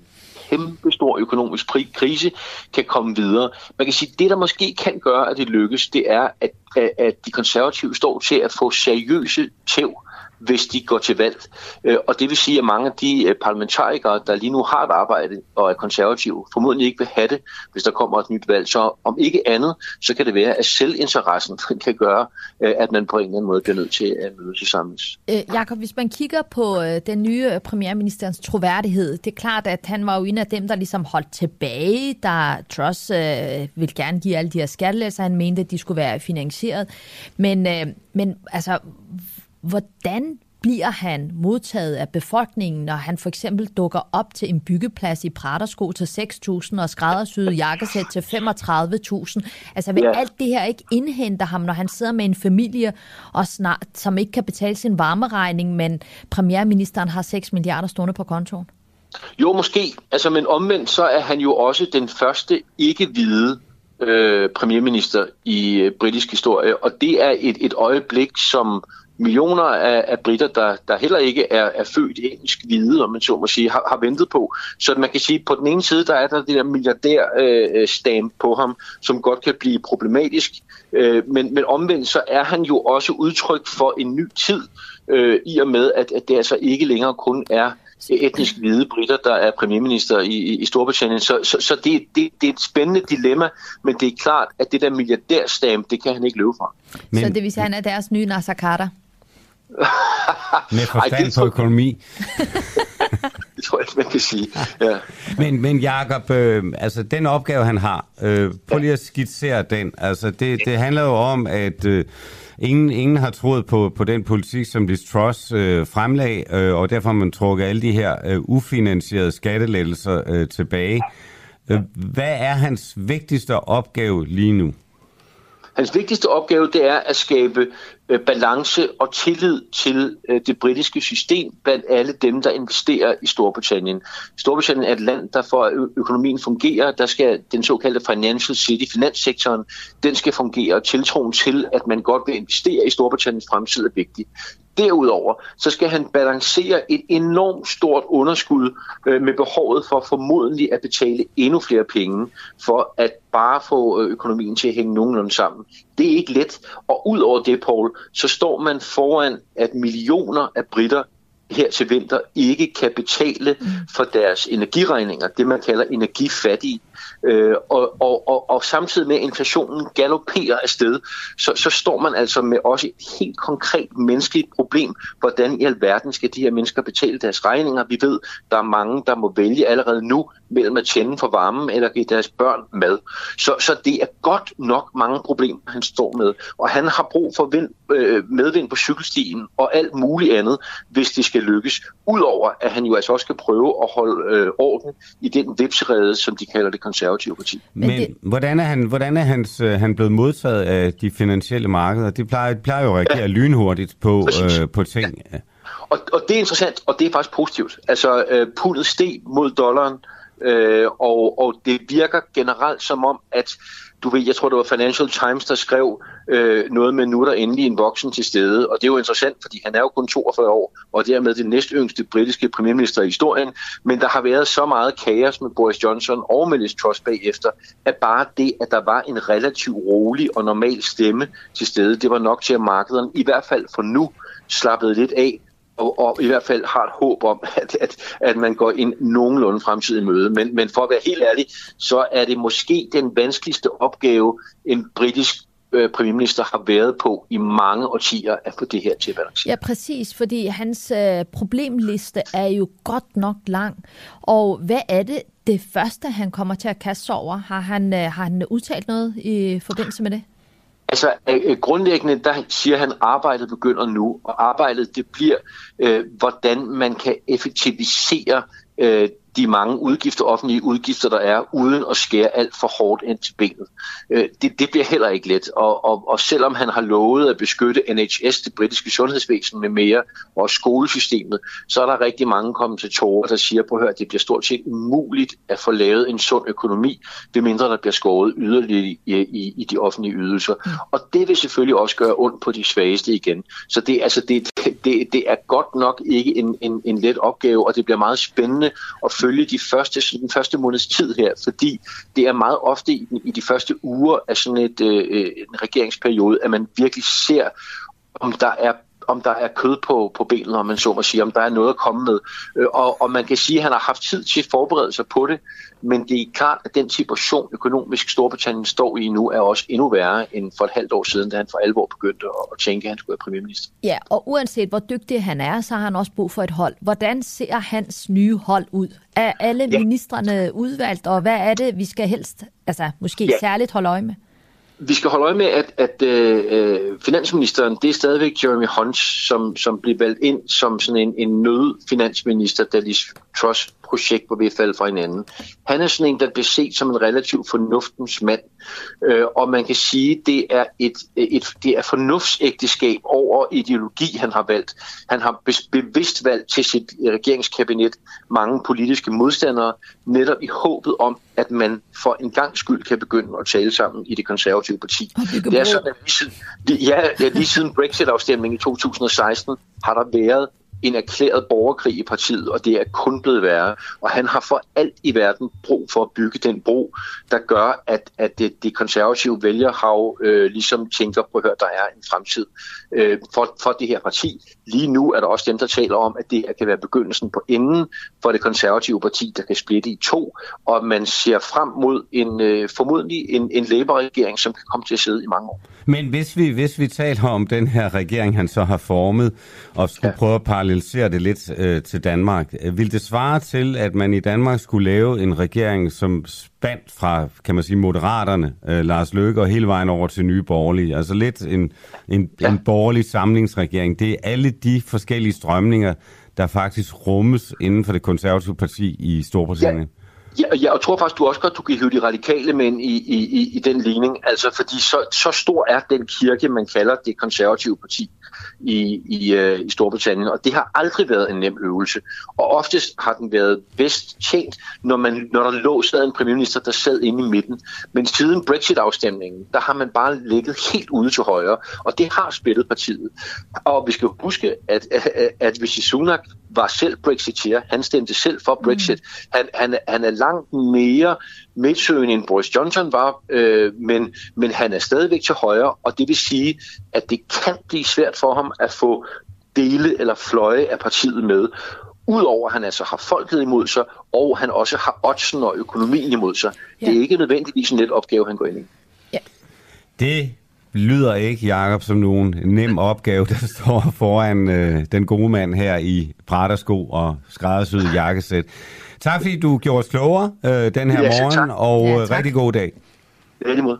Speaker 8: kæmpe stor økonomisk krise, kan komme videre. Man kan sige, at det, der måske kan gøre, at det lykkes, det er, at, at de konservative står til at få seriøse tæv hvis de går til valg. Øh, og det vil sige, at mange af de øh, parlamentarikere, der lige nu har et arbejde og er konservative, formodentlig ikke vil have det, hvis der kommer et nyt valg. Så om ikke andet, så kan det være, at selvinteressen kan gøre, øh, at man på en eller anden måde bliver nødt til at mødes sammen.
Speaker 2: Øh, Jakob, hvis man kigger på den nye premierministerens troværdighed, det er klart, at han var jo en af dem, der ligesom holdt tilbage, der Truss øh, ville gerne give alle de her skattelæsser. Han mente, at de skulle være finansieret. Men, øh, men altså, Hvordan bliver han modtaget af befolkningen, når han for eksempel dukker op til en byggeplads i Pratersko til 6.000 og skræddersyet jakkesæt til 35.000? Altså vil ja. alt det her ikke indhente ham, når han sidder med en familie, og snart, som ikke kan betale sin varmeregning, men premierministeren har 6 milliarder stående på kontoen?
Speaker 8: Jo, måske. Altså, men omvendt så er han jo også den første ikke-hvide øh, premierminister i øh, britisk historie, og det er et, et øjeblik, som millioner af, af britter, der, der heller ikke er, er født engelsk hvide, om man så må sige, har, har ventet på. Så man kan sige, at på den ene side, der er der det der milliardær-stamp øh, på ham, som godt kan blive problematisk. Øh, men, men omvendt så er han jo også udtryk for en ny tid, øh, i og med, at, at det altså ikke længere kun er etnisk hvide britter, der er premierminister i, i Storbritannien. Så, så, så det, det, det er et spændende dilemma, men det er klart, at det der milliardærstamp, det kan han ikke løbe fra.
Speaker 2: Men, så det vil sige, at han er deres nye Nasser Carter?
Speaker 1: Med forstand Ej, på økonomi.
Speaker 8: Det tror jeg ikke, man kan sige. Ja.
Speaker 1: Men, men Jacob, øh, altså den opgave, han har, øh, prøv lige at skitsere den. Altså det, det handler jo om, at øh, ingen, ingen har troet på, på den politik, som Liz Truss øh, fremlag, øh, og derfor har man trukket alle de her øh, ufinansierede skattelettelser øh, tilbage. Øh, hvad er hans vigtigste opgave lige nu?
Speaker 8: Hans vigtigste opgave det er at skabe øh, balance og tillid til øh, det britiske system blandt alle dem, der investerer i Storbritannien. Storbritannien er et land, der for at økonomien fungerer, der skal den såkaldte financial city, finanssektoren, den skal fungere, og tiltroen til, at man godt vil investere i Storbritanniens fremtid er vigtig. Derudover så skal han balancere et enormt stort underskud øh, med behovet for formodentlig at betale endnu flere penge for at bare få øh, økonomien til at hænge nogenlunde sammen. Det er ikke let, og ud over det, Paul, så står man foran, at millioner af britter her til vinter ikke kan betale for deres energiregninger, det man kalder energifattige. Øh, og, og, og, og samtidig med at inflationen galopperer afsted, så, så står man altså med også et helt konkret menneskeligt problem. Hvordan i alverden skal de her mennesker betale deres regninger? Vi ved, der er mange, der må vælge allerede nu mellem at tænde for varmen eller give deres børn mad. Så, så det er godt nok mange problemer, han står med. Og han har brug for vind, øh, medvind på cykelstien og alt muligt andet, hvis det skal lykkes. Udover at han jo altså også skal prøve at holde øh, orden i den vipserede, som de kalder det konservative parti.
Speaker 1: Men, Men det... hvordan er, han, hvordan er hans, øh, han blevet modtaget af de finansielle markeder? De plejer, plejer jo at reagere ja. lynhurtigt på, øh, på ting. Ja.
Speaker 8: Og, og det er interessant, og det er faktisk positivt. Altså, øh, pundet steg mod dollaren, øh, og, og det virker generelt som om, at du ved, jeg tror, det var Financial Times, der skrev øh, noget med, nu er der endelig en voksen til stede. Og det er jo interessant, fordi han er jo kun 42 år, og dermed den næst yngste britiske premierminister i historien. Men der har været så meget kaos med Boris Johnson og med Liz Truss bagefter, at bare det, at der var en relativt rolig og normal stemme til stede, det var nok til, at markederne i hvert fald for nu slappede lidt af, og, og i hvert fald har et håb om, at, at, at man går en nogenlunde fremtid i møde. Men, men for at være helt ærlig, så er det måske den vanskeligste opgave, en britisk øh, premierminister har været på i mange årtier at få det her til at balancere.
Speaker 2: Ja, præcis, fordi hans øh, problemliste er jo godt nok lang. Og hvad er det, det første, han kommer til at kaste sig over? Har han, øh, har han udtalt noget i forbindelse med det?
Speaker 8: Altså øh, øh, grundlæggende, der siger han, at arbejdet begynder nu, og arbejdet det bliver, øh, hvordan man kan effektivisere øh, de mange udgifter, offentlige udgifter, der er, uden at skære alt for hårdt ind til benet. Øh, det, det bliver heller ikke let, og, og, og selvom han har lovet at beskytte NHS, det britiske sundhedsvæsen med mere, og skolesystemet, så er der rigtig mange kommentatorer, der siger på at det bliver stort set umuligt at få lavet en sund økonomi, det mindre der bliver skåret yderligere i, i, i de offentlige ydelser. Mm. Og det vil selvfølgelig også gøre ondt på de svageste igen. Så det, altså det, det, det er godt nok ikke en, en, en let opgave, og det bliver meget spændende at følge de første, den første måneds tid her, fordi det er meget ofte i, i de første uger af sådan et, øh, øh, en regeringsperiode, at man virkelig ser, om der er om der er kød på, på benene, om man så må sige, om der er noget at komme med. Øh, og, og man kan sige, at han har haft tid til at forberede sig på det, men det er klart, at den situation, økonomisk Storbritannien står i nu, er også endnu værre end for et halvt år siden, da han for alvor begyndte at, at tænke, at han skulle være premierminister.
Speaker 2: Ja, og uanset hvor dygtig han er, så har han også brug for et hold. Hvordan ser hans nye hold ud? Er alle ja. ministerne udvalgt, og hvad er det, vi skal helst, altså måske ja. særligt holde øje med?
Speaker 8: Vi skal holde øje med, at, at øh, øh, finansministeren, det er stadigvæk Jeremy Hunt, som, som bliver valgt ind som sådan en, en nødfinansminister, da Liz Truss projekt hvor vi falde fra hinanden. Han er sådan en, der bliver set som en relativt fornuftens mand, øh, og man kan sige, det er et, et det er fornuftsægteskab over ideologi, han har valgt. Han har bevidst valgt til sit regeringskabinet mange politiske modstandere, netop i håbet om, at man for en gang skyld kan begynde at tale sammen i det konservative parti. Det er sådan, at lige siden, ja, lige siden Brexit-afstemningen i 2016 har der været en erklæret borgerkrig i partiet, og det er kun blevet værre. Og han har for alt i verden brug for at bygge den bro, der gør, at, at det, det konservative vælgerhav øh, ligesom tænker på, at der er en fremtid øh, for, for det her parti. Lige nu er der også dem, der taler om, at det her kan være begyndelsen på enden for det konservative parti, der kan splitte i to, og man ser frem mod en øh, formodentlig en, en Labour-regering, som kan komme til at sidde i mange år.
Speaker 1: Men hvis vi, hvis vi taler om den her regering, han så har formet, og skulle ja. prøve at paralleliserer det lidt øh, til Danmark. Øh, Vil det svare til, at man i Danmark skulle lave en regering, som spandt fra, kan man sige, moderaterne, øh, Lars Løkke, og hele vejen over til nye borgerlige? Altså lidt en, en, ja. en borgerlig samlingsregering. Det er alle de forskellige strømninger, der faktisk rummes inden for det konservative parti i Storbritannien.
Speaker 8: Ja. Ja, jeg tror faktisk, du også godt, du kan hive de radikale mænd i, i, i, i den ligning. Altså, fordi så, så stor er den kirke, man kalder det konservative parti i, i, øh, i Storbritannien, og det har aldrig været en nem øvelse. Og oftest har den været bedst tjent, når, man, når der lå sad en premierminister, der sad inde i midten. Men siden Brexit-afstemningen, der har man bare ligget helt ude til højre, og det har spillet partiet. Og vi skal huske, at, at, at hvis Sunak var selv brexiteer, han stemte selv for Brexit, mm. han, han, han er langt mere midtsøgende end Boris Johnson var, øh, men, men han er stadigvæk til højre, og det vil sige, at det kan blive svært for ham at få dele eller fløje af partiet med. Udover at han altså har folket imod sig, og han også har oddsen og økonomien imod sig. Ja. Det er ikke nødvendigvis en let opgave, han går ind i.
Speaker 1: Ja. Det lyder ikke, Jakob, som nogen nem opgave, der står foran øh, den gode mand her i Pratersko og skræddersyet jakkesæt. Tak fordi du gjorde os klogere øh, den her ja, morgen, tak. og ja, tak. rigtig god dag.
Speaker 8: Ja, måde.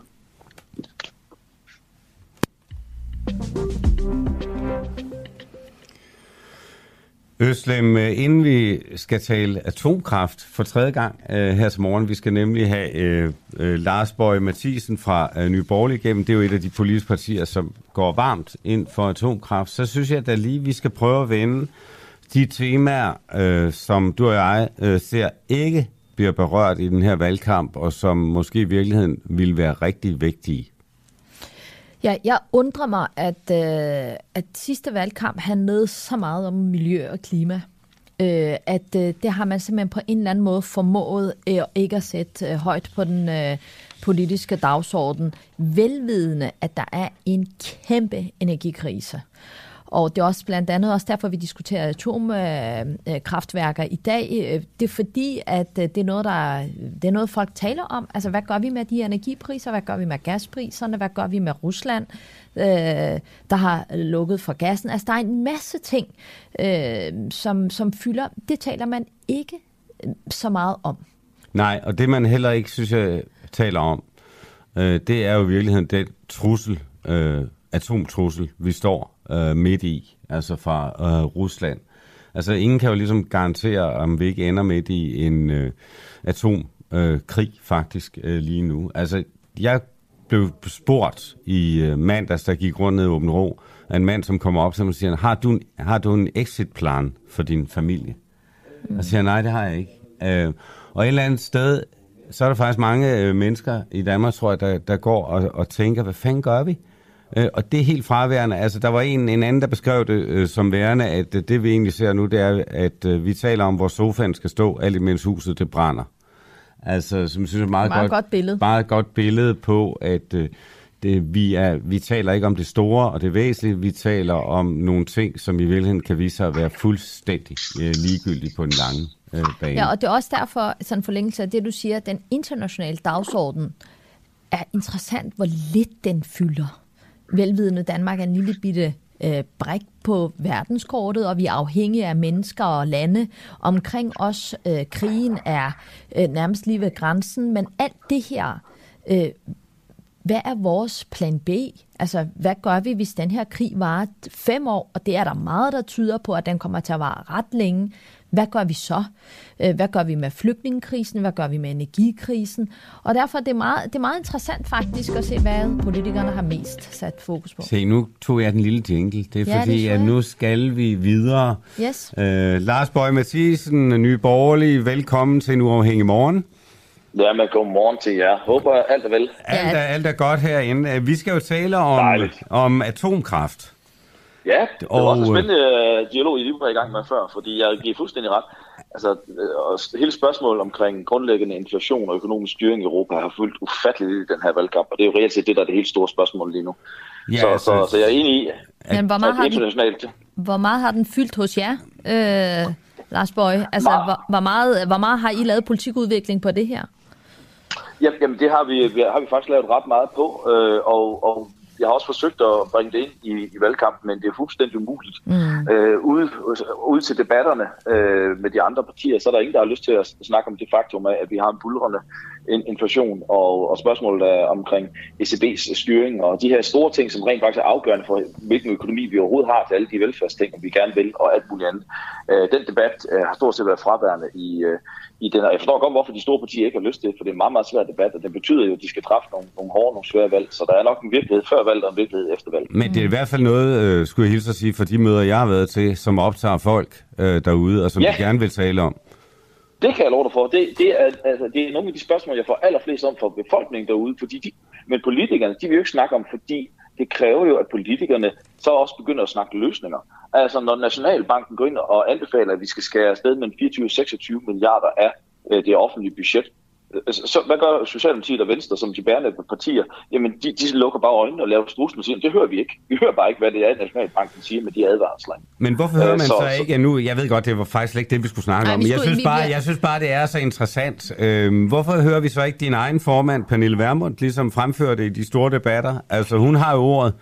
Speaker 1: Øslem, øh, inden vi skal tale atomkraft for tredje gang øh, her til morgen, vi skal nemlig have øh, øh, Lars Bøge Mathisen fra øh, Nye Borgerlige igennem. Det er jo et af de politiske partier, som går varmt ind for atomkraft. Så synes jeg da lige, vi skal prøve at vende de temaer, øh, som du og jeg øh, ser ikke bliver berørt i den her valgkamp, og som måske i virkeligheden vil være rigtig vigtige.
Speaker 2: Ja, jeg undrer mig, at, øh, at sidste valgkamp handlede så meget om miljø og klima. Øh, at øh, det har man simpelthen på en eller anden måde formået øh, ikke at sætte øh, højt på den øh, politiske dagsorden, velvidende, at der er en kæmpe energikrise. Og det er også blandt andet også derfor, vi diskuterer atomkraftværker øh, øh, i dag. Øh, det er fordi, at det er, noget, der, det er noget, folk taler om. Altså, hvad gør vi med de energipriser? Hvad gør vi med gaspriserne? Hvad gør vi med Rusland, der har lukket for gassen? Altså, der er en masse ting, som, som fylder. Det taler man ikke så meget om.
Speaker 1: Nej, og det man heller ikke, synes jeg, taler om, øh, det er jo i virkeligheden den trussel, øh, atomtrussel, vi står øh, midt i, altså fra øh, Rusland. Altså ingen kan jo ligesom garantere, om vi ikke ender midt i en øh, atomkrig øh, faktisk øh, lige nu. Altså jeg blev spurgt i øh, mandags, der gik rundt ned i Åben Rå, af en mand, som kommer op til mig og siger, har du en, har du en exit-plan for din familie? Mm. Og siger, nej, det har jeg ikke. Øh, og et eller andet sted, så er der faktisk mange øh, mennesker i Danmark, tror jeg, der, der går og, og tænker, hvad fanden gør vi? Øh, og det er helt fraværende. Altså, der var en, en anden, der beskrev det øh, som værende, at øh, det vi egentlig ser nu, det er, at øh, vi taler om, hvor sofaen skal stå, alt imens huset det brænder. Altså, som synes jeg er meget,
Speaker 2: meget godt, godt billede.
Speaker 1: Meget godt billede på, at øh, det, vi, er, vi taler ikke om det store og det væsentlige, vi taler om nogle ting, som i virkeligheden kan vise sig at være fuldstændig øh, ligegyldige på den lange øh, bane.
Speaker 2: Ja, og det er også derfor, sådan forlængelse af det, du siger, at den internationale dagsorden er interessant, hvor lidt den fylder velvidende Danmark er en lille bitte øh, brik på verdenskortet, og vi er afhængige af mennesker og lande. Omkring os, øh, krigen er øh, nærmest lige ved grænsen, men alt det her, øh, hvad er vores plan B? Altså, hvad gør vi, hvis den her krig varer fem år, og det er der meget, der tyder på, at den kommer til at vare ret længe. Hvad gør vi så? Øh, hvad gør vi med flygtningekrisen? Hvad gør vi med energikrisen? Og derfor er det meget, det er meget interessant faktisk at se, hvad politikerne har mest sat fokus på.
Speaker 1: Se, nu tog jeg den lille jingle. Det er ja, fordi, det at nu skal vi videre.
Speaker 2: Yes.
Speaker 1: Øh, Lars Bøge Mathisen, Nye Borgerlige, velkommen til en uafhængig morgen.
Speaker 9: Ja, men god morgen til jer. Håber alt er vel.
Speaker 1: Alt er, alt er godt herinde. Vi skal jo tale om, om atomkraft.
Speaker 9: Ja, det var og, også en spændende uh, dialog, I lige var i gang med før, fordi jeg giver fuldstændig ret. Altså, øh, og hele spørgsmålet omkring grundlæggende inflation og økonomisk styring i Europa har fyldt ufatteligt i den her valgkamp, og det er jo reelt set det, der er det helt store spørgsmål lige nu. Ja, så, altså, så, så jeg er enig i,
Speaker 2: at, Men hvor meget, har den, hvor meget har den fyldt hos jer, øh, Lars Bøge? Altså, hvor, hvor, meget, hvor meget har I lavet politikudvikling på det her?
Speaker 9: Jamen, det har vi, vi, har vi faktisk lavet ret meget på, øh, og, og jeg har også forsøgt at bringe det ind i, i valgkampen, men det er fuldstændig umuligt. Mm. Øh, ude, ude til debatterne øh, med de andre partier, så er der ingen, der har lyst til at snakke om det faktum af, at vi har en bulrende inflation og, og spørgsmålet er omkring ECB's styring og de her store ting, som rent faktisk er afgørende for, hvilken økonomi vi overhovedet har til alle de velfærdsting, vi gerne vil og alt muligt andet. Øh, den debat øh, har stort set været fraværende i, øh, i den, og jeg forstår godt, hvorfor de store partier ikke har lyst til det, for det er en meget, meget svær debat, og det betyder jo, at de skal træffe nogle, nogle hårde, nogle svære valg, så der er nok en virkelighed før valget og en virkelighed efter valget.
Speaker 1: Men det er i hvert fald noget, øh, skulle jeg hilse at sige, for de møder, jeg har været til, som optager folk øh, derude, og som ja. de gerne vil tale om.
Speaker 9: Det kan jeg love dig for. Det, det, er, altså, det er nogle af de spørgsmål, jeg får allerflest om fra befolkningen derude, fordi de, men politikerne, de vil jo ikke snakke om, fordi det kræver jo, at politikerne så også begynder at snakke løsninger. Altså når Nationalbanken går ind og anbefaler, at vi skal skære afsted med 24-26 milliarder af øh, det offentlige budget, så hvad gør Socialdemokratiet og Venstre som de bærende partier? Jamen, de, de lukker bare øjnene og laver strusen og siger, det hører vi ikke. Vi hører bare ikke, hvad det er, Nationalbanken siger med de advarsler.
Speaker 1: Men hvorfor hører øh, man så, så ikke nu? Jeg ved godt, det var faktisk ikke det, vi skulle snakke Ej, om. Men jeg synes, bare, jeg synes bare, det er så interessant. Øhm, hvorfor hører vi så ikke din egen formand, Pernille Vermund, ligesom fremføre det i de store debatter? Altså, hun har jo ordet.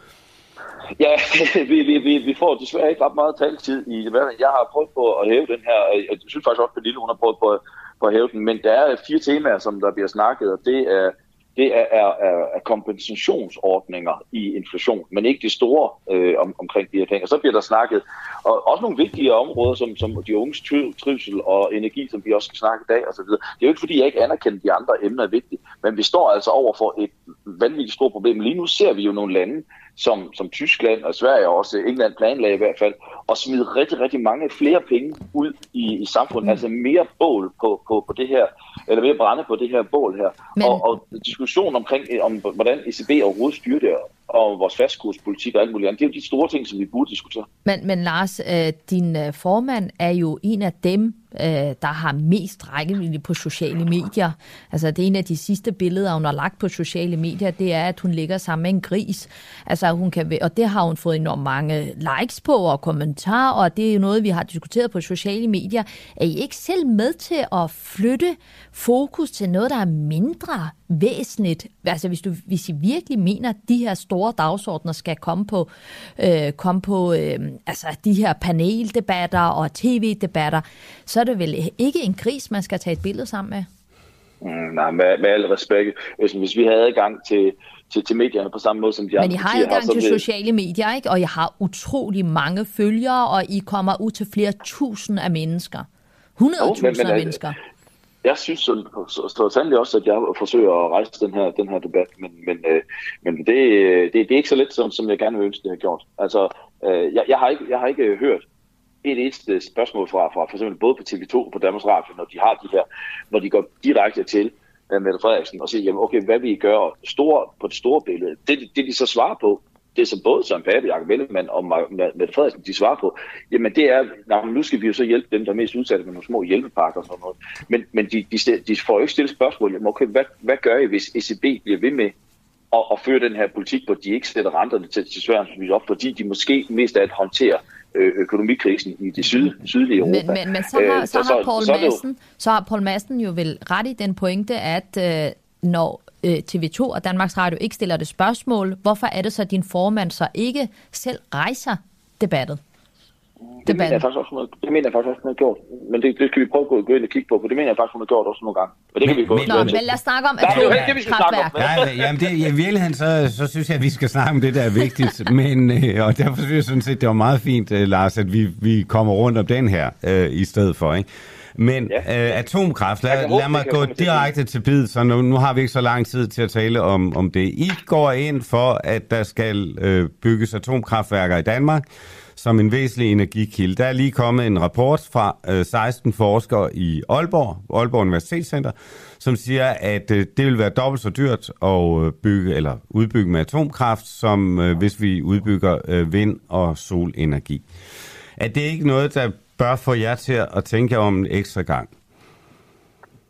Speaker 9: Ja, vi, vi, vi, vi får desværre ikke ret meget taletid i debatten. Jeg har prøvet på at hæve den her, jeg synes faktisk også, at Pernille hun har prøvet på på at hæve den. Men der er fire temaer, som der bliver snakket, og det er, det er, er, er, er kompensationsordninger i inflation, men ikke de store øh, om, omkring de her ting. Og så bliver der snakket, og også nogle vigtige områder, som, som de unges trivsel og energi, som vi også skal snakke i dag osv. Det er jo ikke, fordi jeg ikke anerkender, at de andre emner er vigtige, men vi står altså over for et vanvittigt stort problem. Lige nu ser vi jo nogle lande, som, som Tyskland og Sverige og også England planlagde i hvert fald, og smide rigtig, rigtig mange flere penge ud i, i samfundet. Mm. Altså mere bål på, på, på det her, eller mere brænde på det her bål her. Men... Og, og diskussion omkring, om hvordan ECB overhovedet styrer det, og vores fastkurspolitik og alt muligt andet. Det er jo de store ting, som vi burde diskutere.
Speaker 2: Men, men Lars, øh, din øh, formand er jo en af dem, øh, der har mest rækkevidde på sociale medier. Altså det er en af de sidste billeder, hun har lagt på sociale medier, det er, at hun ligger sammen med en gris. Altså hun kan, og det har hun fået enormt mange likes på og kommentarer, og det er jo noget, vi har diskuteret på sociale medier. Er I ikke selv med til at flytte fokus til noget, der er mindre væsentligt? Altså hvis, du, hvis I virkelig mener, at de her store dagsordner skal komme på, øh, komme på øh, altså de her paneldebatter og tv-debatter, så er det vel ikke en gris, man skal tage et billede sammen med?
Speaker 9: Mm, nej, med, med al respekt. Hvis, hvis vi havde adgang til, til, til medierne på samme måde som de
Speaker 2: Men I har adgang har, til det... sociale medier, ikke? Og I har utrolig mange følgere, og I kommer ud til flere tusind af mennesker. 100.000 af mennesker.
Speaker 9: Jeg synes så, så, så sandelig også, at jeg forsøger at rejse den her, den her debat, men, men, øh, men det, øh, det, det er ikke så let, som, som jeg gerne vil ønske, det har gjort. Altså, øh, jeg, jeg, har ikke, jeg har ikke øh, hørt et eneste spørgsmål fra, fra for eksempel både på TV2 og på Danmarks Radio, når de har de her, hvor de går direkte til øh, Mette Frederiksen og siger, jamen okay, hvad vi gør store, på det store billede? Det, det de så svarer på, det som både Søren Pape, Jacob Vellemann og Mette Frederiksen, de svarer på, jamen det er, nej, nu skal vi jo så hjælpe dem, der er mest udsatte med nogle små hjælpepakker og sådan noget. Men, men de, de, de får jo ikke stillet spørgsmål, jamen okay, hvad, hvad gør I, hvis ECB bliver ved med at, at føre den her politik, hvor de ikke sætter renterne til, til svært op, fordi de måske mest af alt håndterer Øh, økonomikrisen i det syd, sydlige Europa.
Speaker 2: Men, men, men så har, øh, så, har Paul Madsen, så har Paul Madsen jo vel ret i den pointe, at øh, når øh, TV2 og Danmarks Radio ikke stiller det spørgsmål, hvorfor er det så, at din formand så ikke selv rejser debattet?
Speaker 9: Det mener, jeg faktisk også, det mener jeg faktisk også, hun har gjort. Men det, det skal vi prøve at gå ind og kigge på, for det mener jeg faktisk, hun har gjort også nogle gange. Men det kan vi gå
Speaker 2: Nå, men lad os snakke om atomkraftværk.
Speaker 1: Ja, jamen det, i virkeligheden, så, så synes jeg, at vi skal snakke om det, der er vigtigt. men, øh, og derfor synes jeg sådan set, det var meget fint, øh, Lars, at vi, vi kommer rundt om den her øh, i stedet for, ikke? Men ja. øh, atomkraft, lad, lad mig gå direkte til bid, så nu, nu har vi ikke så lang tid til at tale om, om det. I går ind for, at der skal øh, bygges atomkraftværker i Danmark som en væsentlig energikilde. Der er lige kommet en rapport fra øh, 16 forskere i Aalborg, Aalborg Universitetscenter, som siger, at øh, det vil være dobbelt så dyrt at øh, bygge eller udbygge med atomkraft, som øh, hvis vi udbygger øh, vind- og solenergi. Er det ikke noget, der bør få jer til at tænke om en ekstra gang?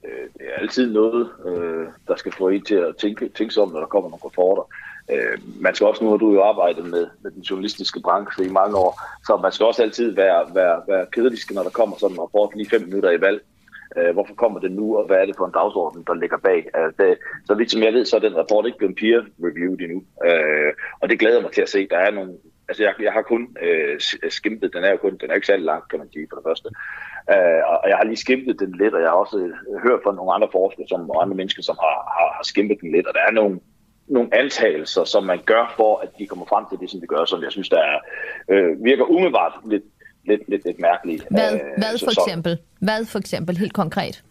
Speaker 9: Øh, det er altid noget, øh, der skal få en til at tænke, tænke sig om, når der kommer nogle rapporter. Øh, man skal også, nu har du jo arbejdet med, med den journalistiske branche i mange år, så man skal også altid være, være, være kritisk, når der kommer sådan en rapport lige fem minutter i valg. Øh, hvorfor kommer den nu, og hvad er det for en dagsorden, der ligger bag? Altså, det, så vidt som jeg ved, så er den rapport ikke blevet peer-reviewed endnu. Øh, og det glæder mig til at se. Der er nogle Altså, jeg, jeg har kun øh, skimpet, den er jo kun, den er ikke særlig lang, kan man sige, for det første. Øh, og jeg har lige skimpet den lidt, og jeg har også hørt fra nogle andre forskere som, og andre mennesker, som har, har, har skimpet den lidt, og der er nogle, nogle antagelser, som man gør for, at de kommer frem til det, som de gør, som jeg synes, der er, øh, virker umiddelbart lidt, lidt, lidt, lidt mærkeligt.
Speaker 2: Hvad, øh, hvad for eksempel? Hvad for eksempel, helt konkret?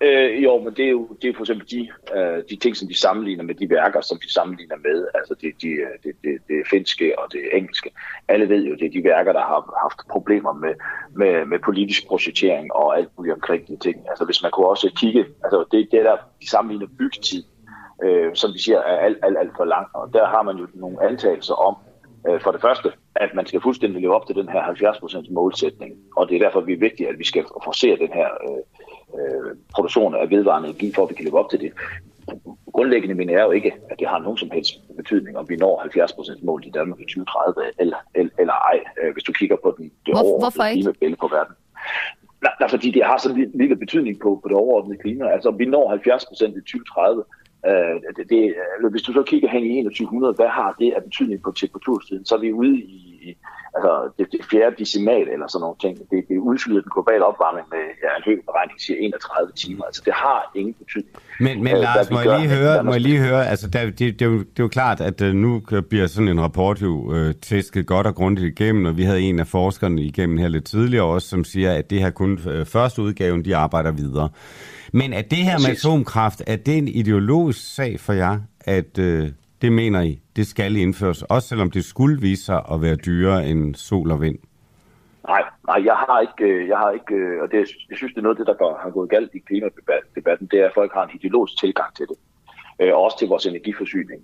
Speaker 9: Øh, jo, men det er jo, det er for eksempel de, øh, de ting, som de sammenligner med de værker, som de sammenligner med, altså det, de, øh, det, det, det finske og det engelske. Alle ved jo, det er de værker, der har haft problemer med, med, med politisk projektering og alt muligt omkring de ting. Altså hvis man kunne også kigge, altså det, det der, de sammenligner byggetid, øh, som de siger, er alt, alt, alt for lang. Og der har man jo nogle antagelser om, øh, for det første, at man skal fuldstændig leve op til den her 70% målsætning. Og det er derfor, vi er vigtigt, at vi skal forse den her øh, øh, produktion af vedvarende energi, for at vi kan leve op til det. Grundlæggende mener jeg jo ikke, at det har nogen som helst betydning, om vi når 70% mål i Danmark i 2030 eller, eller, eller ej, øh, hvis du kigger på den, det
Speaker 2: Hvor, overordnede
Speaker 9: klimabillede på verden. Nej, nej, fordi det har sådan en lille betydning på, på det overordnede klima. Altså, vi når 70% i 2030, Øh, det, det, hvis du så kigger hen i 2100, hvad har det af betydning på temperatursiden? Så er vi ude i altså, det, det fjerde decimal eller sådan nogle ting. Det, det udskyder den globale opvarmning med ja, en høj beregning siger 31 timer. Altså det har ingen betydning.
Speaker 1: Men, men øh, Lars, må jeg, lige høre, må jeg lige høre, altså der, det, det, er jo, det er jo klart, at uh, nu bliver sådan en rapport jo uh, tæsket godt og grundigt igennem, og vi havde en af forskerne igennem her lidt tidligere også, som siger, at det her kun uh, første udgaven, de arbejder videre. Men er det her med atomkraft, er det en ideologisk sag for jer, at øh, det mener I, det skal indføres, også selvom det skulle vise sig at være dyrere end sol og vind?
Speaker 9: Nej, nej, jeg har ikke, øh, jeg har ikke, øh, og det, jeg synes, det er noget af det, der går, har gået galt i klimadebatten, det er, at folk har en ideologisk tilgang til det, øh, og også til vores energiforsyning.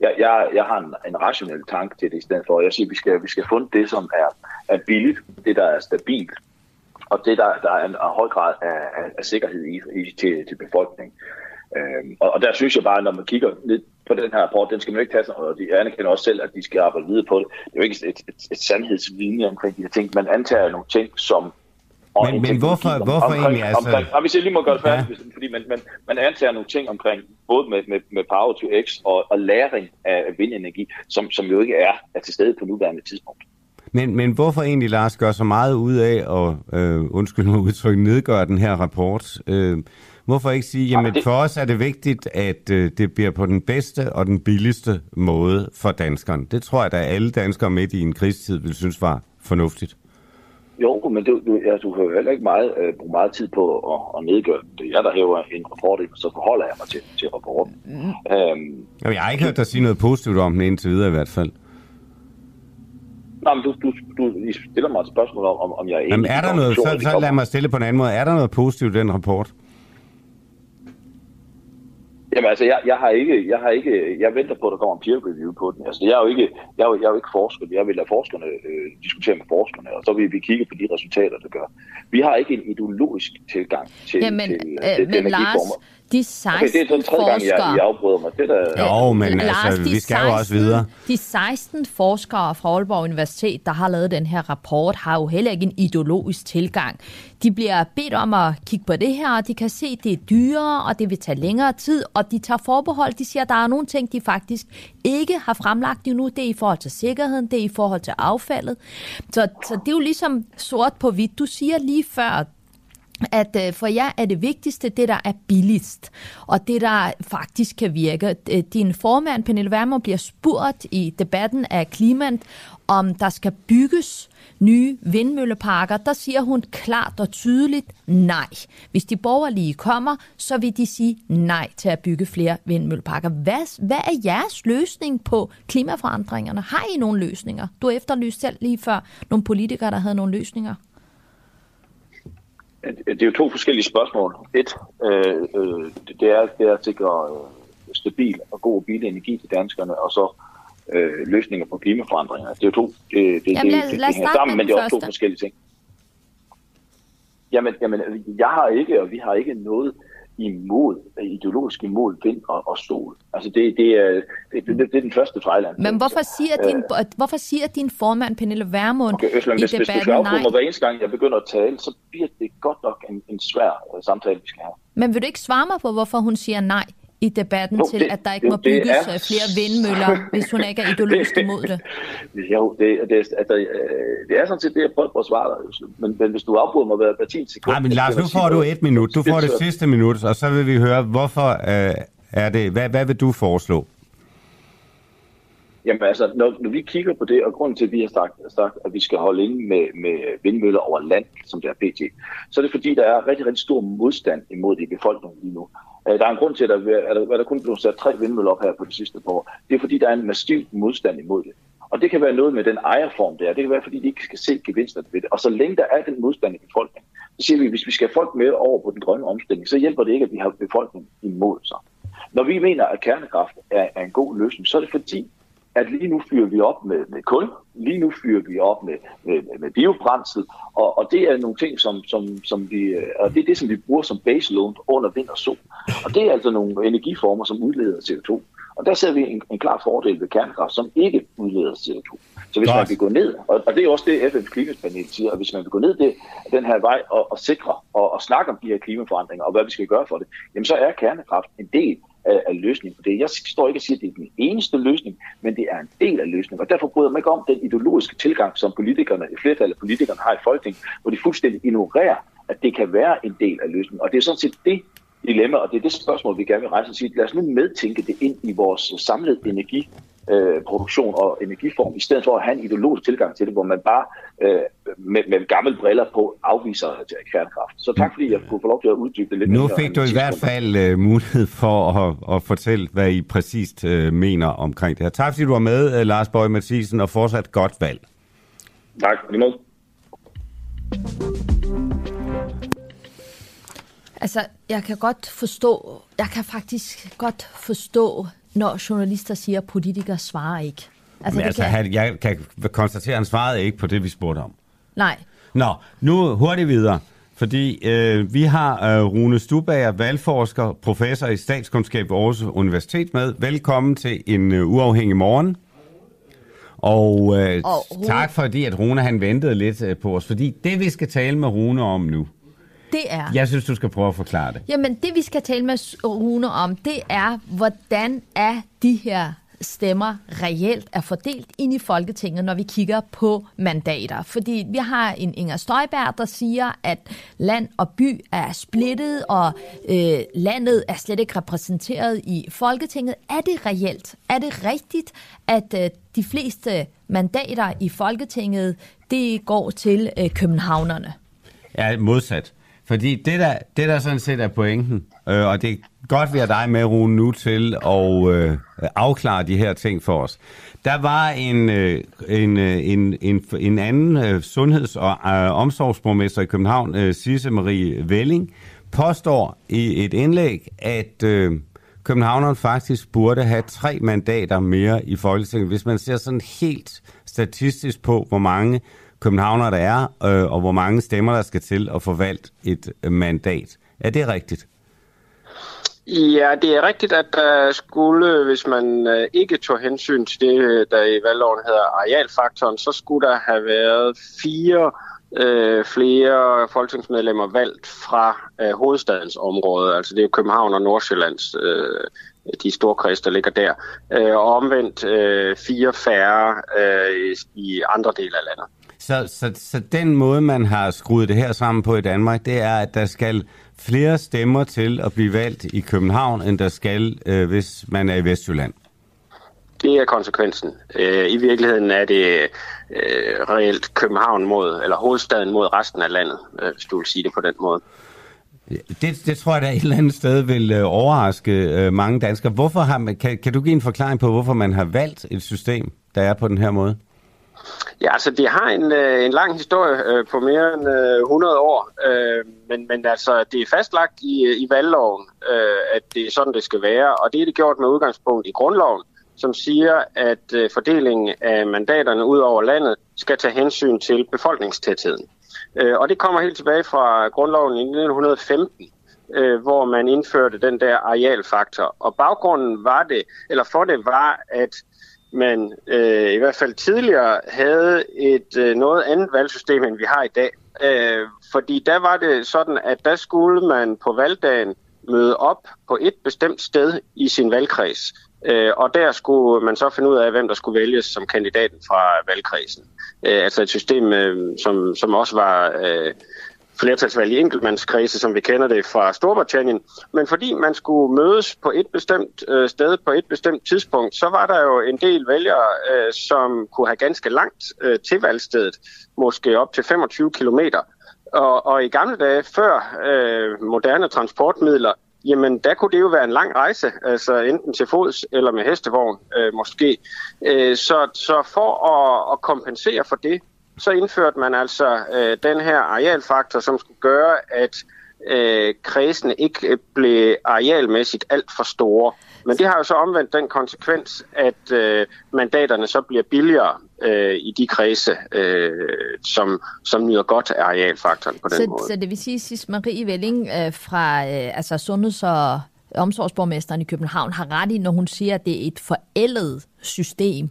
Speaker 9: Jeg, jeg, jeg har en, en rationel tanke til det i stedet for, jeg siger, at vi skal, vi skal funde det, som er, er billigt, det, der er stabilt, og det der, der er en, høj grad af, af, af sikkerhed i, i til, til befolkningen. Øhm, og, og der synes jeg bare, når man kigger lidt på den her rapport, den skal man ikke tage sig, og de anerkender også selv, at de skal arbejde videre på det. Det er jo ikke et, et, et sandhedsvidne omkring de her ting. Man antager nogle ting, som
Speaker 1: og men, men hvorfor, om, hvorfor omkring, egentlig? Altså...
Speaker 9: Omkring, og hvis jeg lige må gøre det færdigt, ja. fordi man, man, man antager nogle ting omkring, både med, med, med Power to X og, og læring af vindenergi, som, som jo ikke er, er til stede på nuværende tidspunkt.
Speaker 1: Men, men hvorfor egentlig, Lars, gør så meget ud af at, øh, undskyld mig udtryk, nedgøre den her rapport? Øh, hvorfor ikke sige, jamen for os er det vigtigt, at øh, det bliver på den bedste og den billigste måde for danskerne. Det tror jeg, at alle danskere midt i en krigstid vil synes var fornuftigt.
Speaker 9: Jo, men du, du, ja, du har jo heller ikke meget, øh, brugt meget tid på at, at nedgøre det. er der hæver en rapport, så forholder jeg mig til, til rapporten. Mm.
Speaker 1: Øhm, Jamen, jeg har ikke hørt dig sige noget positivt om den indtil videre i hvert fald.
Speaker 9: Nej, men du, du, du stiller mig et spørgsmål om, om jeg er enig. Jamen,
Speaker 1: er der noget, så, så lad mig stille på en anden måde. Er der noget positivt i den rapport?
Speaker 9: Jamen altså, jeg, jeg, har ikke, jeg har ikke, jeg venter på, at der kommer en peer review på den. Altså, jeg er jo ikke, jeg er jo, jeg er jo ikke forsker. Jeg vil lade forskerne øh, diskutere med forskerne, og så vil vi kigge på de resultater, der gør. Vi har ikke en ideologisk tilgang til,
Speaker 2: Jamen,
Speaker 9: til,
Speaker 2: øh, til men Lars, de 16 okay, det er
Speaker 9: den tredje gang, jeg, jeg afbryder mig. Det
Speaker 1: der... Jo, men Lars, altså, vi skal 16, jo også videre.
Speaker 2: De 16 forskere fra Aalborg Universitet, der har lavet den her rapport, har jo heller ikke en ideologisk tilgang. De bliver bedt om at kigge på det her, og de kan se, at det er dyrere, og det vil tage længere tid, og de tager forbehold. De siger, at der er nogle ting, de faktisk ikke har fremlagt endnu. Det er i forhold til sikkerheden, det er i forhold til affaldet. Så, så det er jo ligesom sort på hvidt. Du siger lige før, at øh, for jer er det vigtigste det, der er billigst, og det, der faktisk kan virke. Din formand, Pernille Vermund, bliver spurgt i debatten af Klimant, om der skal bygges nye vindmølleparker, der siger hun klart og tydeligt nej. Hvis de borgerlige kommer, så vil de sige nej til at bygge flere vindmølleparker. Hvad, hvad er jeres løsning på klimaforandringerne? Har I nogle løsninger? Du efterlyste selv lige før nogle politikere, der havde nogle løsninger.
Speaker 9: Det er jo to forskellige spørgsmål. Et, øh, øh, det, er, det er at sikre øh, stabil og god og billig energi til danskerne, og så øh, løsninger på klimaforandringer. Det er jo to, det, det,
Speaker 2: jamen, lad, det, det hænger sammen,
Speaker 9: men det er også to forskellige ting. Jamen, jamen, jeg har ikke, og vi har ikke noget imod, ideologisk imod vind og, og sol. Altså det, det, er, det, det, det er den første fejl.
Speaker 2: Men hvorfor siger, din, øh, hvorfor siger din formand, Pernille Vermund,
Speaker 9: okay, Øsland, i hvis, debatten, hvis du skal mig hver eneste gang, jeg begynder at tale, så bliver det godt nok en, en svær uh, samtale, vi skal have.
Speaker 2: Men vil du ikke svare mig på, hvorfor hun siger nej? I debatten jo, til, det, at der ikke må bygges er... Øh, flere vindmøller, hvis hun ikke er ideologisk imod det?
Speaker 9: Jo, det, det, altså, det er sådan set det, jeg prøver at svare dig. Men, men hvis du afbryder mig hver 10 sekunder...
Speaker 1: Nej, men Lars, nu får du et minut. Du får det sidste minut, og så vil vi høre, hvorfor øh, er det... Hvad, hvad vil du foreslå?
Speaker 9: Jamen altså, når, når vi kigger på det, og grunden til, at vi har sagt, sagt at vi skal holde inde med, med vindmøller over land, som det er PT, så er det fordi, der er rigtig, rigtig stor modstand imod det i befolkningen lige nu. Øh, der er en grund til, at der, er der, der kun blevet sat tre vindmøller op her på det sidste par år. Det er fordi, der er en massiv modstand imod det. Og det kan være noget med den ejerform der. Det kan være, fordi de ikke skal se gevinsterne ved det. Og så længe der er den modstand i befolkningen, så siger vi, at hvis vi skal have folk med over på den grønne omstilling, så hjælper det ikke, at vi har befolkningen imod sig. Når vi mener, at kernekraft er, er en god løsning, så er det fordi, at lige nu fyrer vi op med, med kul, lige nu fyrer vi op med, med, med biobrændsel, og, og det er nogle ting, som, som, som vi, og det er det, som vi bruger som baseload under vind og sol. Og det er altså nogle energiformer, som udleder CO2. Og der ser vi en, en klar fordel ved kernekraft, som ikke udleder CO2. Så hvis Godt. man vil gå ned, og, og det er også det, FN's klimapanel siger, at hvis man vil gå ned det, den her vej og, og sikre og, og snakke om de her klimaforandringer og hvad vi skal gøre for det, jamen så er kernekraft en del af, af løsningen på det. Jeg står ikke og siger, at det er den eneste løsning, men det er en del af løsningen. Og derfor bryder man mig ikke om den ideologiske tilgang, som politikerne, et flertal af politikerne har i Folketinget, hvor de fuldstændig ignorerer, at det kan være en del af løsningen. Og det er sådan set det dilemma, og det er det spørgsmål, vi gerne vil rejse og sige, lad os nu medtænke det ind i vores samlede energi øh, produktion og energiform, i stedet for at have en ideologisk tilgang til det, hvor man bare øh, med, med gamle briller på afviser til kernekraft. Så tak fordi jeg kunne få lov til at uddybe det lidt.
Speaker 1: Nu fik du i hvert fald uh, mulighed for at, at fortælle, hvad I præcist uh, mener omkring det her. Tak fordi du var med, uh, Lars Bøge Mathisen, og fortsat godt valg.
Speaker 9: Tak, lige måde.
Speaker 2: Altså, jeg kan godt forstå, jeg kan faktisk godt forstå når journalister siger, at politikere svarer ikke.
Speaker 1: Altså, Men altså, kan... jeg kan konstatere, at han svarede ikke på det, vi spurgte om.
Speaker 2: Nej.
Speaker 1: Nå, nu hurtigt videre. Fordi øh, vi har øh, Rune Stubager, valgforsker, professor i statskundskab ved Aarhus Universitet med. Velkommen til en øh, uafhængig morgen. Og, øh, og Rune... tak fordi, at Rune han ventede lidt øh, på os. Fordi det, vi skal tale med Rune om nu,
Speaker 2: det er...
Speaker 1: Jeg synes, du skal prøve at forklare det.
Speaker 2: Jamen, det vi skal tale med Rune om, det er, hvordan er de her stemmer reelt er fordelt ind i Folketinget, når vi kigger på mandater. Fordi vi har en Inger Støjberg, der siger, at land og by er splittet, og øh, landet er slet ikke repræsenteret i Folketinget. Er det reelt? Er det rigtigt, at øh, de fleste mandater i Folketinget, det går til øh, københavnerne?
Speaker 1: Ja, modsat. Fordi det der, det der sådan set er pointen, øh, og det er godt, vi har dig med, Rune, nu til at øh, afklare de her ting for os. Der var en, øh, en, øh, en, en, en anden øh, sundheds- og øh, omsorgsborgmester i København, øh, Sisse Marie Velling, påstår i et indlæg, at øh, københavneren faktisk burde have tre mandater mere i Folketinget, hvis man ser sådan helt statistisk på, hvor mange københavnere der er, øh, og hvor mange stemmer der skal til at forvalte et øh, mandat. Er det rigtigt?
Speaker 10: Ja, det er rigtigt, at der skulle, hvis man øh, ikke tog hensyn til det, øh, der i valgloven hedder arealfaktoren, så skulle der have været fire øh, flere folketingsmedlemmer valgt fra øh, hovedstadens område. Altså det er København og Nordsjællands, øh, de store kreds, der ligger der. Øh, og omvendt øh, fire færre øh, i andre dele af landet.
Speaker 1: Så, så, så den måde, man har skruet det her sammen på i Danmark, det er, at der skal flere stemmer til at blive valgt i København, end der skal, øh, hvis man er i Vestjylland.
Speaker 10: Det er konsekvensen. Øh, I virkeligheden er det øh, reelt København mod, eller hovedstaden mod resten af landet, øh, hvis du vil sige det på den måde.
Speaker 1: Det, det tror jeg, der et eller andet sted vil øh, overraske øh, mange danskere. Hvorfor har man, kan, kan du give en forklaring på, hvorfor man har valgt et system, der er på den her måde?
Speaker 10: Ja, altså det har en, øh, en lang historie øh, på mere end øh, 100 år, øh, men, men altså det er fastlagt i, øh, i valgloven, øh, at det er sådan, det skal være, og det er det gjort med udgangspunkt i grundloven, som siger, at øh, fordelingen af mandaterne ud over landet skal tage hensyn til befolkningstætheden. Øh, og det kommer helt tilbage fra grundloven i 1915, øh, hvor man indførte den der arealfaktor. Og baggrunden var det, eller for det var, at man øh, i hvert fald tidligere havde et øh, noget andet valgsystem, end vi har i dag. Øh, fordi der var det sådan, at der skulle man på valgdagen møde op på et bestemt sted i sin valgkreds. Øh, og der skulle man så finde ud af, hvem der skulle vælges som kandidaten fra valgkredsen. Øh, altså et system, øh, som, som også var øh, flertalsvalg i enkeltmandskredse, som vi kender det fra Storbritannien. Men fordi man skulle mødes på et bestemt øh, sted på et bestemt tidspunkt, så var der jo en del vælgere, øh, som kunne have ganske langt øh, til valgstedet, måske op til 25 kilometer. Og, og i gamle dage, før øh, moderne transportmidler, jamen der kunne det jo være en lang rejse, altså enten til fods eller med hestevogn øh, måske. Øh, så, så for at, at kompensere for det, så indførte man altså øh, den her arealfaktor, som skulle gøre, at øh, kredsene ikke blev arealmæssigt alt for store. Men det har jo så omvendt den konsekvens, at øh, mandaterne så bliver billigere øh, i de kredse, øh, som, som nyder godt af arealfaktoren på den
Speaker 2: så,
Speaker 10: måde.
Speaker 2: Så det vil sige, at Marie Velling øh, fra øh, altså sundheds- og omsorgsborgmesteren i København har ret i, når hun siger, at det er et forældet system.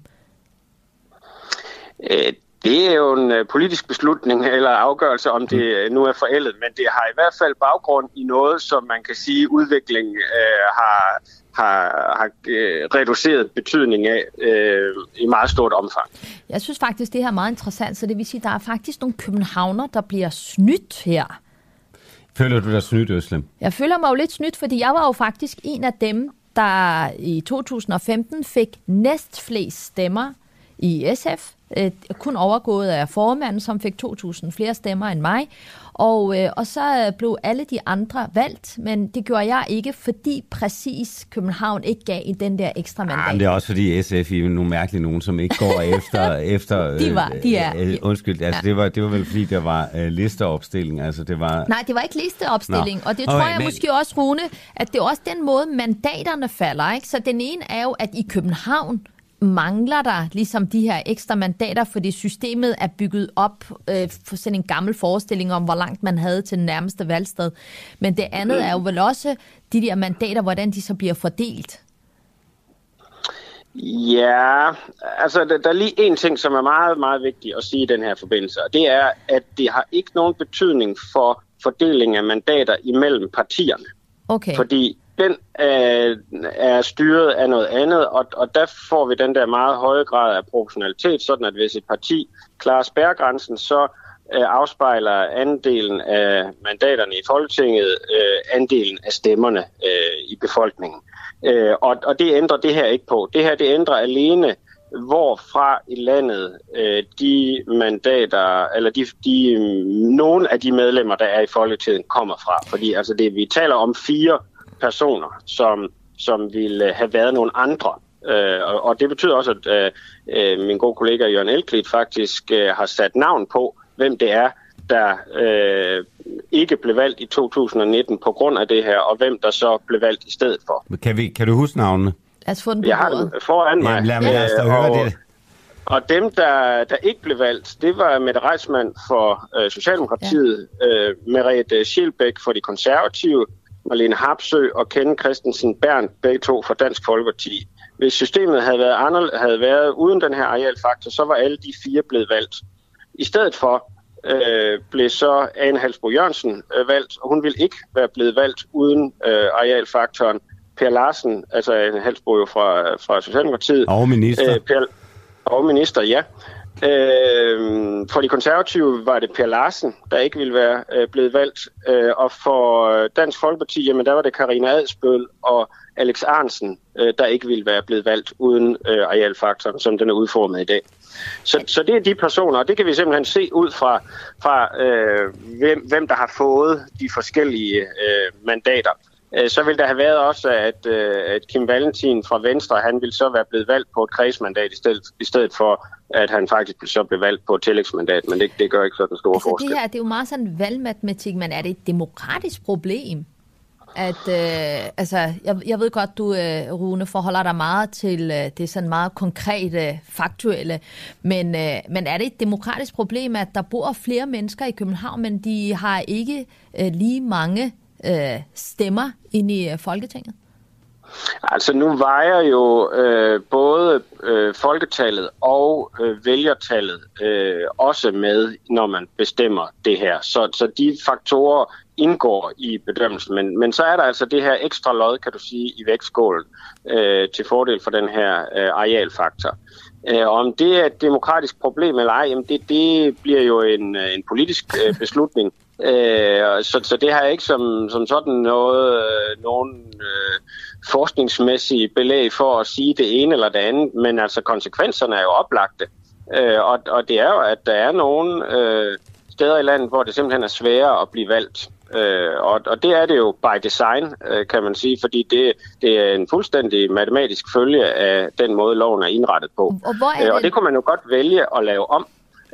Speaker 10: Øh, det er jo en øh, politisk beslutning eller afgørelse, om det øh, nu er forældet, men det har i hvert fald baggrund i noget, som man kan sige, udviklingen øh, har, har, har øh, reduceret betydning af øh, i meget stort omfang.
Speaker 2: Jeg synes faktisk, det her er meget interessant, så det vil sige, at der er faktisk nogle københavner, der bliver snydt her.
Speaker 1: Føler du dig snydt, Øslem?
Speaker 2: Jeg føler mig jo lidt snydt, fordi jeg var jo faktisk en af dem, der i 2015 fik næst flest stemmer i SF øh, kun overgået af formanden, som fik 2.000 flere stemmer end mig. Og, øh, og så blev alle de andre valgt, men det gjorde jeg ikke, fordi præcis København ikke gav i den der ekstra mandat.
Speaker 1: Ah, det er også fordi SF er nogle mærkelige nogen, som ikke går efter... efter
Speaker 2: de var, de er.
Speaker 1: Øh, undskyld, altså ja. det, var, det var vel fordi, der var øh, listeopstilling. Altså, det var...
Speaker 2: Nej, det var ikke listeopstilling, Nå. og det tror okay, jeg men... måske også, Rune, at det er også den måde, mandaterne falder. Ikke? Så den ene er jo, at i København, mangler der ligesom de her ekstra mandater, fordi systemet er bygget op øh, for sådan en gammel forestilling om, hvor langt man havde til den nærmeste valgsted. Men det andet er jo vel også de der mandater, hvordan de så bliver fordelt.
Speaker 10: Ja, altså der, der er lige en ting, som er meget, meget vigtig at sige i den her forbindelse, og det er, at det har ikke nogen betydning for fordeling af mandater imellem partierne.
Speaker 2: Okay.
Speaker 10: Fordi den øh, er styret af noget andet, og, og der får vi den der meget høje grad af proportionalitet, sådan at hvis et parti klarer spærregrænsen, så øh, afspejler andelen af mandaterne i Folketinget øh, andelen af stemmerne øh, i befolkningen. Øh, og, og det ændrer det her ikke på. Det her det ændrer alene hvorfra i landet øh, de mandater, eller de, de, nogle af de medlemmer, der er i Folketinget, kommer fra. Fordi altså det, vi taler om fire personer, som, som ville have været nogle andre. Øh, og, og det betyder også, at øh, øh, min gode kollega Jørgen Elklit faktisk øh, har sat navn på, hvem det er, der øh, ikke blev valgt i 2019 på grund af det her, og hvem der så blev valgt i stedet for.
Speaker 1: Kan, vi, kan du huske navnene?
Speaker 2: Lad os få den
Speaker 10: på Jeg har den foran mig.
Speaker 1: Jamen, lad mig lad os høre det.
Speaker 10: Og dem, der, der ikke blev valgt, det var Mette Reismann for øh, Socialdemokratiet, ja. øh, Merete Schilbæk for de konservative, Marlene Harpsø og Ken Christensen Bern, begge to fra Dansk Folkeparti. Hvis systemet havde været, andre, havde været uden den her arealfaktor, så var alle de fire blevet valgt. I stedet for øh, blev så Anne Halsbro Jørgensen øh, valgt, og hun ville ikke være blevet valgt uden øh, arealfaktoren. Per Larsen, altså Anne Halsbro jo fra, fra Socialdemokratiet.
Speaker 1: Og minister. Øh, per,
Speaker 10: og minister, ja. Øh, for de konservative var det Per Larsen, der ikke ville være øh, blevet valgt. Øh, og for Dansk Folkeparti, jamen der var det Karina Adsbøl og Alex Arnsen, øh, der ikke ville være blevet valgt uden øh, arealfaktoren, som den er udformet i dag. Så, så det er de personer, og det kan vi simpelthen se ud fra, fra øh, hvem, hvem der har fået de forskellige øh, mandater. Øh, så vil der have været også, at, øh, at Kim Valentin fra Venstre, han ville så være blevet valgt på et kredsmandat i stedet, i stedet for, at han faktisk så blev valgt på et tillægsmandat, men det, det gør ikke sådan en stor
Speaker 2: altså,
Speaker 10: forskel.
Speaker 2: Det her det er jo meget sådan valgmatematik, men er det et demokratisk problem? At, øh, altså, jeg, jeg ved godt, du, øh, Rune, forholder dig meget til øh, det sådan meget konkrete, faktuelle, men, øh, men er det et demokratisk problem, at der bor flere mennesker i København, men de har ikke øh, lige mange øh, stemmer ind i øh, Folketinget?
Speaker 10: Altså nu vejer jo øh, både øh, folketallet og øh, vælgertallet øh, også med, når man bestemmer det her. Så, så de faktorer indgår i bedømmelsen. Men, men så er der altså det her ekstra lod, kan du sige, i vægtskålen øh, til fordel for den her øh, arealfaktor. Øh, om det er et demokratisk problem eller ej, jamen det, det bliver jo en, øh, en politisk øh, beslutning. Øh, så, så det har jeg ikke som, som sådan noget, øh, nogen øh, forskningsmæssige belæg for at sige det ene eller det andet, men altså konsekvenserne er jo oplagte. Øh, og, og det er jo, at der er nogle øh, steder i landet, hvor det simpelthen er sværere at blive valgt. Øh, og, og det er det jo by design, øh, kan man sige, fordi det, det er en fuldstændig matematisk følge af den måde, loven er indrettet på.
Speaker 2: Og, hvor er det?
Speaker 10: Øh, og det kunne man jo godt vælge at lave om,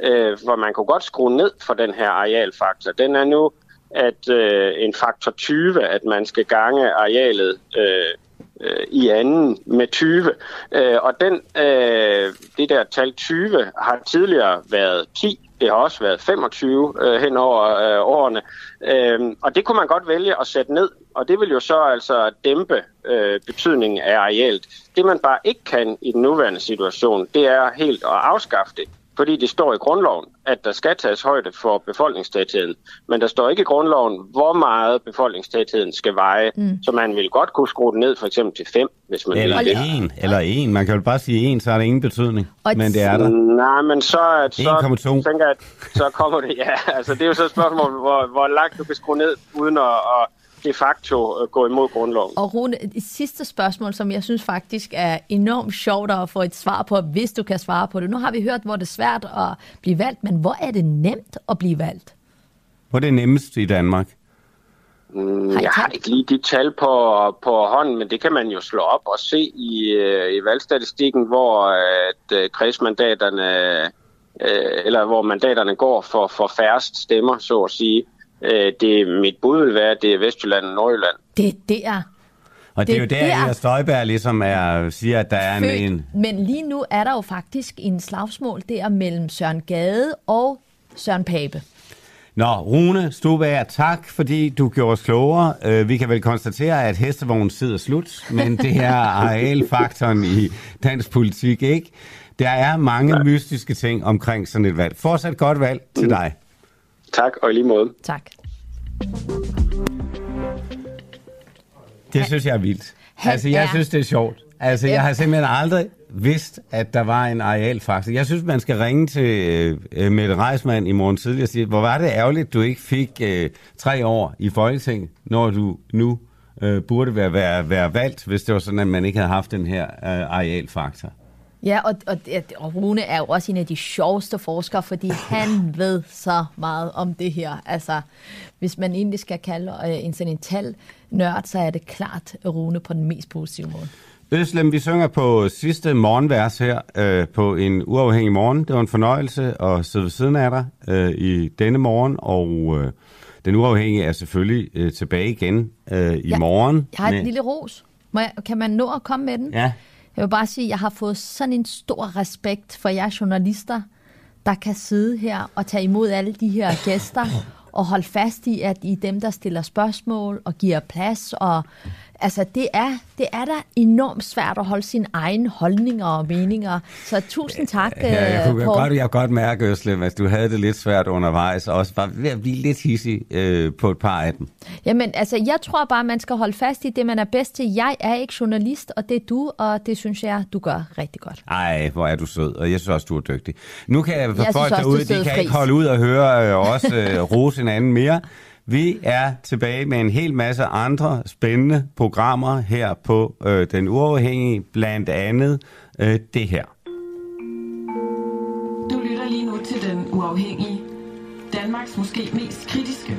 Speaker 10: øh, hvor man kunne godt skrue ned for den her arealfaktor. Den er nu at øh, en faktor 20, at man skal gange arealet øh, øh, i anden med 20. Øh, og den, øh, det der tal 20 har tidligere været 10, det har også været 25 øh, hen over øh, årene. Øh, og det kunne man godt vælge at sætte ned, og det vil jo så altså dæmpe øh, betydningen af arealet. Det man bare ikke kan i den nuværende situation, det er helt at afskaffe det fordi det står i grundloven, at der skal tages højde for befolkningstætheden. Men der står ikke i grundloven, hvor meget befolkningstætheden skal veje. Mm. Så man vil godt kunne skrue den ned for eksempel til 5, hvis man
Speaker 1: eller
Speaker 10: vil det.
Speaker 1: En, eller en. Man kan jo bare sige en, så er der ingen betydning. Og men det er der.
Speaker 10: Nej, men så, så tænker jeg, at så kommer det, ja, altså det er jo så et spørgsmål, hvor, hvor langt du kan skrue ned, uden at, at de facto øh, gå imod grundloven.
Speaker 2: Og Rune, et sidste spørgsmål, som jeg synes faktisk er enormt sjovt at få et svar på, hvis du kan svare på det. Nu har vi hørt, hvor det er svært at blive valgt, men hvor er det nemt at blive valgt?
Speaker 1: Hvor er det nemmest i Danmark?
Speaker 10: Mm, jeg har ikke lige de tal på, på hånden, men det kan man jo slå op og se i, øh, i valgstatistikken, hvor at, øh, kredsmandaterne, eller hvor mandaterne går for, for færrest stemmer, så at sige. Øh, det, mit bud vil være, at det er Vestjylland og Nordjylland.
Speaker 2: Det er der.
Speaker 1: Og det, det er jo der, der Støjberg ligesom er, siger, at der er født. en...
Speaker 2: Men lige nu er der jo faktisk en slagsmål der mellem Søren Gade og Søren Pape.
Speaker 1: Nå, Rune Stubager, tak fordi du gjorde os klogere. Uh, vi kan vel konstatere, at hestevognen sidder slut, men det er arealfaktoren i dansk politik, ikke? Der er mange mystiske ting omkring sådan et valg. Fortsat godt valg til dig.
Speaker 10: Tak, og i lige måde.
Speaker 2: Tak.
Speaker 1: Det synes jeg er vildt. Han altså, jeg er... synes, det er sjovt. Altså, jeg har simpelthen aldrig vidst, at der var en arealfaktor. Jeg synes, man skal ringe til uh, Mette Reismann i morgen tidlig og sige, hvor var det ærgerligt, du ikke fik uh, tre år i Folketinget, når du nu uh, burde være, være, være valgt, hvis det var sådan, at man ikke havde haft den her uh, arealfaktor.
Speaker 2: Ja, og, og, og Rune er jo også en af de sjoveste forskere, fordi han ved så meget om det her. Altså, hvis man egentlig skal kalde øh, en sådan en tal nørd, så er det klart Rune på den mest positive måde.
Speaker 1: Øslem, vi synger på sidste morgenvers her øh, på en uafhængig morgen. Det var en fornøjelse at sidde ved siden af dig øh, i denne morgen, og øh, den uafhængige er selvfølgelig øh, tilbage igen øh, i ja, morgen.
Speaker 2: Jeg har et med... lille ros. Må jeg, kan man nå at komme med den?
Speaker 1: Ja.
Speaker 2: Jeg vil bare sige, at jeg har fået sådan en stor respekt for jer journalister, der kan sidde her og tage imod alle de her gæster og holde fast i, at I er dem, der stiller spørgsmål og giver plads og Altså, det er, det er da enormt svært at holde sine egne holdninger og meninger. Så tusind tak,
Speaker 1: ja, jeg, kunne Paul. godt, jeg godt mærke, Øslem, at du havde det lidt svært undervejs, og også var ved at blive lidt hissig øh, på et par af dem.
Speaker 2: Jamen, altså, jeg tror bare, man skal holde fast i det, man er bedst til. Jeg er ikke journalist, og det er du, og det synes jeg, du gør rigtig godt.
Speaker 1: Ej, hvor er du sød, og jeg synes også, du er dygtig. Nu kan jeg, for jeg folk derude, de kan fris. ikke holde ud og høre øh, også øh, rose hinanden mere. Vi er tilbage med en hel masse andre spændende programmer her på øh, Den Uafhængige, blandt andet øh, det her.
Speaker 11: Du lytter lige nu til Den Uafhængige, Danmarks måske mest kritiske